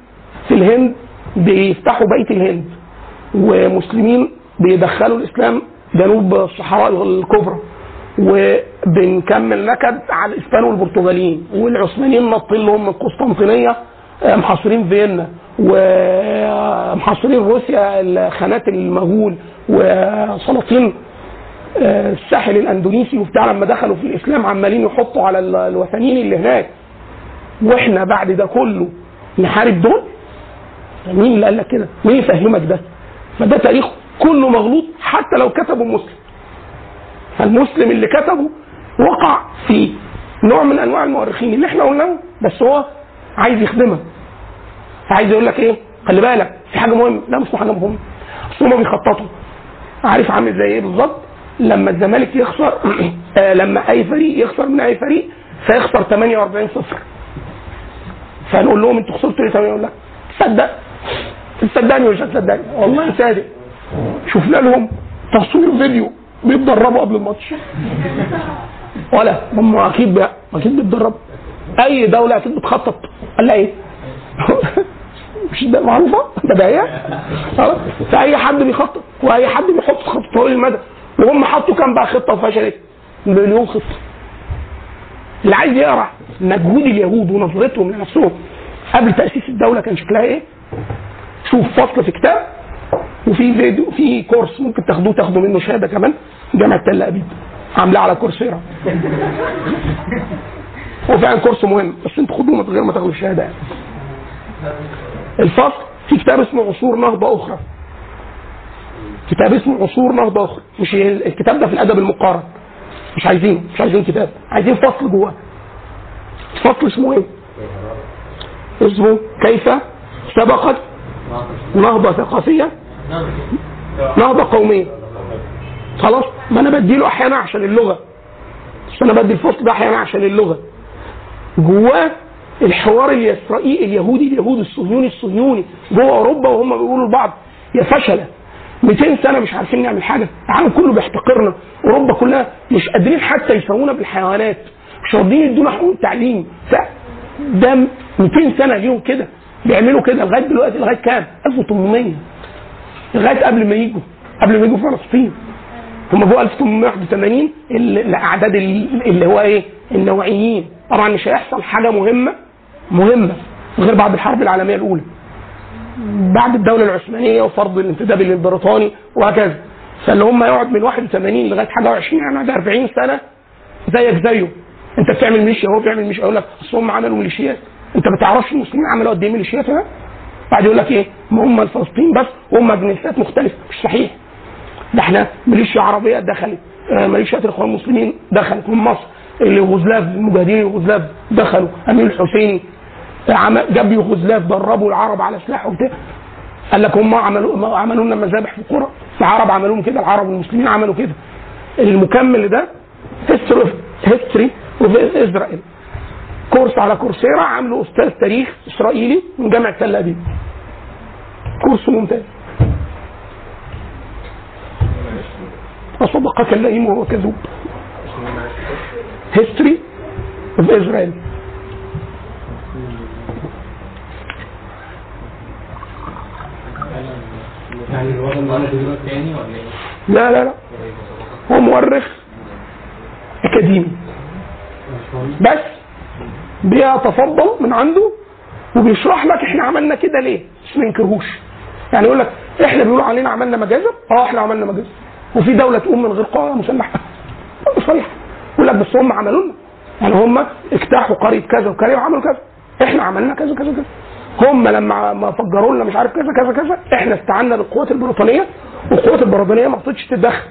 في الهند بيفتحوا بقيه الهند. ومسلمين بيدخلوا الإسلام جنوب الصحراء الكبرى. وبنكمل نكد على الإسبان والبرتغاليين. والعثمانيين نطين لهم من قسطنطينية آه، محاصرين فيينا. ومحاصرين روسيا الخانات المغول وسلاطين آه، الساحل الأندونيسي. وبتاع لما دخلوا في الإسلام عمالين يحطوا على ال- الوثنيين اللي هناك. وإحنا بعد ده كله نحارب دول؟ مين اللي قال لك كده؟ مين يفهمك ده؟ فده تاريخ كله مغلوط حتى لو كتبه مسلم. فالمسلم اللي كتبه وقع في نوع من أنواع المؤرخين اللي إحنا قلناه بس هو عايز يخدمك. عايز يقول لك إيه؟ خلي بالك في حاجة مهمة، لا مش حاجة مهمة. أصل هم بيخططوا. عارف عامل زي إيه بالظبط؟ لما الزمالك يخسر آه لما أي فريق يخسر من أي فريق فيخسر 48 صفر. فنقول لهم أنتوا خسرتوا ليه 8 يقول لك تصدق تصدقني مش هتصدقني والله صادق شفنا لهم تصوير فيديو بيتدربوا قبل الماتش. ولا هم أكيد بقى أكيد بيتدربوا. أي دولة أكيد بتخطط. قال لها إيه؟ مش ده معروفة؟ بدايه خلاص فأي حد بيخطط وأي حد بيحط خطة طويل المدى. وهم حطوا كام بقى خطة وفشلت؟ مليون خطة. اللي عايز يقرأ مجهود اليهود ونظرتهم لنفسهم قبل تأسيس الدولة كان شكلها إيه؟ شوف فصل في كتاب وفي فيديو في كورس ممكن تاخدوه تاخدوا منه شهادة كمان جامعة تل أبيب عاملاه على كورسيرا هو فعلا كورس مهم بس أنتوا خدوه من غير ما تاخدوا الشهاده يعني. الفصل في كتاب اسمه عصور نهضة أخرى. كتاب اسمه عصور نهضة أخرى. مش الكتاب ده في الأدب المقارن. مش عايزين مش عايزين كتاب. عايزين فصل جواه. الفصل اسمه إيه؟ اسمه كيف سبقت نهضة ثقافية؟ نهضة قومية. خلاص ما أنا بديله أحيانا عشان اللغة. بس أنا بدي الفصل ده أحيانا عشان اللغة. جواه الحوار الاسرائيلي اليهودي اليهود الصهيوني الصهيوني جوه أوروبا وهم بيقولوا لبعض يا فشلة 200 سنة مش عارفين نعمل حاجة. العالم كله بيحتقرنا. أوروبا كلها مش قادرين حتى يساوونا بالحيوانات مش راضيين يدونا حقوق التعليم ف ده 200 سنة ليهم كده. بيعملوا كده لغاية دلوقتي لغاية كام؟ 1800 لغاية قبل ما يجوا قبل ما يجوا فلسطين. هم جوه 1881 ال- الأعداد ال- اللي هو إيه؟ النوعيين. طبعا مش هيحصل حاجة مهمة مهمة غير بعد الحرب العالمية الأولى. بعد الدولة العثمانية وفرض الانتداب البريطاني وهكذا. فاللي هم يقعد من 81 لغاية حاجة 20 يعني ده 40 سنة زيك زيه. انت بتعمل ميليشيا هو بيعمل ميليشيا يقول لك أصل هم عملوا ميليشيات. انت ما تعرفش المسلمين عملوا قد إيه ميليشيات هنا بعد يقول لك إيه؟ ما هم الفلسطين بس وهم جنسيات مختلفة. مش صحيح. ده إحنا ميليشيا عربية دخلت. آه، ميليشيات الاخوان المسلمين دخلت من مصر. اليوغوسلاف المجاهدين اليوغوسلاف دخلوا. امين الحسيني عم- جاب يوغوسلاف دربوا العرب على سلاح وبتاع. قال لك هم عملوا عملوا لنا مذابح في القرى. العرب عملوا لهم كده العرب والمسلمين عملوا كده. المكمل ده History of Israel course على كورسيرا عامله أستاذ تاريخ إسرائيلي من جامعة تل أبيب. course ممتاز. وصدقك وهو كذوب. History of Israel يعني؟ لا لا لا. هو مؤرخ أكاديمي. بس بيتفضل من عنده وبيشرح لك إحنا عملنا كده ليه. بس ما ينكرهوش يعني يقول لك إحنا بيقولوا علينا عملنا مجازر آه إحنا عملنا مجازر وفي دولة تقوم من غير قوه مسلحة. صريح يقول لك بس هم عملوا لنا. يعني هم اجتاحوا قرية كذا وكذا وعملوا كذا. إحنا عملنا كذا كذا كذا. هم لما ما فجروا لنا مش عارف كذا كذا كذا إحنا استعنا بالقوات البريطانية. والقوات البريطانية ما رضتش تتدخل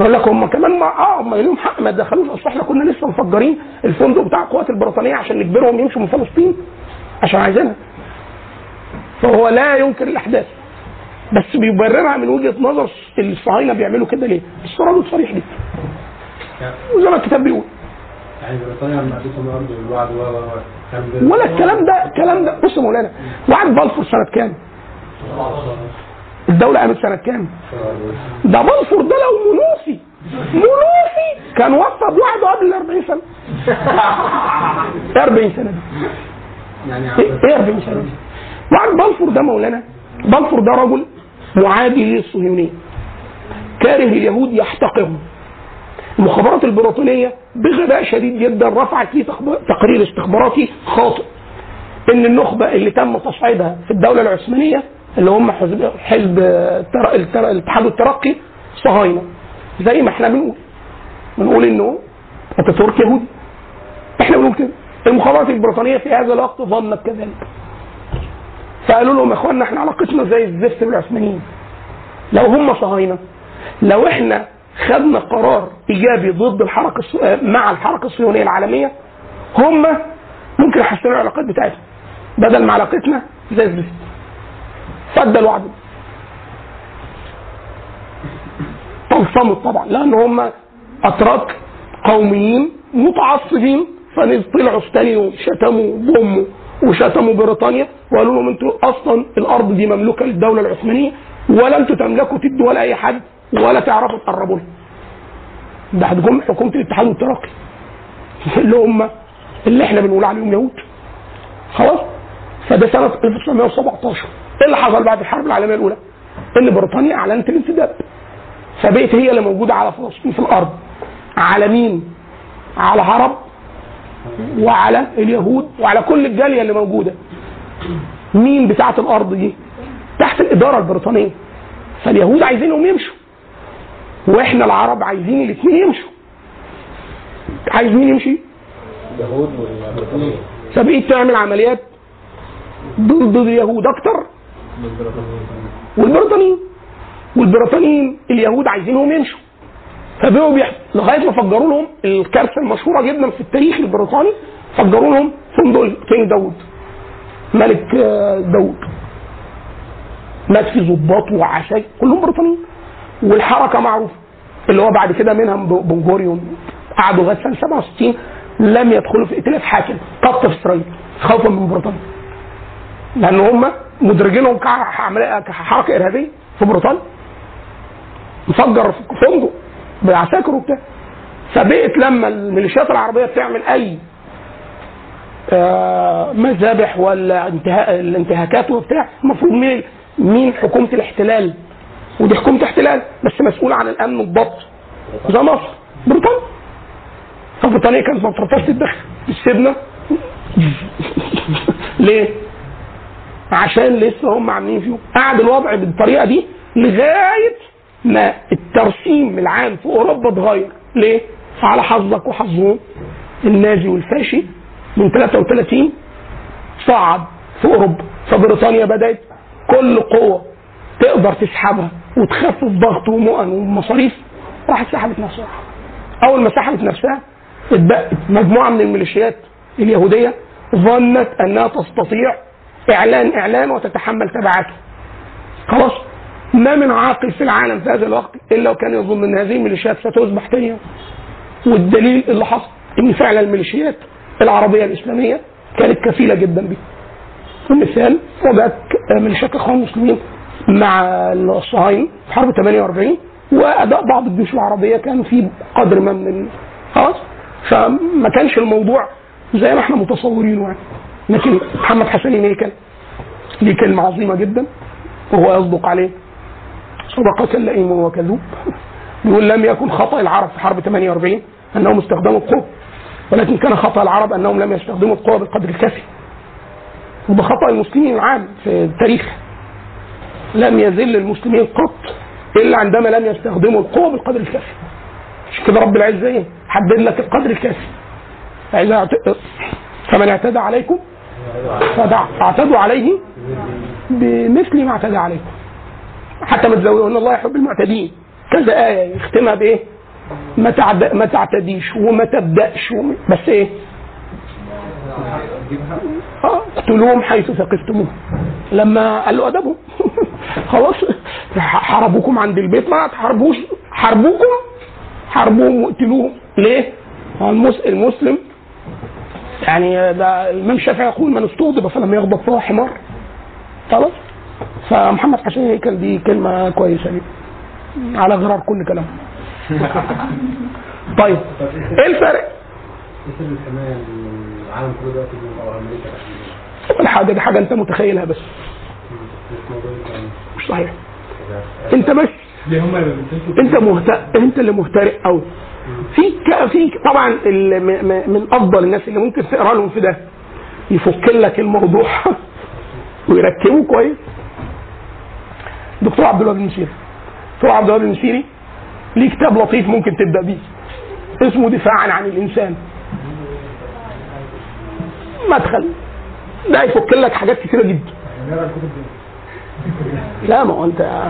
يقول لك هم كمان ما آه هم ليهم حق ما يتدخلوش أصل إحنا كنا لسه مفجرين الفندق بتاع القوات البريطانية عشان نجبرهم يمشوا من فلسطين عشان عايزينها فهو لا ينكر الأحداث بس بيبررها من وجهة نظر الصهاينة بيعملوا كده ليه؟ بس ردود صريح جدا وزي ما الكتاب بيقول يعني بريطانيا لما اديتهم الأرض والوعد ولا الكلام ده الكلام ده بص يا مولانا وعد بلفور سنة كام؟ الدولة قامت سنة كام؟ ده بلفور ده لو منوفي. منوفي. كان وصى بوعده قبل ال 40 سنة. إيه 40 سنة دي؟ يعني إيه إيه 40 سنة دي؟ وعد بلفور ده مولانا. بلفور ده رجل معادي للصهيونية. كاره اليهود يحتقرهم. المخابرات البريطانيه بغباء شديد جدا رفعت تخب- تقرير استخباراتي خاطئ. إن النخبة اللي تم تصعيدها في الدولة العثمانية اللي هم حزب حزب الاتحاد الترقي صهاينة. زي ما إحنا بنقول. بنقول إنه اتاتورك يهودي. إحنا بنقول كده. المخابرات البريطانية في هذا الوقت ظنت كذلك. فقالوا لهم يا اخوانا إحنا علاقتنا زي الزفت بالعثمانيين. لو هم صهاينة لو إحنا خدنا قرار إيجابي ضد الحركة مع الحركة الصهيونية العالمية هم ممكن يحسنوا العلاقات بتاعتهم. بدل ما علاقتنا زي الزفت. فادى الوعد. طلسمت طبعا لأن هم أتراك قوميين متعصبين فطلعوا يوم شتموا ضموا وشتموا بريطانيا وقالوا لهم أنتوا أصلا الأرض دي مملوكة للدولة العثمانية ولا أنتوا تملكوا تدوا ولا اي حد ولا تعرفوا تقربوا لها. ده هتقوم حكومة الاتحاد الترقي اللي هم اللي إحنا بنقول عليهم يهود. خلاص؟ فده سنة 1917 إيه اللي حصل بعد الحرب العالمية الأولى؟ إن بريطانيا أعلنت الانسداد فبقت هي اللي موجودة على فلسطين في الأرض على مين؟ على العرب وعلى اليهود وعلى كل الجالية اللي موجودة مين بتاعة الأرض دي؟ تحت الإدارة البريطانية فاليهود عايزينهم يمشوا وإحنا العرب عايزين الاثنين يمشوا عايز مين يمشي؟ اليهود والبريطانيين فبقيت تعمل عمليات ضد اليهود أكتر والبريطانيين والبريطانيين اليهود عايزينهم يمشوا. فبقوا. لغاية ما فجروا لهم الكارثة المشهورة جدا في التاريخ البريطاني فجروا لهم فندق كينج داوود؟ ملك آه، داوود. مات في ضباط وعساكر كلهم بريطانيين والحركة معروفة اللي هو بعد كده منها بن غوريون قعدوا لغاية سنة 67 لم يدخلوا في ائتلاف حاكم. قط في إسرائيل خوفا من بريطانيا لأن هم مدرجينهم كحركة إرهابية في بريطانيا. مفجر في فندق بعساكر وبتاع. فبقت لما الميليشيات العربية بتعمل أي آه، مذابح ولا انتهاء الانتهاكات وبتاع المفروض مين مين حكومة الاحتلال؟ ودي حكومة احتلال بس مسؤولة عن الأمن والضبط. زي مصر بريطانيا. فبريطانيا كانت ما بترضاش تتدخل السيبنا ليه؟ عشان لسه هم عاملين فيهم قعد الوضع بالطريقة دي لغاية ما الترسيم العام في أوروبا اتغير. ليه؟ على حظك وحظهم. النازي والفاشي من 33 صعد في أوروبا. فبريطانيا بدأت كل قوة تقدر تسحبها وتخفف ضغط ومؤن ومصاريف. راحت سحبت نفسها. أول ما سحبت نفسها اتبقت مجموعة من الميليشيات اليهودية ظنت أنها تستطيع إعلان إعلان وتتحمل تبعاته. خلاص ما من عاقل في العالم في هذا الوقت إلا وكان يظن إن هذه الميليشيات ستذبح تاني والدليل اللي حصل إن فعلا الميليشيات العربية الإسلامية كانت كفيلة جدا به المثال وجدت ميليشيات الاخوان المسلمين مع الصهاينة في حرب 48 وأداء بعض الجيوش العربية كان في قدر ما من خلاص؟ فما كانش الموضوع زي ما إحنا متصورينه يعني. لكن محمد حسن هيكل ليه كلمة عظيمة جدا وهو يصدق عليه. صدقة لئيم وكذوب. بيقول لم يكن خطأ العرب في حرب 48 أنهم استخدموا القوة ولكن كان خطأ العرب أنهم لم يستخدموا القوة بالقدر الكافي. وده خطأ المسلمين العام في التاريخ. لم يذل المسلمين قط إلا عندما لم يستخدموا القوة بالقدر الكافي. مش كده رب العزة إيه؟ حدد لك القدر الكافي. فمن اعتدى عليكم فاعتدوا عليه بمثل ما اعتدى عليكم حتى ما تزودوا إن الله يحب المعتدين كذا آية يختمها بإيه؟ ما تعد... ما تعتديش وما تبدأش وما... بس إيه؟ آه اقتلوهم حيث ثقفتموهم لما قال له أدبهم خلاص حاربوكم عند البيت ما تحاربوش حاربوكم حاربوهم واقتلوهم ليه؟ المسلم يعني ده الإمام الشافعي يقول من استغضب فلم يغضب فهو حمار. خلاص؟ فمحمد حسين هيكل دي كلمة كويسة دي. على غرار كل كلام. طيب إيه الفرق؟ العالم كله دلوقتي أمريكا. الحاجة دي حاجة أنت متخيلها بس. مش صحيح. أنت بس. أنت مهت... أنت اللي مهترئ قوي في. في طبعا. من أفضل الناس اللي ممكن تقرأ لهم في ده يفك لك الموضوع ويركبه كويس. دكتور عبد الوهاب المسيري دكتور عبد الوهاب المسيري ليه كتاب لطيف ممكن تبدأ بيه. اسمه دفاعا عن الإنسان. مدخل. ده يفك لك حاجات كتيرة جدا. لا ما هو أنت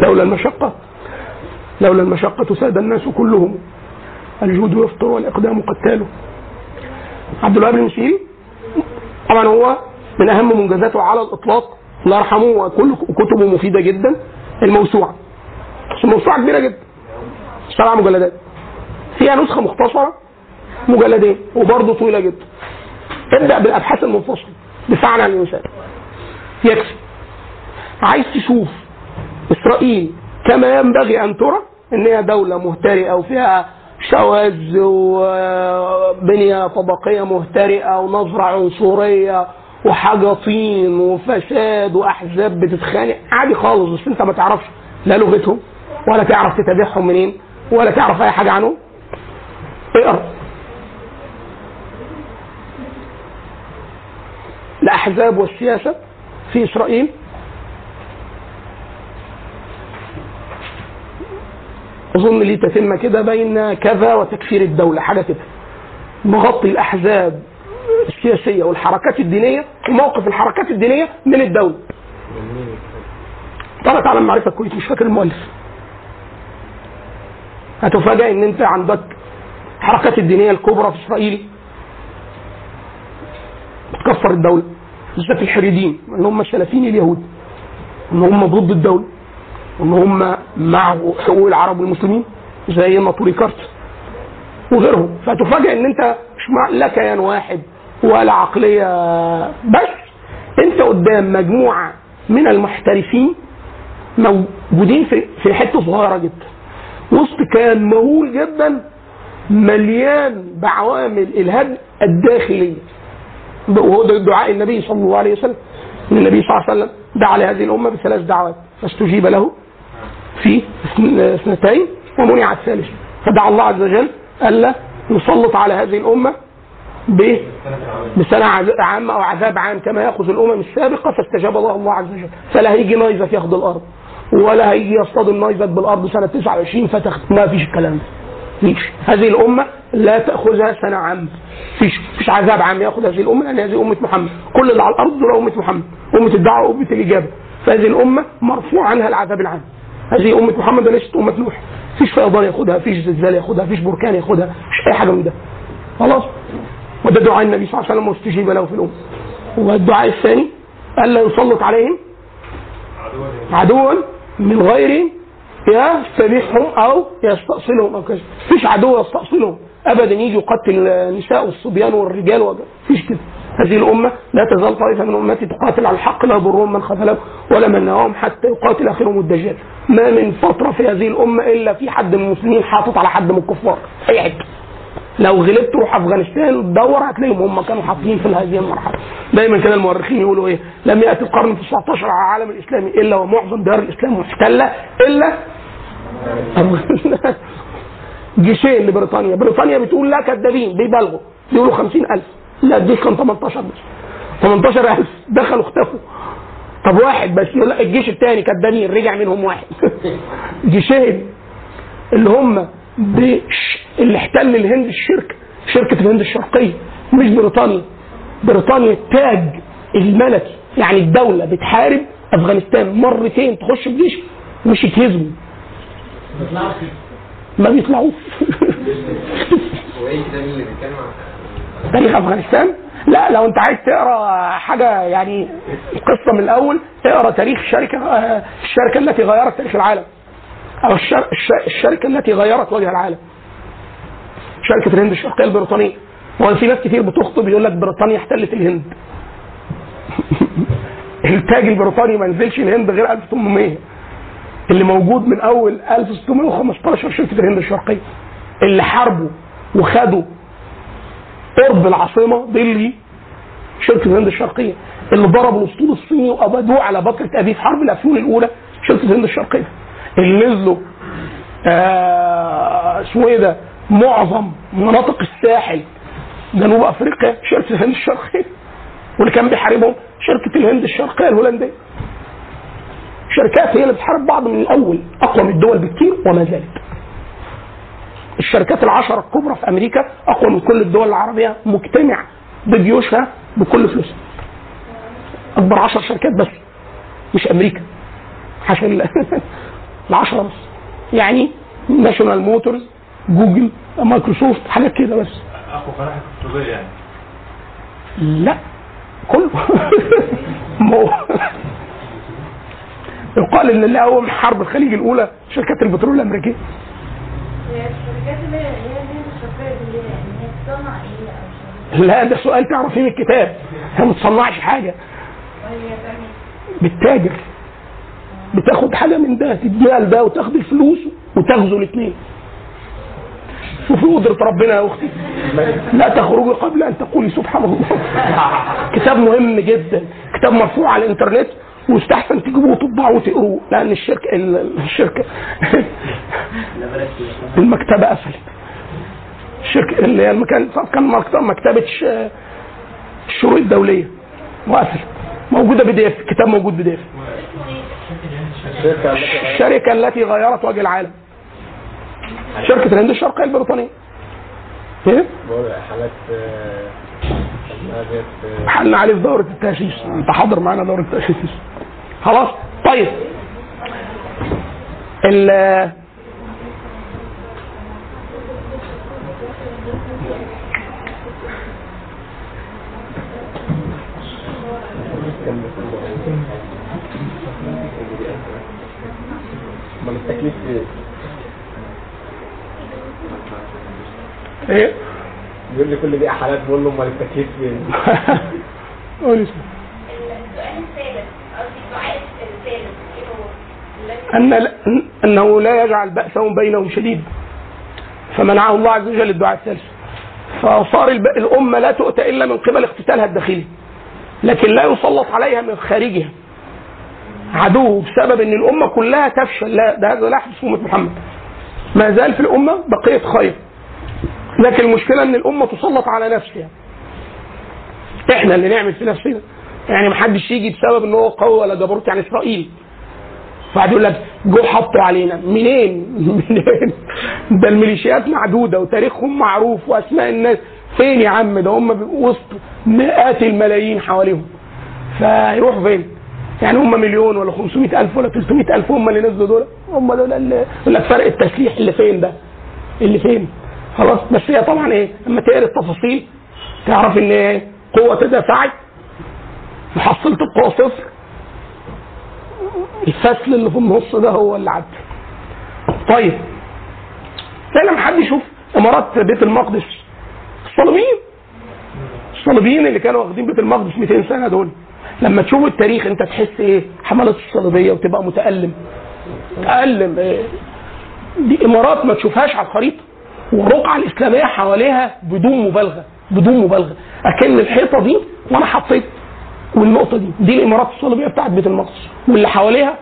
لولا المشقة. لولا المشقة ساد الناس كلهم. الجود يفطر والإقدام قتاله عبد الوهاب المسيري طبعا هو من أهم منجزاته على الإطلاق. الله يرحمه وكل كتبه مفيدة جدا. الموسوعة. الموسوعة كبيرة جدا. سبع مجلدات. فيها نسخة مختصرة. مجلدين. وبرضه طويلة جدا. ابدأ بالأبحاث المنفصلة. دفاعا عن الإنسان. يكفي. عايز تشوف إسرائيل كما ينبغي أن ترى إن هي دولة مهترئة وفيها شواذ وبنية طبقية مهترئة ونظرة عنصرية وحاجه طين وفساد وأحزاب بتتخانق. عادي خالص بس أنت ما تعرفش لا لغتهم ولا تعرف تتابعهم منين ولا تعرف أي حاجة عنهم. اقرأ. الأحزاب والسياسة في إسرائيل أظن ليه تتمه كده بين كذا وتكفير الدولة حاجة كده. مغطي الأحزاب السياسية والحركات الدينية وموقف الحركات الدينية من الدولة. طلعت على المعرفه الكويت مش فاكر المؤلف. هتفاجئ إن أنت عندك الحركات الدينية الكبرى في إسرائيل بتكفر الدولة بالذات الحريدين إن هم السلفيين اليهود إن هم ضد الدولة. وان هم مع حقوق العرب والمسلمين زي ناطوري كارت وغيرهم. فتفاجئ إن أنت مش مع لا كيان واحد ولا عقلية بس. أنت قدام مجموعة من المحترفين موجودين في في حتة صغيرة جدا. وسط كيان مهول جدا مليان بعوامل الهدم الداخلية. وهو ده دعاء النبي صلى الله عليه وسلم. النبي صلى الله عليه وسلم دعا لهذه الأمة بثلاث دعوات. فاستجيب له. في اثنتين ومنع الثالث. فدعا الله عز وجل ألا يسلط على هذه الأمة ب بسنة عامة أو عذاب عام كما يأخذ الأمم السابقة فاستجاب الله الله عز وجل. فلا هيجي نايزك ياخد الأرض ولا هيجي يصطدم نايزك بالأرض سنة 29 فتخ ما فيش الكلام ده. فيش. هذه الأمة لا تأخذها سنة عامة فيش. فيش عذاب عام يأخذ هذه الأمة لأن هذه أمة محمد. كل اللي على الأرض دول أمة محمد. أمة الدعوة وأمة الإجابة. فهذه الأمة مرفوع عنها العذاب العام. هذه أمة محمد وليست أمة نوح. فيش فيضان ياخدها فيش زلزال ياخدها فيش بركان ياخدها مش أي حاجة من ده. خلاص. وده دعاء النبي صلى الله عليه وسلم واستجيب له في الأمة والدعاء الثاني ألا يسلط عليهم عدوا من غير يستبيحهم أو يستأصلهم أو كذا. فيش عدو يستأصلهم. أبدا يجي يقتل النساء والصبيان والرجال وج- فيش كده. هذه الأمة لا تزال طائفة من أمتي تقاتل على الحق لا يضرهم من خذلهم ولا من نهاهم حتى يقاتل آخرهم الدجال. ما من فترة في هذه الأمة إلا في حد من المسلمين حاطط على حد من الكفار. أي حتة لو غلبت روح أفغانستان دور هتلاقيهم هم كانوا حاطين في هذه المرحلة. دايما كده المؤرخين يقولوا إيه؟ لم يأتي القرن ال 19 على العالم الإسلامي إلا ومعظم ديار الإسلام محتلة إلا جيشين لبريطانيا. بريطانيا بتقول لا كذابين بيبالغوا. بيقولوا 50000 لا الجيش كان 18 بس 18000 دخلوا اختفوا. طب واحد بس لا الجيش الثاني كذابين رجع منهم واحد. جيشين اللي هم. اللي احتل الهند الشركة شركة الهند الشرقية مش بريطانيا. بريطانيا التاج الملكي يعني الدولة بتحارب أفغانستان مرتين تخش الجيش مش يتهزموا ما بيطلعوش تاريخ أفغانستان؟ لا لو أنت عايز تقرأ حاجة يعني قصة من الأول اقرا تاريخ شركه آه، الشركة التي غيرت تاريخ العالم. أو الشر... الش- الشركة التي غيرت وجه العالم. شركة الهند الشرقيه البريطانيه هو في ناس كتير بتخطب يقول لك بريطانيا احتلت الهند. التاج البريطاني ما نزلش الهند غير 1800 اللي موجود من أول 1615 شركة الهند الشرقية اللي حاربوا وخدوا قرب العاصمة دلهي شركة الهند الشرقية اللي ضربوا الأسطول الصيني وابادوه على بكرة ابيه في حرب الأفيون الأولى شركة الهند الشرقية. اللي نزلوا آه اسمه إيه ده معظم مناطق الساحل جنوب أفريقيا شركة الهند الشرقية واللي كان بيحاربهم شركة الهند الشرقية الهولندية. شركات هي اللي بتحارب بعض من الأول أقوى من الدول بكتير وما زالت. الشركات العشرة الكبرى في أمريكا أقوى من كل الدول العربية مجتمع بجيوشها بكل فلوسها. أكبر عشر شركات بس مش أمريكا. عشان ال- العشرة بس. يعني ناشونال موتورز جوجل مايكروسوفت حاجات كده بس. فرح الطبية يعني؟ لا كله. ما هو يقال إن اللي قوم حرب الخليج الأولى شركات البترول الأمريكية. لا ده سؤال تعرفيه من الكتاب. هي ما بتصنعش حاجة. تعمل بتتاجر. بتاخد حاجة من ده تديها لده وتاخد الفلوس وتغزو الاثنين شوفي قدرة ربنا يا أختي. لا تخرجي قبل أن تقولي سبحان الله. كتاب مهم جدا. كتاب مرفوع على الإنترنت. واستحسن تجيبوه وتطبعوه وتقروه لأن الشركة ال- الشركة المكتبة قفلت. الشركة اللي هي المكان كان مكتبة الشروق الدولية. وقفلت. موجودة PDF الكتاب موجود بي غيرت الشركة التي غيرت وجه العالم. شركة الهند الشرقية البريطانية. إيه؟ حالات حلنا عليه في دورة التأسيس. انت حاضر معانا دورة التأسيس. خلاص؟ طيب. ال إيه؟ بيقول لي كل دي حالات بقول له أمال التكليف فين؟ قول اسمه. السؤال الثالث قصدي الدعاء الثالث إيه هو؟ أن أنه لا يجعل بأسهم بينهم شديد فمنعه الله عز وجل الدعاء الثالث فصار. الأمة لا تؤتى إلا من قبل اقتتالها الداخلي لكن لا يسلط عليها من خارجها عدو بسبب إن الأمة كلها تفشل لا ده هذا لا يحدث في أمة محمد ما زال في الأمة بقية خير لكن المشكلة إن الأمة تسلط على نفسها. إحنا اللي نعمل في نفسنا. يعني محدش يجي بسبب إن هو قوي ولا جبروت يعني إسرائيل. بعد يقول لك جو حطوا علينا. منين؟ منين؟ ده الميليشيات معدودة وتاريخهم معروف وأسماء الناس. فين يا عم؟ ده هم وسط مئات الملايين حواليهم. فيروحوا فين؟ يعني هم مليون ولا 500 ألف ولا 300 ألف هم اللي نزلوا دول؟ هم دول اللي يقول لك فرق التسليح اللي فين ده؟ اللي فين؟ خلاص بس هي طبعا إيه؟ لما تقرا التفاصيل. تعرف إن إيه؟ قوة تدافعت محصلة القوة صفر. الفصل اللي في النص ده هو اللي عدى طيب. لما حد يشوف إمارات بيت المقدس. الصليبيين. الصليبيين اللي كانوا واخدين بيت المقدس 200 سنة دول. لما تشوف التاريخ أنت تحس إيه؟ حملات الصليبية وتبقى متألم. متالم إيه؟ دي إمارات ما تشوفهاش على الخريطة. والرقعة الإسلامية حواليها بدون مبالغة بدون مبالغة. أكن الحيطة دي وأنا حطيت والنقطة دي دي الإمارات الصليبية بتاعت بيت المقدس. واللي حواليها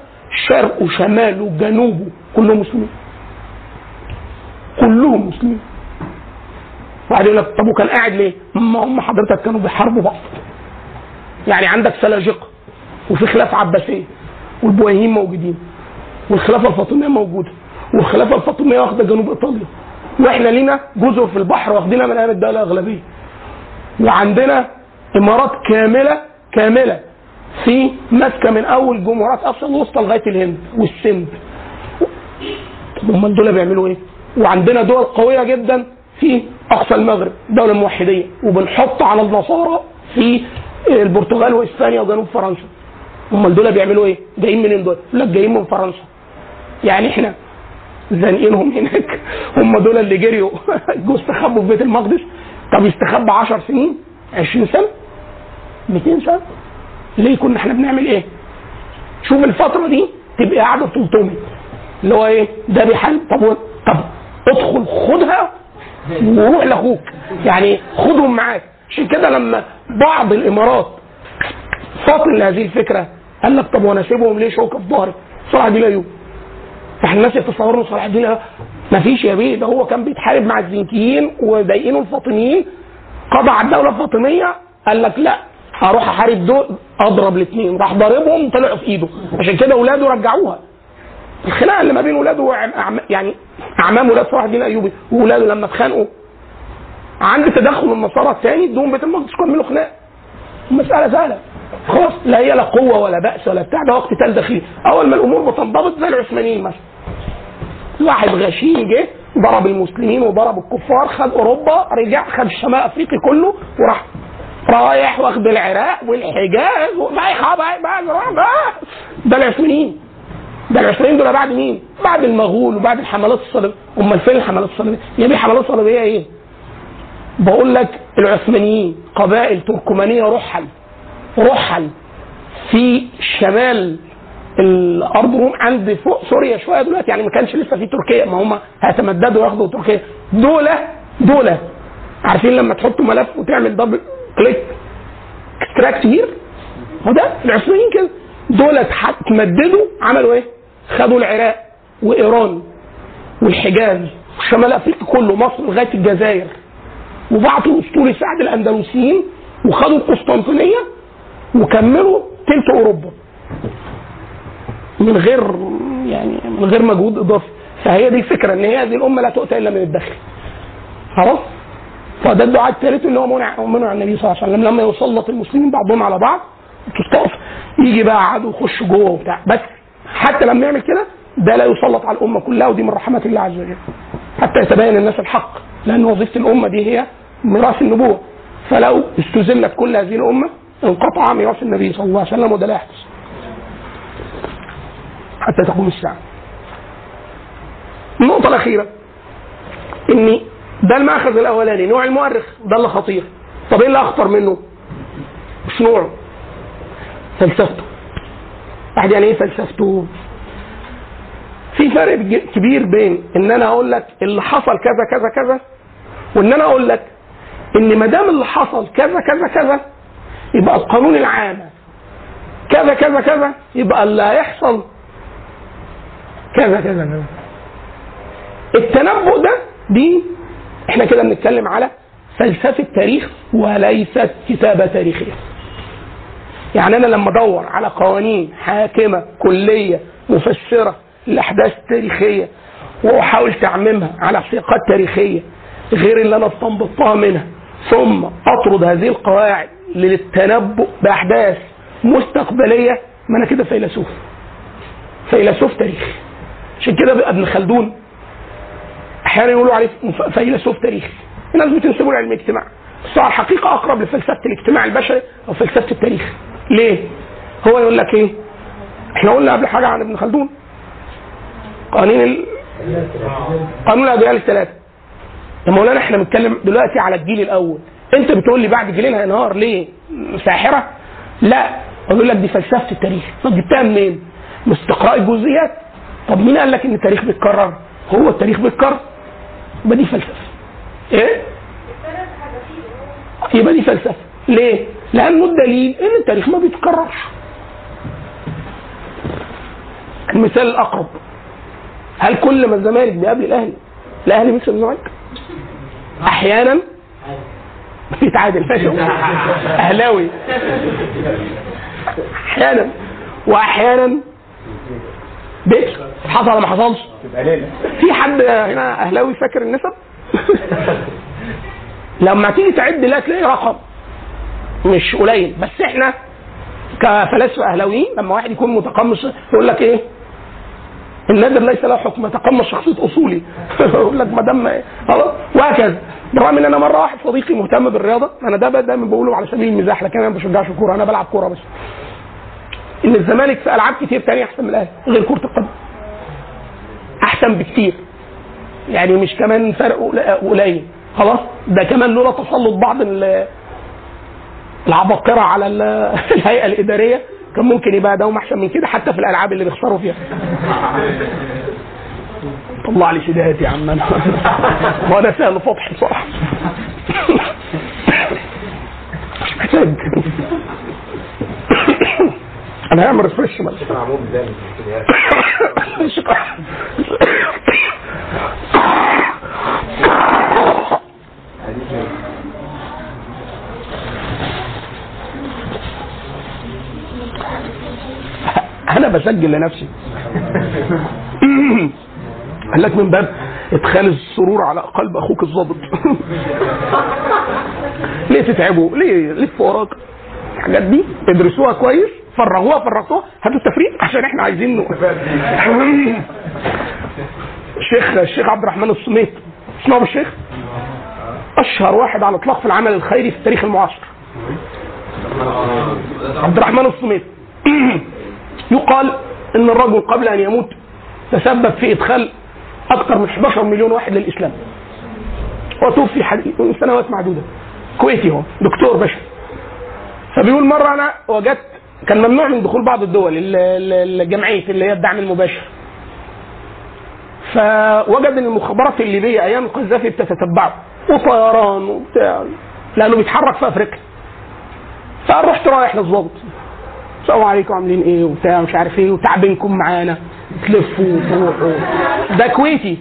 شرق وشمال وجنوب كلهم مسلمين. كلهم مسلمين. واحد يقول لك طب وكان قاعد ليه؟ ما هم حضرتك كانوا بيحاربوا بعض. يعني عندك سلاجقه وفي خلافه عباسية والبويهيين موجودين والخلافة الفاطمية موجودة والخلافة الفاطمية واخدة جنوب إيطاليا. وإحنا لينا جزر في البحر واخدينها من أيام الدولة الأغلبية وعندنا إمارات كاملة كاملة في ماسكه من أول جمهورات افريقيا الوسطى لغاية الهند والسند طب أمال دول بيعملوا إيه؟ وعندنا دول قوية جدا في أقصى المغرب الدولة الموحديه وبنحط على النصارى في البرتغال وإسبانيا وجنوب فرنسا أمال دول بيعملوا إيه؟ جايين منين دول؟ لك جايين من فرنسا يعني إحنا زانقينهم هناك. هم دول اللي جريوا. جو استخبوا في بيت المقدس. طب يستخبى 10 سنين 20 سنة 200 سنة. ليه كنا إحنا بنعمل إيه؟ شوف الفترة دي تبقى قاعدة 300 اللي هو إيه؟ ده بيحارب. طب طب ادخل خدها وروح لأخوك. يعني خدهم معاك. عشان كده لما بعض الإمارات فاطن لهذه الفكرة قال لك طب وأنا اسيبهم ليه شوكة في ظهري؟ صلاح الدين الايوبي فاحنا الناس يتصوروا ان صلاح الدين ما فيش يا بيه ده هو كان بيتحارب مع الزنكيين وضايقينه الفاطميين. قضى على الدولة الفاطمية قال لك لا هروح احارب دول اضرب الاثنين. راح ضاربهم طلعوا في ايده. عشان كده اولاده رجعوها. الخناقة اللي ما بين ولاده وعم يعني أعمام ولاد صلاح الدين الايوبي وولاده لما اتخانقوا عند تدخل النصارى الثاني ادوهم بيت المقدس كملوا خناقة. المساله سهلة. خلاص لا هي لا قوة ولا بأس ولا بتاع ده هو اقتتال داخلي أول ما الأمور بتنضبط زي العثمانيين مثلا واحد غشيم جه ضرب المسلمين وضرب الكفار خد أوروبا رجع خد شمال افريقيا كله وراح رايح واخد العراق والحجاز بقى بقى ده العثمانيين ده العثمانيين دول بعد مين؟ بعد المغول وبعد الحملات الصليبيه أمال فين الحملات الصليبيه؟ يا بيه الحملات الصليبيه إيه؟ بقول لك العثمانيين قبائل تركمانية رحل رحل في شمال الأرض روم عند فوق سوريا شوية دلوقتي يعني ما كانش لسه في تركيا ما هم هيتمددوا وياخدوا تركيا. دول دول عارفين لما تحطوا ملف وتعمل دبل كليك اكستراكت هير هو ده العثمانيين كده. دولت هتمددوا عملوا إيه؟ خدوا العراق وإيران والحجاز وشمال أفريقيا كله مصر لغاية الجزائر. وبعتوا اسطول سعد الأندلسيين وخدوا القسطنطينية وكملوا تلت أوروبا. من غير يعني من غير مجهود إضافي. فهي دي الفكرة إن هي هذه الأمة لا تؤتى إلا من الداخل. خلاص؟ فده الدعاء الثالث اللي هو منع منع النبي صلى الله عليه وسلم. لما يسلط المسلمين بعضهم على بعض تستقف يجي بقى عدو يخش جوه وبتاع. بس حتى لما يعمل كده ده لا يسلط على الأمة كلها ودي من رحمات الله عز وجل. حتى يتبين الناس الحق لأن وظيفة الأمة دي هي ميراث النبوة. فلو استزلت كل هذه الأمة انقطع ميراث النبي صلى الله عليه وسلم وده لا يحدث. حتى تقوم الساعة. النقطة الأخيرة. ان ده المأخذ الأولاني نوع المؤرخ ده اللي خطير. طب إيه اللي أخطر منه؟ مش نوعه. فلسفته. واحد يعني إيه فلسفته؟ في فرق كبير بين إن أنا أقول لك اللي حصل كذا كذا كذا وإن أنا أقول لك إن ما دام اللي حصل كذا كذا كذا يبقى القانون العام. كذا كذا كذا يبقى اللي هيحصل. كذا كذا كذا. التنبؤ ده دي إحنا كده بنتكلم على فلسفة تاريخ وليست كتابه تاريخيه يعني أنا لما أدور على قوانين حاكمة كلية مفسرة للاحداث التاريخيه وأحاول تعميمها على سياقات تاريخية غير اللي أنا استنبطتها منها ثم أطرد هذه القواعد للتنبؤ بأحداث مستقبلية ما أنا كده فيلسوف. فيلسوف تاريخي عشان كده بقى ابن خلدون أحيانا يقولوا عليه فيلسوف تاريخي الناس بتنسبوا له علم الاجتماع. بس هو الحقيقة أقرب لفلسفة الاجتماع البشري أو فلسفة التاريخ. ليه؟ هو يقول لك إيه؟ إحنا قلنا قبل حاجة عن ابن خلدون. قوانين ال... قانون الاجيال الثلاثة. يا مولانا إحنا بنتكلم دلوقتي على الجيل الأول. انت بتقول لي بعد جيلين هينهار ليه؟ ساحرة؟ لا أقول لك دي فلسفة التاريخ طب جبتها منين؟ من استقراء الجزئيات طب مين قال لك إن التاريخ بيتكرر؟ هو التاريخ بيتكرر يبقى دي فلسفة إيه؟ يبقى دي فلسفة ليه؟ لأنه الدليل إن التاريخ ما بيتكررش المثال الأقرب هل كل ما الزمالك بيقابل الأهلي الأهلي بيكسب الزمالك؟ أحيانا بيتعادل ماشي أهلاوي. أحيانا وأحيانا بيكسب حصل ما حصلش؟ في حد هنا أهلاوي فاكر النسب؟ لما تيجي تعد لا تلاقي رقم. مش قليل. بس إحنا كفلاسفة أهلاويين لما واحد يكون متقمص يقول لك إيه؟ النادر ليس له حكم يتقمص شخصية أصولي. يقول لك ما دام خلاص. وهكذا. بالرغم ان أنا مره واحد صديقي مهتم بالرياضه أنا ده دايما بقوله على سبيل المزاح لكن أنا ما بشجعش كوره أنا بلعب كوره بس. إن الزمالك في ألعاب كتير تانية أحسن من الأهلي غير كره القدم. أحسن بكتير. يعني مش كمان فرق قل- قليل. خلاص؟ ده كمان لولا تسلط بعض ال- العباقرة على ال- الهيئة الإدارية كان ممكن يبقى دوم أحسن من كده حتى في الألعاب اللي بيخسروا فيها. طلع لي سيداتي يا عم أنا. وأنا سهل فتحي بصراحة. مش محتاج أنا هعمل ريفرش بس أنا بسجل لنفسي. قال لك من باب إدخال السرور على قلب أخوك الظابط. ليه تتعبوا ليه؟ لف وراك الحاجات دي ادرسوها كويس فرغوها فرغتوها هاتوا التفريق عشان إحنا عايزين الشيخ الشيخ عبد الرحمن الصميت. اسمعوا الشيخ؟ أشهر واحد على الاطلاق في العمل الخيري في التاريخ المعاصر. عبد الرحمن الصميت. يقال إن الرجل قبل أن يموت تسبب في إدخال أكثر من 11 مليون واحد للإسلام. وتوفي حديث سنوات معدودة. كويتي هو دكتور بشري فبيقول مرة أنا وجدت كان ممنوع من دخول بعض الدول ال- ال- الجمعية اللي هي الدعم المباشر. فوجد إن المخابرات الليبية أيام القذافي بتتتبعه. وطيران وبتاع. لأنه بيتحرك في أفريقيا. فقال رحت رايح للظابط السلام عليكم عاملين إيه؟ وبتاع مش عارف إيه؟ وتعبينكم معانا. تلفوا وتروحوا. ده كويتي.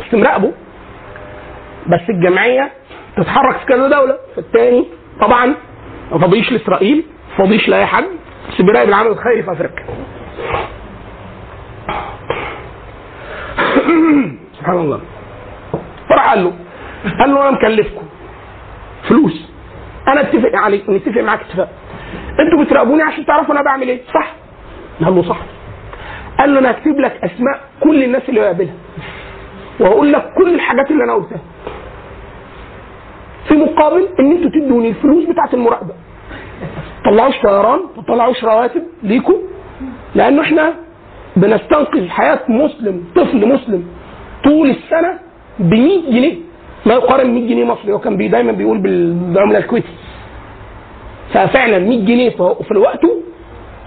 بس مراقبه. بس الجمعية تتحرك في كذا دولة. فالتاني طبعا ما فاضيش لإسرائيل ما فاضيش لأي حد. بس بيراقب العمل الخيري في أفريقيا. سبحان الله. فراح قال له قال له أنا مكلفكم. فلوس. أنا اتفق عليك نتفق معاك اتفاق. أنتوا بتراقبوني عشان تعرفوا أنا بعمل إيه. صح؟ قال له صح. قال له أنا هكتب لك أسماء كل الناس اللي بقابلها وهقول لك كل الحاجات اللي أنا قلتها. في مقابل إن أنتوا تدوني الفلوس بتاعت المراقبة. طلعوش طيران ما رواتب ليكم. لأنه إحنا بنستنقذ حياة مسلم طفل مسلم طول السنة ب 100 جنيه. ما يقارن 100 جنيه مصري. هو كان بي دايما بيقول بالعملة الكويتي. ففعلا 100 جنيه في وقته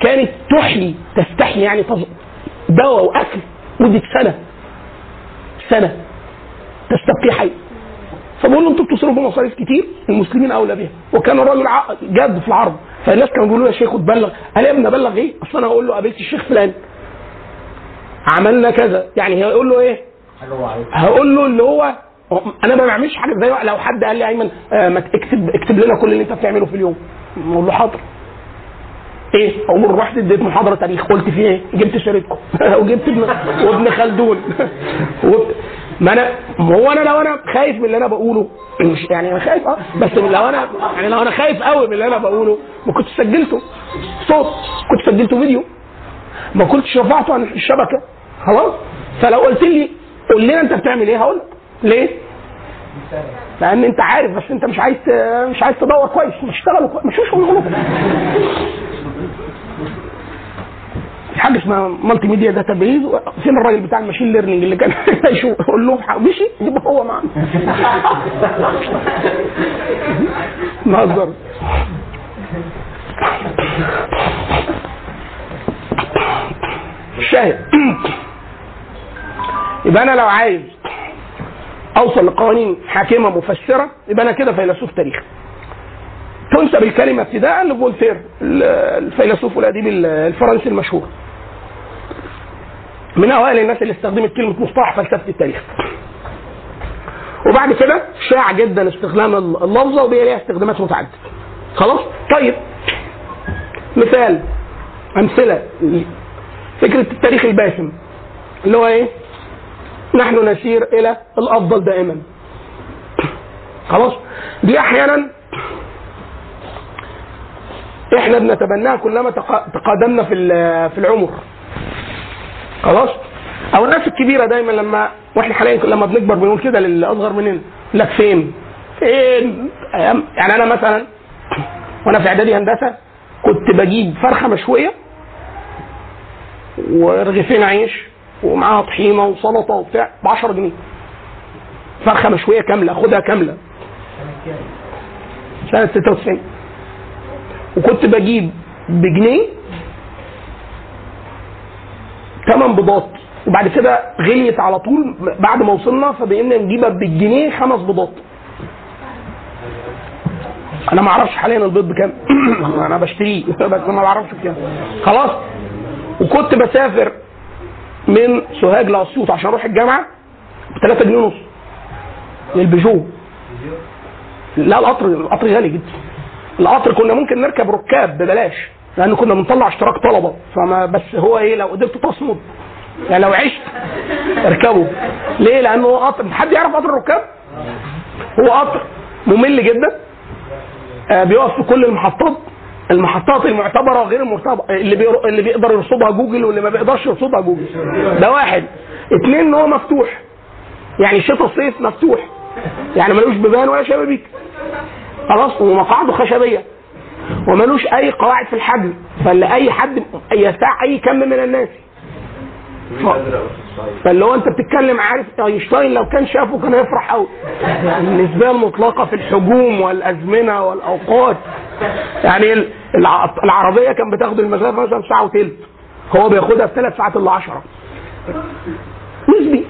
كانت تحيي تستحي يعني تز- دواء وأكل مدة سنة. سنة. تستبقي حي. فبقول له أنتوا بتصرفوا مصاريف كتير المسلمين أولى بها وكان الراجل جاد في العرض. فالناس كانوا بيقولوا له يا شيخ تبلغ قال يا ابني أبلغ إيه؟ أصل أنا هقول له قابلت الشيخ فلان. عملنا كذا. يعني هيقول له إيه؟ هقول له اللي هو أنا ما بعملش حاجة زي لو حد قال لي أيمن آه، ما تكتب اكتب لنا كل اللي أنت بتعمله في اليوم. أقول له حاضر. إيه؟ أقول له رحت اديت محاضرة تاريخ. قلت فيه إيه؟ جبت سيرتكم وجبت ابن وابن خلدون. ما أنا هو أنا لو أنا خايف من اللي أنا بقوله مش يعني أنا خايف آه بس لو أنا يعني لو أنا خايف قوي من اللي أنا بقوله ما كنت سجلته. صوت. كنت سجلته فيديو. ما كنتش رفعته عن الشبكة. خلاص؟ فلو قلت لي قول لنا أنت بتعمل إيه؟ هقول ليه؟ لأن أنت عارف بس أنت مش عايز مش عايز تدور كويس. مش اشتغلوا كويس. مش شغل في حاجة اسمها multimedia database فين الراجل بتاع ال machine learning اللي كان يشوف أقول له مشي يبقى هو معانا نهزر الشاهد يبقى أنا لو عايز أوصل لقوانين حاكمة مفسرة يبقى أنا كده فيلسوف تاريخ تنسب الكلمة ابتداء لفولتير ال- الفيلسوف والأديب ال- الفرنسي المشهور. من أوائل الناس اللي استخدمت كلمة مصطلح فلسفة التاريخ. وبعد كده شاع جدا استخدام اللفظة وبقى ليها استخدامات متعددة. خلاص؟ طيب. مثال أمثلة فكره التاريخ الباسم اللي هو إيه؟ نحن نسير إلى الأفضل دائما. خلاص؟ دي أحيانا إحنا بنتبناها كلما تق- تقادمنا في في العمر. خلاص؟ أو الناس الكبيرة دايما لما وإحنا حاليا لما بنكبر بنقول كده للأصغر مننا لك فين؟ فين؟ يعني أنا مثلا وأنا في إعدادي هندسة كنت بجيب فرخة مشوية ورغيفين عيش ومعاها طحينة وسلطة وبتاع ب 10 جنيه. فرخة مشوية كاملة خدها كاملة. سنة 96 وكنت بجيب بجنيه ثمان بيضات. وبعد كده غليت على طول بعد ما وصلنا فبقينا نجيبها بالجنيه خمس بيضات. أنا ما أعرفش حاليا البيض بكام. أنا بشتريه بس ما بعرفش بكام. خلاص. وكنت بسافر من سوهاج لأسيوط عشان أروح الجامعة ب 3 جنيه ونص. للبيجو. لا القطر القطر غالي جدا. القطر كنا ممكن نركب ركاب ببلاش. لأن كنا بنطلع اشتراك طلبة. فما بس هو إيه لو قدرت تصمد. يعني لو عشت اركبه. ليه؟ لأنه هو قطر. حد يعرف قطر الركاب؟ هو قطر ممل جدا. آه بيقف في كل المحطات. المحطات المعتبرة غير المرتبطه اللي بير... اللي بيقدر يرصدها جوجل واللي ما بيقدرش يرصدها جوجل. ده واحد. اثنين إن هو مفتوح. يعني شتاء صيف مفتوح. يعني ملوش بيبان ولا شبابيك. خلاص ومقاعده خشبية. وملوش أي قواعد في الحجم فاللي أي حد يستطيع أي كم من الناس. ف... فاللي هو أنت بتتكلم عارف أينشتاين لو كان شافه كان هيفرح قوي النسبيه المطلقة في الحجوم والأزمنة والأوقات. يعني ال- الع- العربية كان بتاخد المسافة مثلا ساعة وثلث هو بياخدها في ثلاث ساعات إلا 10 نسبي.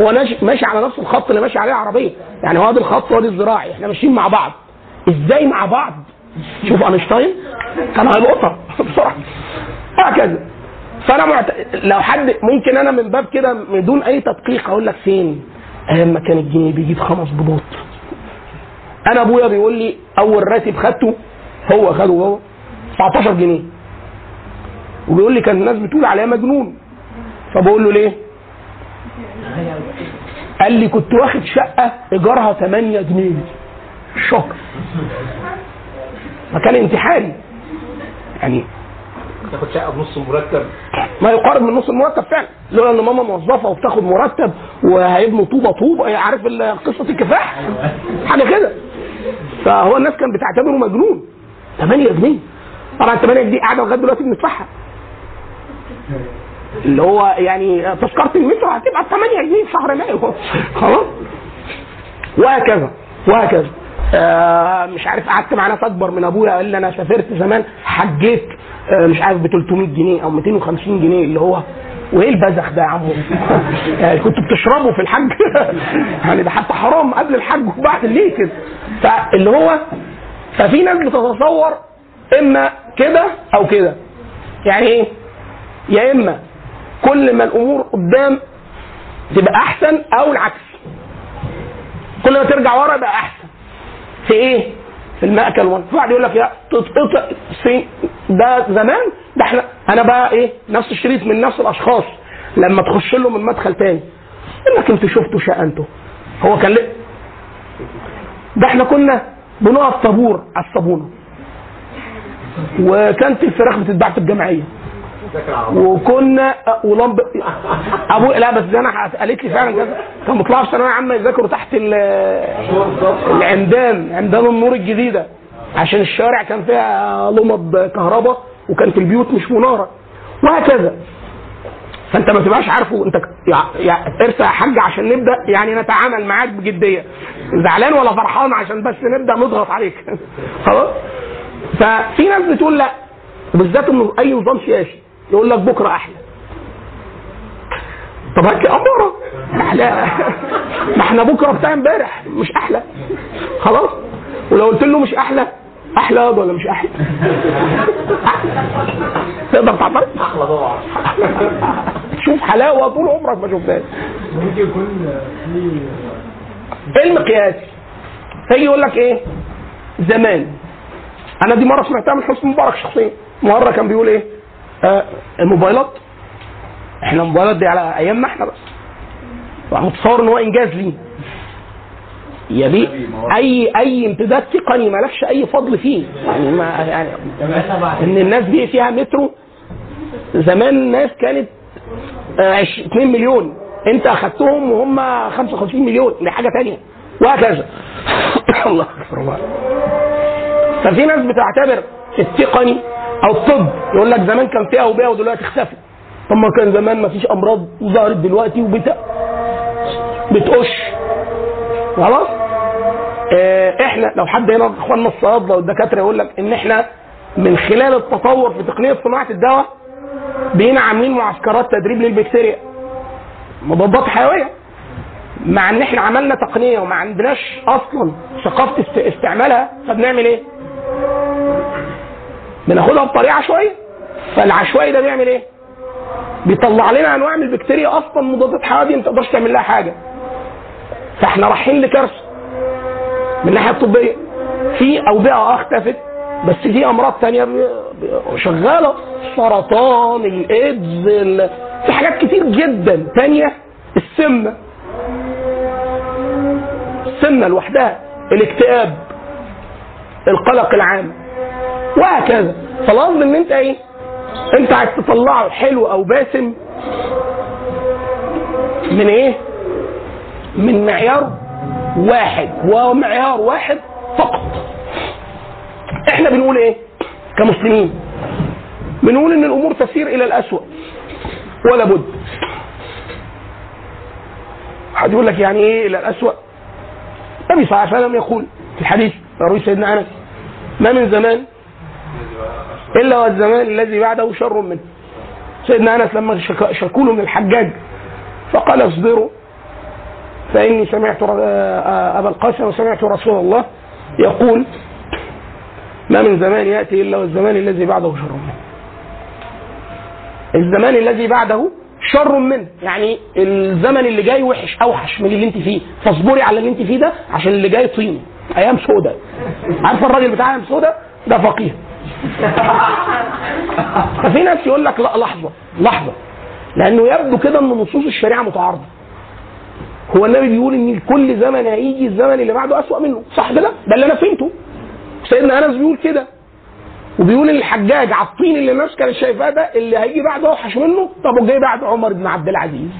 هو ماشي على نفس الخط اللي ماشي عليه العربية. يعني هو ده الخط وادي الزراعي إحنا ماشيين مع بعض. إزاي مع بعض؟ شوف أينشتاين؟ كان هيلقطها بسرعة. هكذا. فأنا معت... لو حد ممكن أنا من باب كده من دون أي تدقيق أقول لك فين؟ أيام ما كان الجنيه بيجيب خمس بيضات أنا أبويا بيقول لي أول راتب خدته هو خده هو 19 جنيه. وبيقول لي كان الناس بتقول عليا مجنون. فبقول له ليه؟ قال لي كنت واخد شقة إيجارها 8 جنيه. الشهر فكان انتحاري. يعني تاخد شقة بنص مرتب. ما يقارب من نص المرتب فعلا. لولا إن ماما موظفة وبتاخد مرتب وهيبنوا طوبة طوبة. عارف ال- قصه الكفاح حاجة كده. فهو الناس كانت بتعتبره مجنون. 8 جنيه. طبعا 8 جنيه قاعدة لغاية دلوقتي بندفعها اللي هو يعني تذكرة المترو هتبقى ب 8 جنيه في شهر مايو. خلاص. وهكذا. وهكذا. آه مش عارف قعدت مع ناس أكبر من أبويا قال لي أنا سافرت زمان حجيت آه مش عارف ب 300 جنيه أو 250 جنيه اللي هو وإيه البذخ ده يا عمو؟ يعني كنتوا بتشربوا في الحج يعني ده حتى حرام قبل الحج وبعد ليه كده؟ فاللي هو ففي ناس بتتصور إما كده أو كده يعني إيه؟ يا إما كل ما الأمور قدام تبقى أحسن أو العكس كل ما ترجع ورا يبقى أحسن في إيه؟ في المأكل والمشرب واحد يقول لك يا تتقطع في ده زمان ده إحنا أنا بقى إيه؟ نفس الشريط من نفس الأشخاص. لما تخش له من مدخل تاني إنك أنتوا شفتوا شقة أنتوا. هو كان ليه؟ ده إحنا كنا بنقف طابور على الصابونة. وكانت الفراخ بتتباع في الجمعية. وكنا ولمب أبو لا بس أنا قالت لي فعلا كذا. كان بيطلعوا في ثانويه عامه يذاكروا تحت ال- العمدان عمدان النور الجديده عشان الشوارع كان فيها لمض كهرباء وكانت البيوت مش منارة. وهكذا. فأنت ما تبقاش عارفه. أنت ارسى يا حاج عشان نبدأ يعني نتعامل معاك بجدية. زعلان ولا فرحان عشان بس نبدأ نضغط عليك. خلاص؟ ففي ناس بتقول لا. وبالذات إنه أي نظام سياسي. يقول لك بكرة أحلى. طب هات لي أمارة. أحلى ما إحنا بكرة بتاع امبارح مش أحلى. خلاص؟ ولو قلت له مش أحلى أحلى ولا مش أحلى؟ تقدر تعترض؟ أحلى طبعا شوف حلاوة طول عمرك ما شفتهاش. ممكن يكون في إيه المقياس فيجي يقول لك إيه؟ زمان. أنا دي مرة سمعتها من حسني مبارك شخصيا. مره كان بيقول إيه؟ آه الموبايلات. إحنا الموبايلات دي على أيامنا إحنا بس. متصور إن هو إنجاز ليه يا بيه أي أي امتداد تقني مالكش أي فضل فيه. يعني ما يعني إن الناس دي فيها مترو. زمان الناس كانت آه، عش- 2 مليون. أنت أخدتهم وهم 55 مليون. دي حاجة تانية. وهكذا. الله أكبر. ففي ناس بتعتبر التقني أو الطب يقول لك زمان كان فيها اوبئه ودلوقتي اختفت طب ما كان زمان ما فيش أمراض ظهرت دلوقتي وبت بتقش. خلاص؟ آه إحنا لو حد هنا إخواننا الصيادله والدكاتره يقول لك إن إحنا من خلال التطور في تقنية صناعة الدواء بقينا عاملين معسكرات تدريب للبكتيريا. مضادات حيوية. مع إن إحنا عملنا تقنية وما عندناش أصلا ثقافة است- استعمالها فبنعمل إيه؟ بناخدها بطريقة عشوائية؟ فالعشوائي ده بيعمل إيه؟ بيطلع لنا أنواع من البكتيريا أصلا مضادات حيويه ما تقدرش تعمل لها حاجة. فإحنا رايحين لكارثة من الناحية الطبية. في أوبئة اختفت بس في أمراض تانية شغالة. السرطان الإيدز ال- في حاجات كتير جدا تانية. السمنة. السمنة لوحدها. الاكتئاب. القلق العام. وهكذا. فالقصد إن أنت إيه؟ أنت عايز تطلعه حلو أو باسم من إيه؟ من معيار واحد. ومعيار واحد فقط. إحنا بنقول إيه؟ كمسلمين. بنقول إن الأمور تسير إلى الأسوأ. ولا بد. حد يقول لك يعني إيه إلى الأسوأ؟ النبي صلى الله عليه وسلم يقول في الحديث روي سيدنا أنس ما من زمان إلا والزمان الذي بعده شر منه. سيدنا أنس لما شك- شكوا من الحجاج فقال اصبروا فإني سمعت آه، أبا القاسم وسمعت رسول الله يقول ما من زمان يأتي إلا والزمان الذي بعده شر منه. الزمان الذي بعده شر منه. يعني الزمن اللي جاي وحش أوحش من اللي انت فيه. فاصبري على اللي انت فيه ده عشان اللي جاي طين أيام سودة. عارفة الراجل بتاع أيام سودة؟ ده فقيه. ففي ناس يقول لك لا لحظة لحظة. لأنه يبدو كده إن نصوص الشريعة متعارضة. هو النبي بيقول إن كل زمن هيجي الزمن اللي بعده أسوأ منه. صح كده؟ ده اللي أنا فهمته. سيدنا أنس بيقول كده. وبيقول الحجاج على الطين اللي الناس كانت شايفاه ده اللي هيجي بعده أوحش منه. طب وجاي بعد عمر بن عبد العزيز؟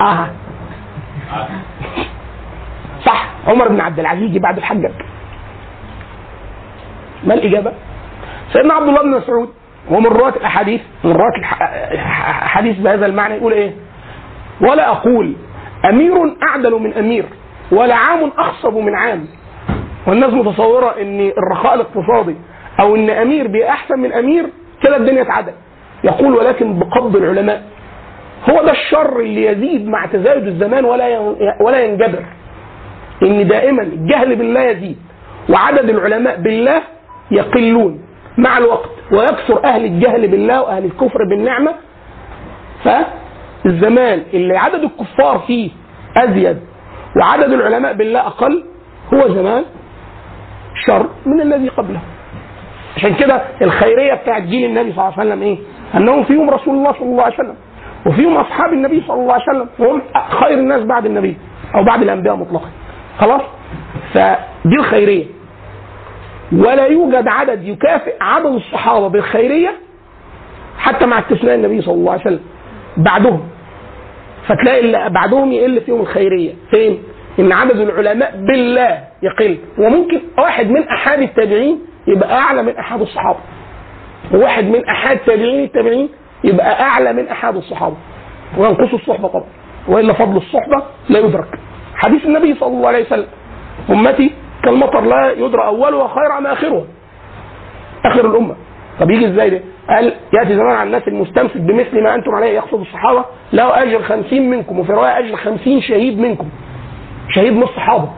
آه. صح عمر بن عبد العزيز يجي بعد الحجاج. ما الإجابة؟ سيدنا عبد الله بن مسعود هو من رواة الأحاديث من رواة الاحاديث بهذا المعنى يقول إيه؟ ولا أقول أمير أعدل من أمير ولا عام أخصب من عام. والناس متصورة إن الرخاء الاقتصادي أو إن أمير بقى احسن من أمير كده الدنيا اتعدل يقول ولكن بقبض العلماء. هو ده الشر اللي يزيد مع تزايد الزمان ولا ولا ينجبر. إن دائما الجهل بالله يزيد وعدد العلماء بالله يقلون. مع الوقت. ويكثر أهل الجهل بالله وأهل الكفر بالنعمة. فالزمان اللي عدد الكفار فيه أزيد وعدد العلماء بالله أقل هو زمان شر من الذي قبله. عشان كده الخيرية بتاعت جيل النبي صلى الله عليه وسلم إيه؟ أنهم فيهم رسول الله صلى الله عليه وسلم وفيهم أصحاب النبي صلى الله عليه وسلم وهم خير الناس بعد النبي أو بعد الأنبياء مطلقا. خلاص؟ فدي الخيرية. ولا يوجد عدد يكافئ عدد الصحابة بالخيرية حتى مع استثناء النبي صلى الله عليه وسلم. بعدهم. فتلاقي اللي بعدهم يقل فيهم الخيرية. فين؟ إن عدد العلماء بالله يقل. وممكن واحد من أحاد التابعين يبقى أعلى من أحاد الصحابة. وواحد من أحاد تابعين التابعين يبقى أعلى من أحاد الصحابة. وينقص الصحبة طبعا. وإلا فضل الصحبة لا يدرك. حديث النبي صلى الله عليه وسلم. أمتي كالمطر لا يدرى اولها خير أم اخرها آخر الأمة. طب يجي إزاي ده؟ قال يأتي زمان على الناس المستمسك بمثل ما أنتم عليه يقصد الصحابة. له أجر خمسين منكم وفي روايه أجر خمسين شهيد منكم. شهيد من الصحابة.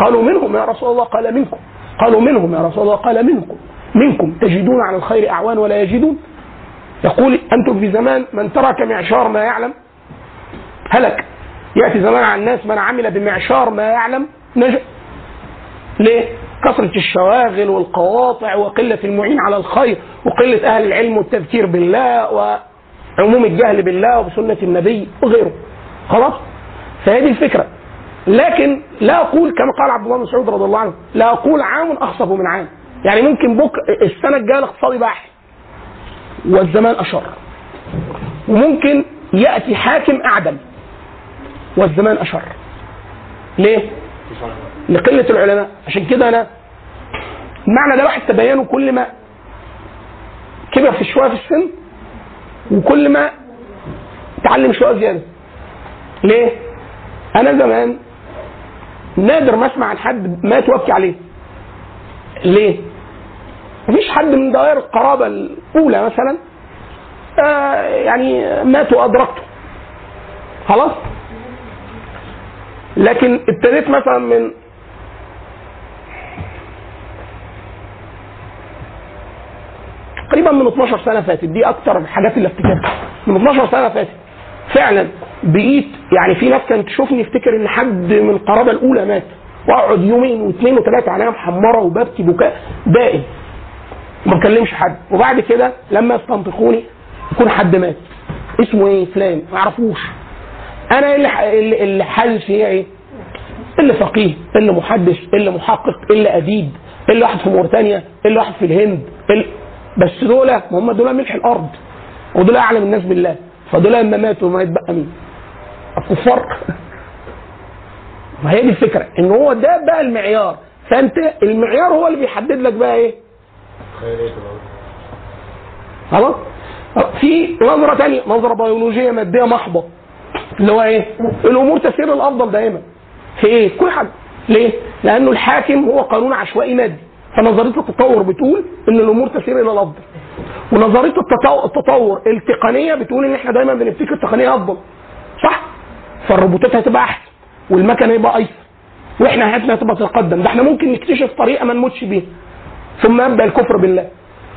قالوا منهم يا رسول الله؟ قال منكم. قالوا منهم يا رسول الله؟ قال منكم. منكم. تجدون على الخير أعوان ولا يجدون؟ يقول أنتم في زمان من ترك معشار ما يعلم. هلك. يأتي زمان على الناس من عمل بمعشار ما يعلم. نجا ليه؟ كثرة الشواغل والقواطع وقلة المعين على الخير وقلة أهل العلم والتذكير بالله وعموم الجهل بالله وبسنة النبي وغيره خلاص؟ فهذه الفكرة لكن لا أقول كما قال عبد الله بن مسعود رضي الله عنه لا أقول عام أخصف من عام يعني ممكن بك السنة الجاية الاقتصادي أحسن والزمان أشر وممكن يأتي حاكم أعدل والزمان أشر ليه؟ لقلة العلماء عشان كده أنا المعنى ده واحد تبينه كل ما كبر في شوية في السن وكل ما اتعلم شوية زيادة ليه؟ أنا زمان نادر ما أسمع عن حد مات وابكي عليه ليه؟ مفيش حد من دوائر القرابة الأولى مثلا آه يعني مات وأدركته خلاص؟ لكن ابتديت مثلا من تقريبا من 12 سنة فاتت. دي أكتر الحاجات اللي أفتكرها. من 12 سنة فاتت. فعلا بقيت يعني في ناس كانت تشوفني افتكر إن حد من القرابة الأولى مات. واقعد يومين واثنين وثلاثة عليها محمره وببكي بكاء دائم. ما بكلمش حد. وبعد كده لما يستنطقوني يكون حد مات. اسمه إيه؟ فلان. ما اعرفوش أنا اللي- اللي حاسس هي إيه؟ اللي فقيه. اللي محدث. اللي محقق. اللي أديب. اللي واحد في موريتانيا. اللي واحد في الهند. اللي بس دول هم دول ملح الأرض ودول أعلم الناس بالله فدول لما ماتوا ما يتبقى مين؟ الكفار ما هي دي الفكرة إن هو ده بقى المعيار فأنت المعيار هو اللي بيحدد لك بقى إيه؟ خلاص؟ في نظرة ثانية نظرة بيولوجية مادية محضة اللي هو إيه؟ الأمور تسير الافضل دائما في إيه؟ كل حاجة ليه؟ لأنه الحاكم هو قانون عشوائي مادي فنظرية التطور بتقول إن الأمور تسير إلى الافضل ونظرية التطو- التطور التقنية بتقول إن إحنا دايما بنفتكر التقنيه افضل صح؟ فالروبوتات هتبقى أحسن والمكن هيبقى أيسر وإحنا حياتنا هتبقى تتقدم ده إحنا ممكن نكتشف طريقة ما نموتش بيها. ثم يبدا الكفر بالله.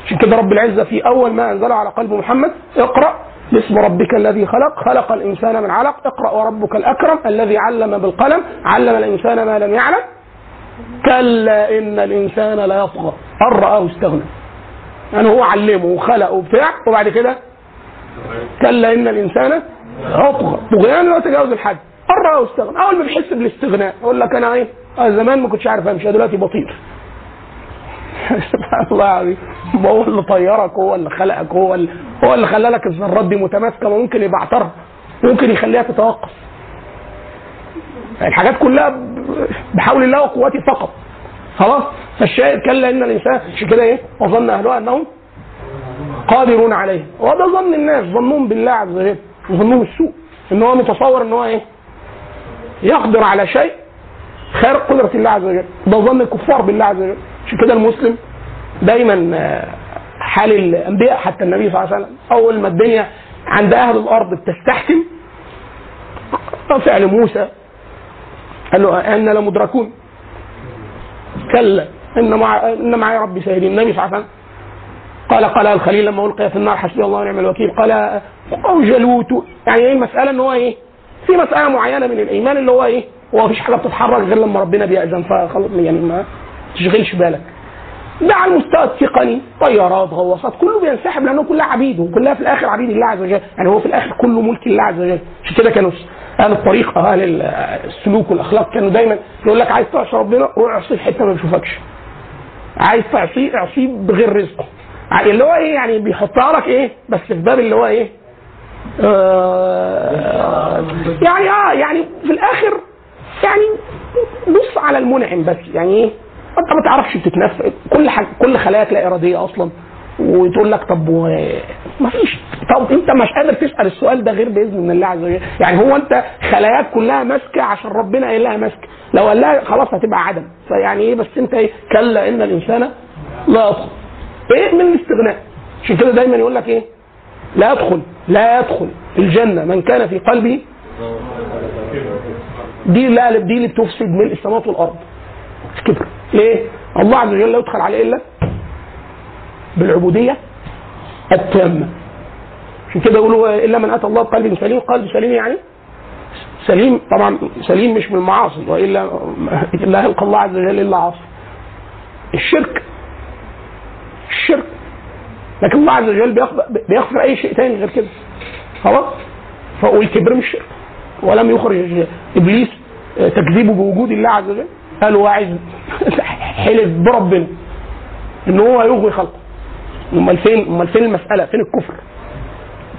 عشان كده رب العزة في أول ما انزله على قلب محمد اقرأ باسم ربك الذي خلق. خلق الإنسان من علق. اقرأ وربك الأكرم الذي علم بالقلم. علم الإنسان ما لم يعلم. كلا إن الإنسان لا يطغى ان رآه استغنى؟ يعني هو علمه وخلقه وبتاع وبعد كده كلا إن الإنسان يطغى طغيان لا تجاوز الحد. ان رآه استغنى؟ أول ما بيحس بالاستغناء يقول لك أنا إيه؟ آه زمان ما كنتش عارف أمشي دلوقتي بطير. سبحان الله العظيم. هو اللي طيرك هو اللي خلقك هو اللي هو اللي خلى لك الذرات دي متماسكة ممكن يبعترها. ممكن يخليها تتوقف. الحاجات كلها بحول الله وقوته فقط. خلاص؟ فالشاهد كلا إن الإنسان عشان كده إيه؟ وظن أهلها أنهم قادرون عليه. وهذا ظن الناس ظنهم بالله عز وجل ظنهم السوء. إن هو متصور إن هو إيه؟ يقدر على شيء خارق قدرة الله عز وجل. ده ظن الكفار بالله عز وجل. عشان كده المسلم؟ دايما آه، حال الأنبياء حتى النبي صلى الله عليه وسلم. أول ما الدنيا عند أهل الأرض بتستحكم فعل موسى قال له أنا لمدركون كلا إن مع إن معي ربي سيهدين النبي صلى الله قال قال الخليل لما ألقي في النار حسبي الله ونعم الوكيل. قال أو جلوت يعني إيه المساله إن هو إيه؟ في مسألة معينة من الإيمان اللي هو إيه؟ هو مفيش حاجة بتتحرك غير لما ربنا بيأذن فخلاص يعني ما تشغلش بالك. ده على المستوى التقني طيارات غواصات كله بينسحب لأنه كلها عبيد وكلها في الآخر عبيد الله عز وجل. يعني هو في الآخر كله ملك الله عز وجل. عشان كده كانوا أهل الطريقة أهل السلوك والأخلاق كانوا دايما يقول لك عايز تعصي ربنا روح اعصيه في حتة ما بيشوفكش. عايز تعصيه اعصيه بغير رزقه. اللي هو إيه يعني بيحطها لك إيه؟ بس في باب اللي هو إيه؟ آه يعني آه يعني في الآخر يعني بص على المنعم بس. يعني إيه؟ أنت ما تعرفش بتتنفس. كل حاجة كل خلاياك لا إرادية أصلا. وتقول لك طب و... ما فيش طب انت مش قادر تسأل السؤال ده غير بإذن من الله عز وجل. يعني هو انت خلاياك كلها ماسكة عشان ربنا قايل لها ماسكة. لو قال لها خلاص هتبقى عدم. فيعني إيه بس انت إيه؟ كلا إن الإنسان لا يدخل. إيه من الاستغناء؟ عشان كده دايما يقول لك إيه؟ لا يدخل. لا يدخل الجنة. من كان في قلبه دي اللي دي اللي بتفسد ملء السماوات والأرض. كبر ليه؟ الله عز وجل لا يدخل عليه إلا بالعبودية. التامه عشان كده يقولوا إلا من أتى الله بقلب سليم قلب سليم يعني سليم. طبعا سليم مش من المعاصي والا لا يلقى الله عز وجل إلا عاصي. الشرك الشرك. لكن الله عز وجل بيغفر, أي شيء تاني غير كده. خلاص؟ والكبر مش شرك ولم يخرج إبليس تكذيبه بوجود الله عز وجل. قال هو عايز حلف بربنا ان هو يغوي خلقه. أمال فين أمال فين المسألة؟ فين الكفر؟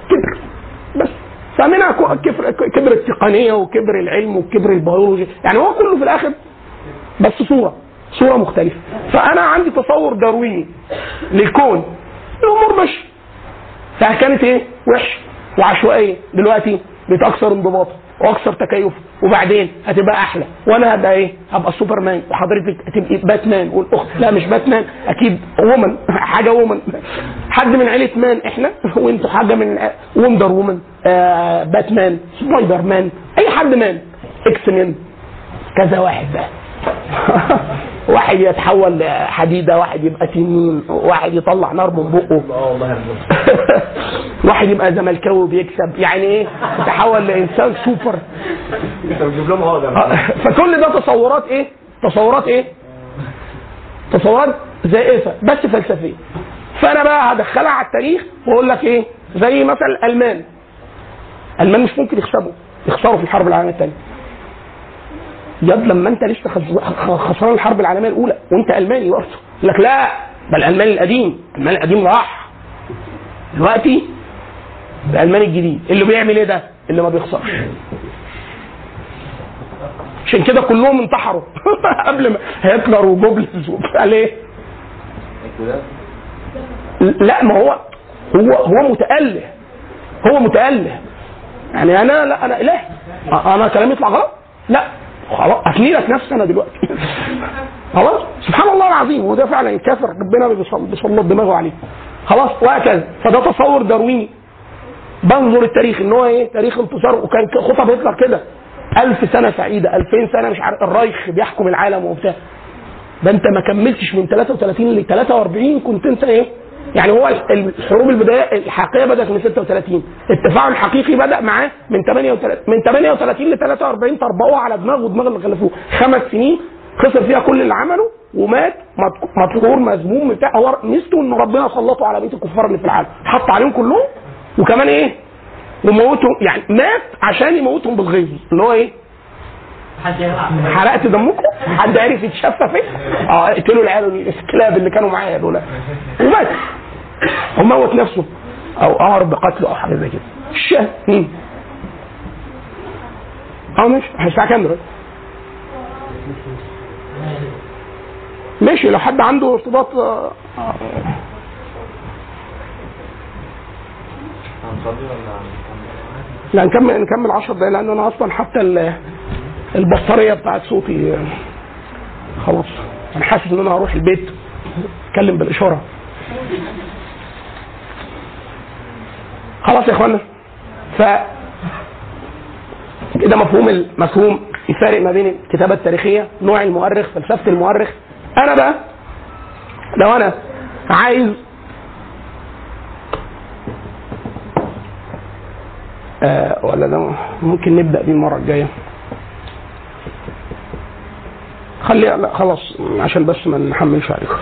كبر. بس. فمنها كبر كبر التقنية وكبر العلم وكبر البيولوجي. يعني هو كله في الآخر بس صورة. صورة مختلفة. فأنا عندي تصور دارويني للكون. الأمور مش. فكانت إيه؟ وحش. وعشوائية. دلوقتي بقت أكثر انضباطا. وأكثر تكيفا وبعدين هتبقى أحلى. وأنا هبقى إيه؟ هبقى سوبرمان. وحضرتك هتبقي باتمان. والأخت. لا مش باتمان. أكيد woman حاجة woman حد من عيلة man. إحنا. وإنتوا حاجة من Wonder Woman آه باتمان. سبايدر مان أي حد man. X-Men كذا واحد بقى. واحد يتحول لحديدة واحد يبقى تنين واحد يطلع نار من بقه. واحد يبقى زملكاوي بيكسب يعني إيه؟ يتحول لإنسان سوبر. ده. فكل ده تصورات إيه؟ تصورات إيه؟ تصورات زائفه بس فلسفية. فأنا بقى هدخلها على التاريخ وأقول لك إيه؟ زي مثلا الالمان الالمان مش ممكن يكسبوا يخسروا في الحرب العالمية الثانية ياد لما انت لسه خسران الحرب العالمية الأولى وانت ألماني برضه. لك لا ده الألماني القديم. الألماني القديم راح. دلوقتي الألماني الجديد. اللي بيعمل إيه ده؟ اللي ما بيخسرش. عشان كده كلهم انتحروا. قبل ما هتلر وجوبلز وبتاع ليه؟ لا ما هو هو هو متأله. هو متأله. يعني أنا لا أنا إله. أنا كلامي يطلع غلط؟ لا. خلاص افني لك نفسي أنا دلوقتي. خلاص؟ سبحان الله العظيم وده فعلا الكافر ربنا بيسلط دماغه عليه. خلاص وهكذا. فده تصور دارويني. بنظر التاريخ إن هو إيه؟ تاريخ انتصار وكان خطب هتلر كده. ألف سنة سعيدة ألفين سنة مش عارف الرايخ بيحكم العالم وبتاع. ده أنت ما كملتش من 33 ل 43 كنت أنت إيه؟ يعني هو الحروب البدايه الحقيقية بدأت من 36 التفاعل الحقيقي بدأ معاه من 38 من 38 ل 43 طربقوه على دماغه ودماغ اللي خلفوه خمس سنين خسر فيها كل اللي عمله ومات مدحور مذموم بتاع. هو ميزته ان ربنا سلطه على بيت الكفار اللي في العالم. حط عليهم كلهم. وكمان إيه؟ وموتهم يعني مات عشان يموتهم بالغيظ. اللي هو إيه؟ حرقت دمكم؟ حد عرف يتشفى فين آه اقتلوا العيال الكلاب اللي كانوا معايا دول. ومات هو موت نفسه. أو أمر بقتله أو حاجة زي كده. الشاه مم. آه ماشي. الساعة كام دلوقتي؟ ماشي. لو حد عنده ارتباط آه،؟ لا نكمل نكمل 10 دقايق لأن أنا أصلا حتى ال- البطارية بتاعت صوتي خلاص. أنا حاسس إن أنا هروح البيت. أتكلم بالإشارة. خلاص يا اخوانا ف كده مفهوم المفهوم الفارق ما بين الكتابة التاريخية نوع المؤرخ فلسفة المؤرخ. أنا بقى لو أنا عايز آه ولا ده ممكن نبدأ بيه المرة الجاية. خلي لا خلاص عشان بس ما نحملش عليكم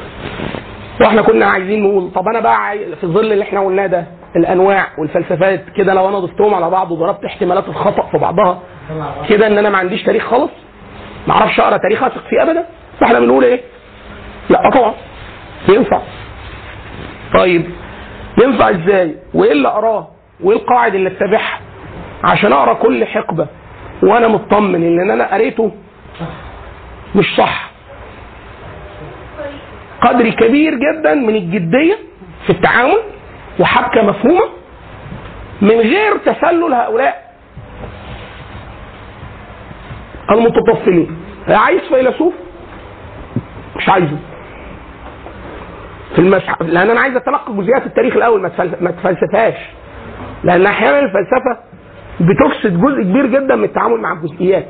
وإحنا كنا عايزين نقول طب أنا بقى في ظل اللي إحنا قلناه ده الأنواع والفلسفات كده لو أنا ضفتهم على بعض وضربت احتمالات الخطأ في بعضها كده إن أنا ما عنديش تاريخ خالص ما أعرفش أقرأ تاريخ أثق فيه ابدا فإحنا بنقول إيه؟ لا طبعا ينفع طيب ينفع إزاي؟ وإيه اللي اقراه؟ وإيه القاعدة اللي اتبعها؟ عشان أقرأ كل حقبة وأنا مطمن إن أنا قريته مش صح. قدر كبير جدا من الجدية في التعامل وحبكة مفهومة من غير تسلل هؤلاء المتطفلين. عايز فيلسوف؟ مش عايزه. في المسح لأن أنا عايز اتلقى جزئيات التاريخ الأول ما تفل- ما تفلسفهاش. لأن أحيانا الفلسفة بتفسد جزء كبير جدا من التعامل مع الجزئيات.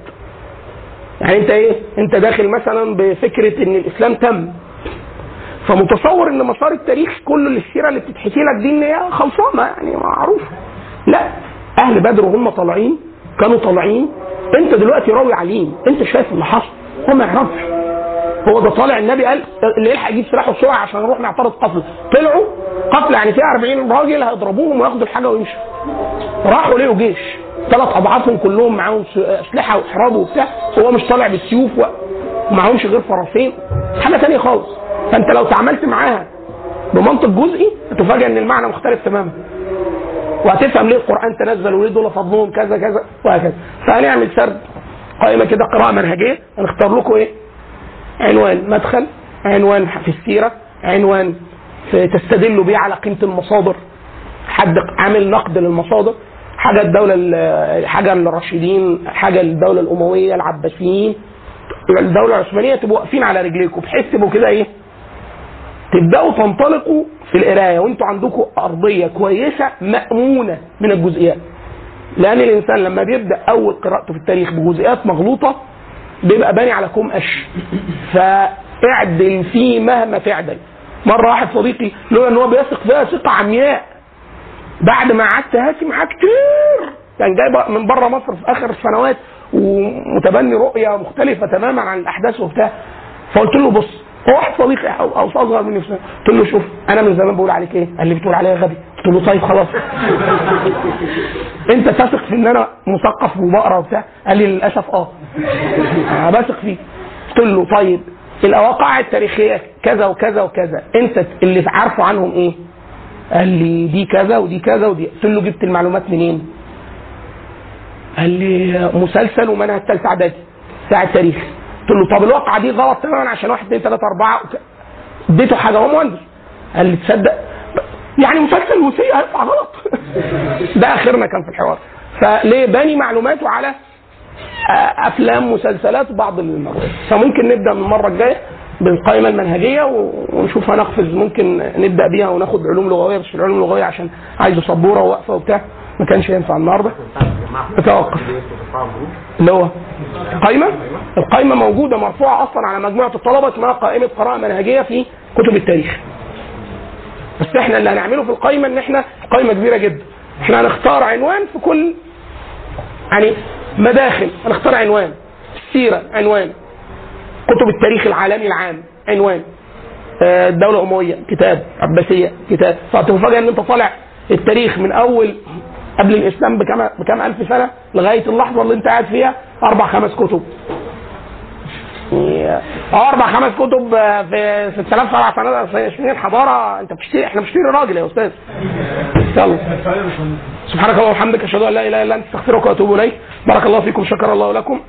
يعني انت إيه؟ انت داخل مثلا بفكرة إن الإسلام تم. فمتصور إن مسار التاريخ كل السيرة اللي بتتحكي لك دي إن هي خلصانة يعني معروفة. لا أهل بدر وهم طالعين كانوا طالعين. أنت دلوقتي راوي عليم أنت شايف اللي حصل. هو ما يعرفش. هو ده طالع النبي قال اللي يلحق يجيب سلاحه بسرعة عشان نروح نعترض قتل طلعوا قتل يعني فيها 40 راجل هيضربوهم وياخدوا الحاجة ويمشوا. راحوا لقوا جيش. ثلاث أضعافهم كلهم معاهم أسلحة وحراب وبتاع هو مش طالع بالسيوف ومعهمش غير فرسين. حاجة تانية خالص. فأنت لو تعاملت معاها بمنطق جزئي هتفاجئ إن المعنى مختلف تماما. وهتفهم ليه القرآن تنزل وليه دول فضلهم كذا كذا وهكذا. فهنعمل سرد قائمة كده قراءة منهجية. هنختار لكم إيه؟ عنوان مدخل عنوان في السيرة عنوان تستدلوا بيه على قيمة المصادر. حد عامل نقد للمصادر. حاجة الدولة ال- حاجة للراشدين حاجة للدوله الأموية العباسيين. الدولة العثمانية تبقوا واقفين على رجليكم بحيث تبقوا كده إيه؟ تبدأوا تنطلقوا في القراية. وأنتوا عندكم أرضية كويسة مأمونة من الجزئيات. لأن الإنسان لما بيبدأ أول قراءته في التاريخ بجزئيات مغلوطة بيبقى باني على كوم قش فاعدل فيه مهما تعدل. مرة واحد صديقي لولا إن هو بيثق فيها ثقة عمياء. بعد ما قعدت هاتي معاه كتير. كان جاي من بره مصر في آخر السنوات ومتبني رؤية مختلفة تماما عن الأحداث وبتاع. فقلت له بص هو واحد صديقي أو أو اصغر مني في. قلت له شوف أنا من زمان بقول عليك إيه؟ قال لي بتقول عليا غبي. قلت له طيب خلاص. أنت تثق في إن أنا مثقف وبقرأ وبتاع؟ قال لي للأسف آه. أنا بثق فيه قلت له طيب الواقع التاريخية كذا وكذا وكذا. أنت اللي عارفه عنهم إيه؟ قال لي دي كذا ودي كذا ودي قلت له جبت المعلومات منين؟ قال لي مسلسل ومنهج ثالثه اعدادي بتاع التاريخ قلت له طب الواقعة دي غلط تماما عشان واحد اثنين ثلاثة أربعة اديته حاجة هو مهندس. قال لي تصدق؟ يعني مسلسل وسيء هيطلع غلط. ده آخرنا كان في الحوار. فليه باني معلوماته على أفلام مسلسلات بعض المرات فممكن نبدأ من المرة الجاية. بالقائمة المنهجية ونشوف هنقفز ممكن نبدأ بيها وناخد علوم لغوية بس العلوم اللغوية عشان عايزة سبورة ووقفة وبتاع ما كانش ينفع النهارده. نتوقف اللي هو قائمة القائمة موجودة مرفوعة أصلا على مجموعة الطلبة اسمها قائمة قراءة منهجية في كتب التاريخ. بس إحنا اللي هنعمله في القائمة إن إحنا قائمة كبيرة جدا. إحنا هنختار عنوان في كل يعني مداخل. هنختار عنوان. السيرة عنوان. كتب التاريخ العالمي العام عنوان. آه، الدولة الأموية كتاب. عباسية كتاب. فتفاجئ إن أنت طالع التاريخ من أول قبل الإسلام بكام بكام ألف سنة لغاية اللحظة اللي أنت قاعد فيها؟ أربع خمس كتب. أربع خمس كتب آه، في 6000 سبع سنوات سنين حضارة. أنت بتشتري إحنا بنشتري راجل يا أستاذ. يلا. سبحانك اللهم وبحمدك أشهد أن لا إله إلا أنت أستغفرك وأتوب إليك. بارك الله فيكم شكر الله لكم.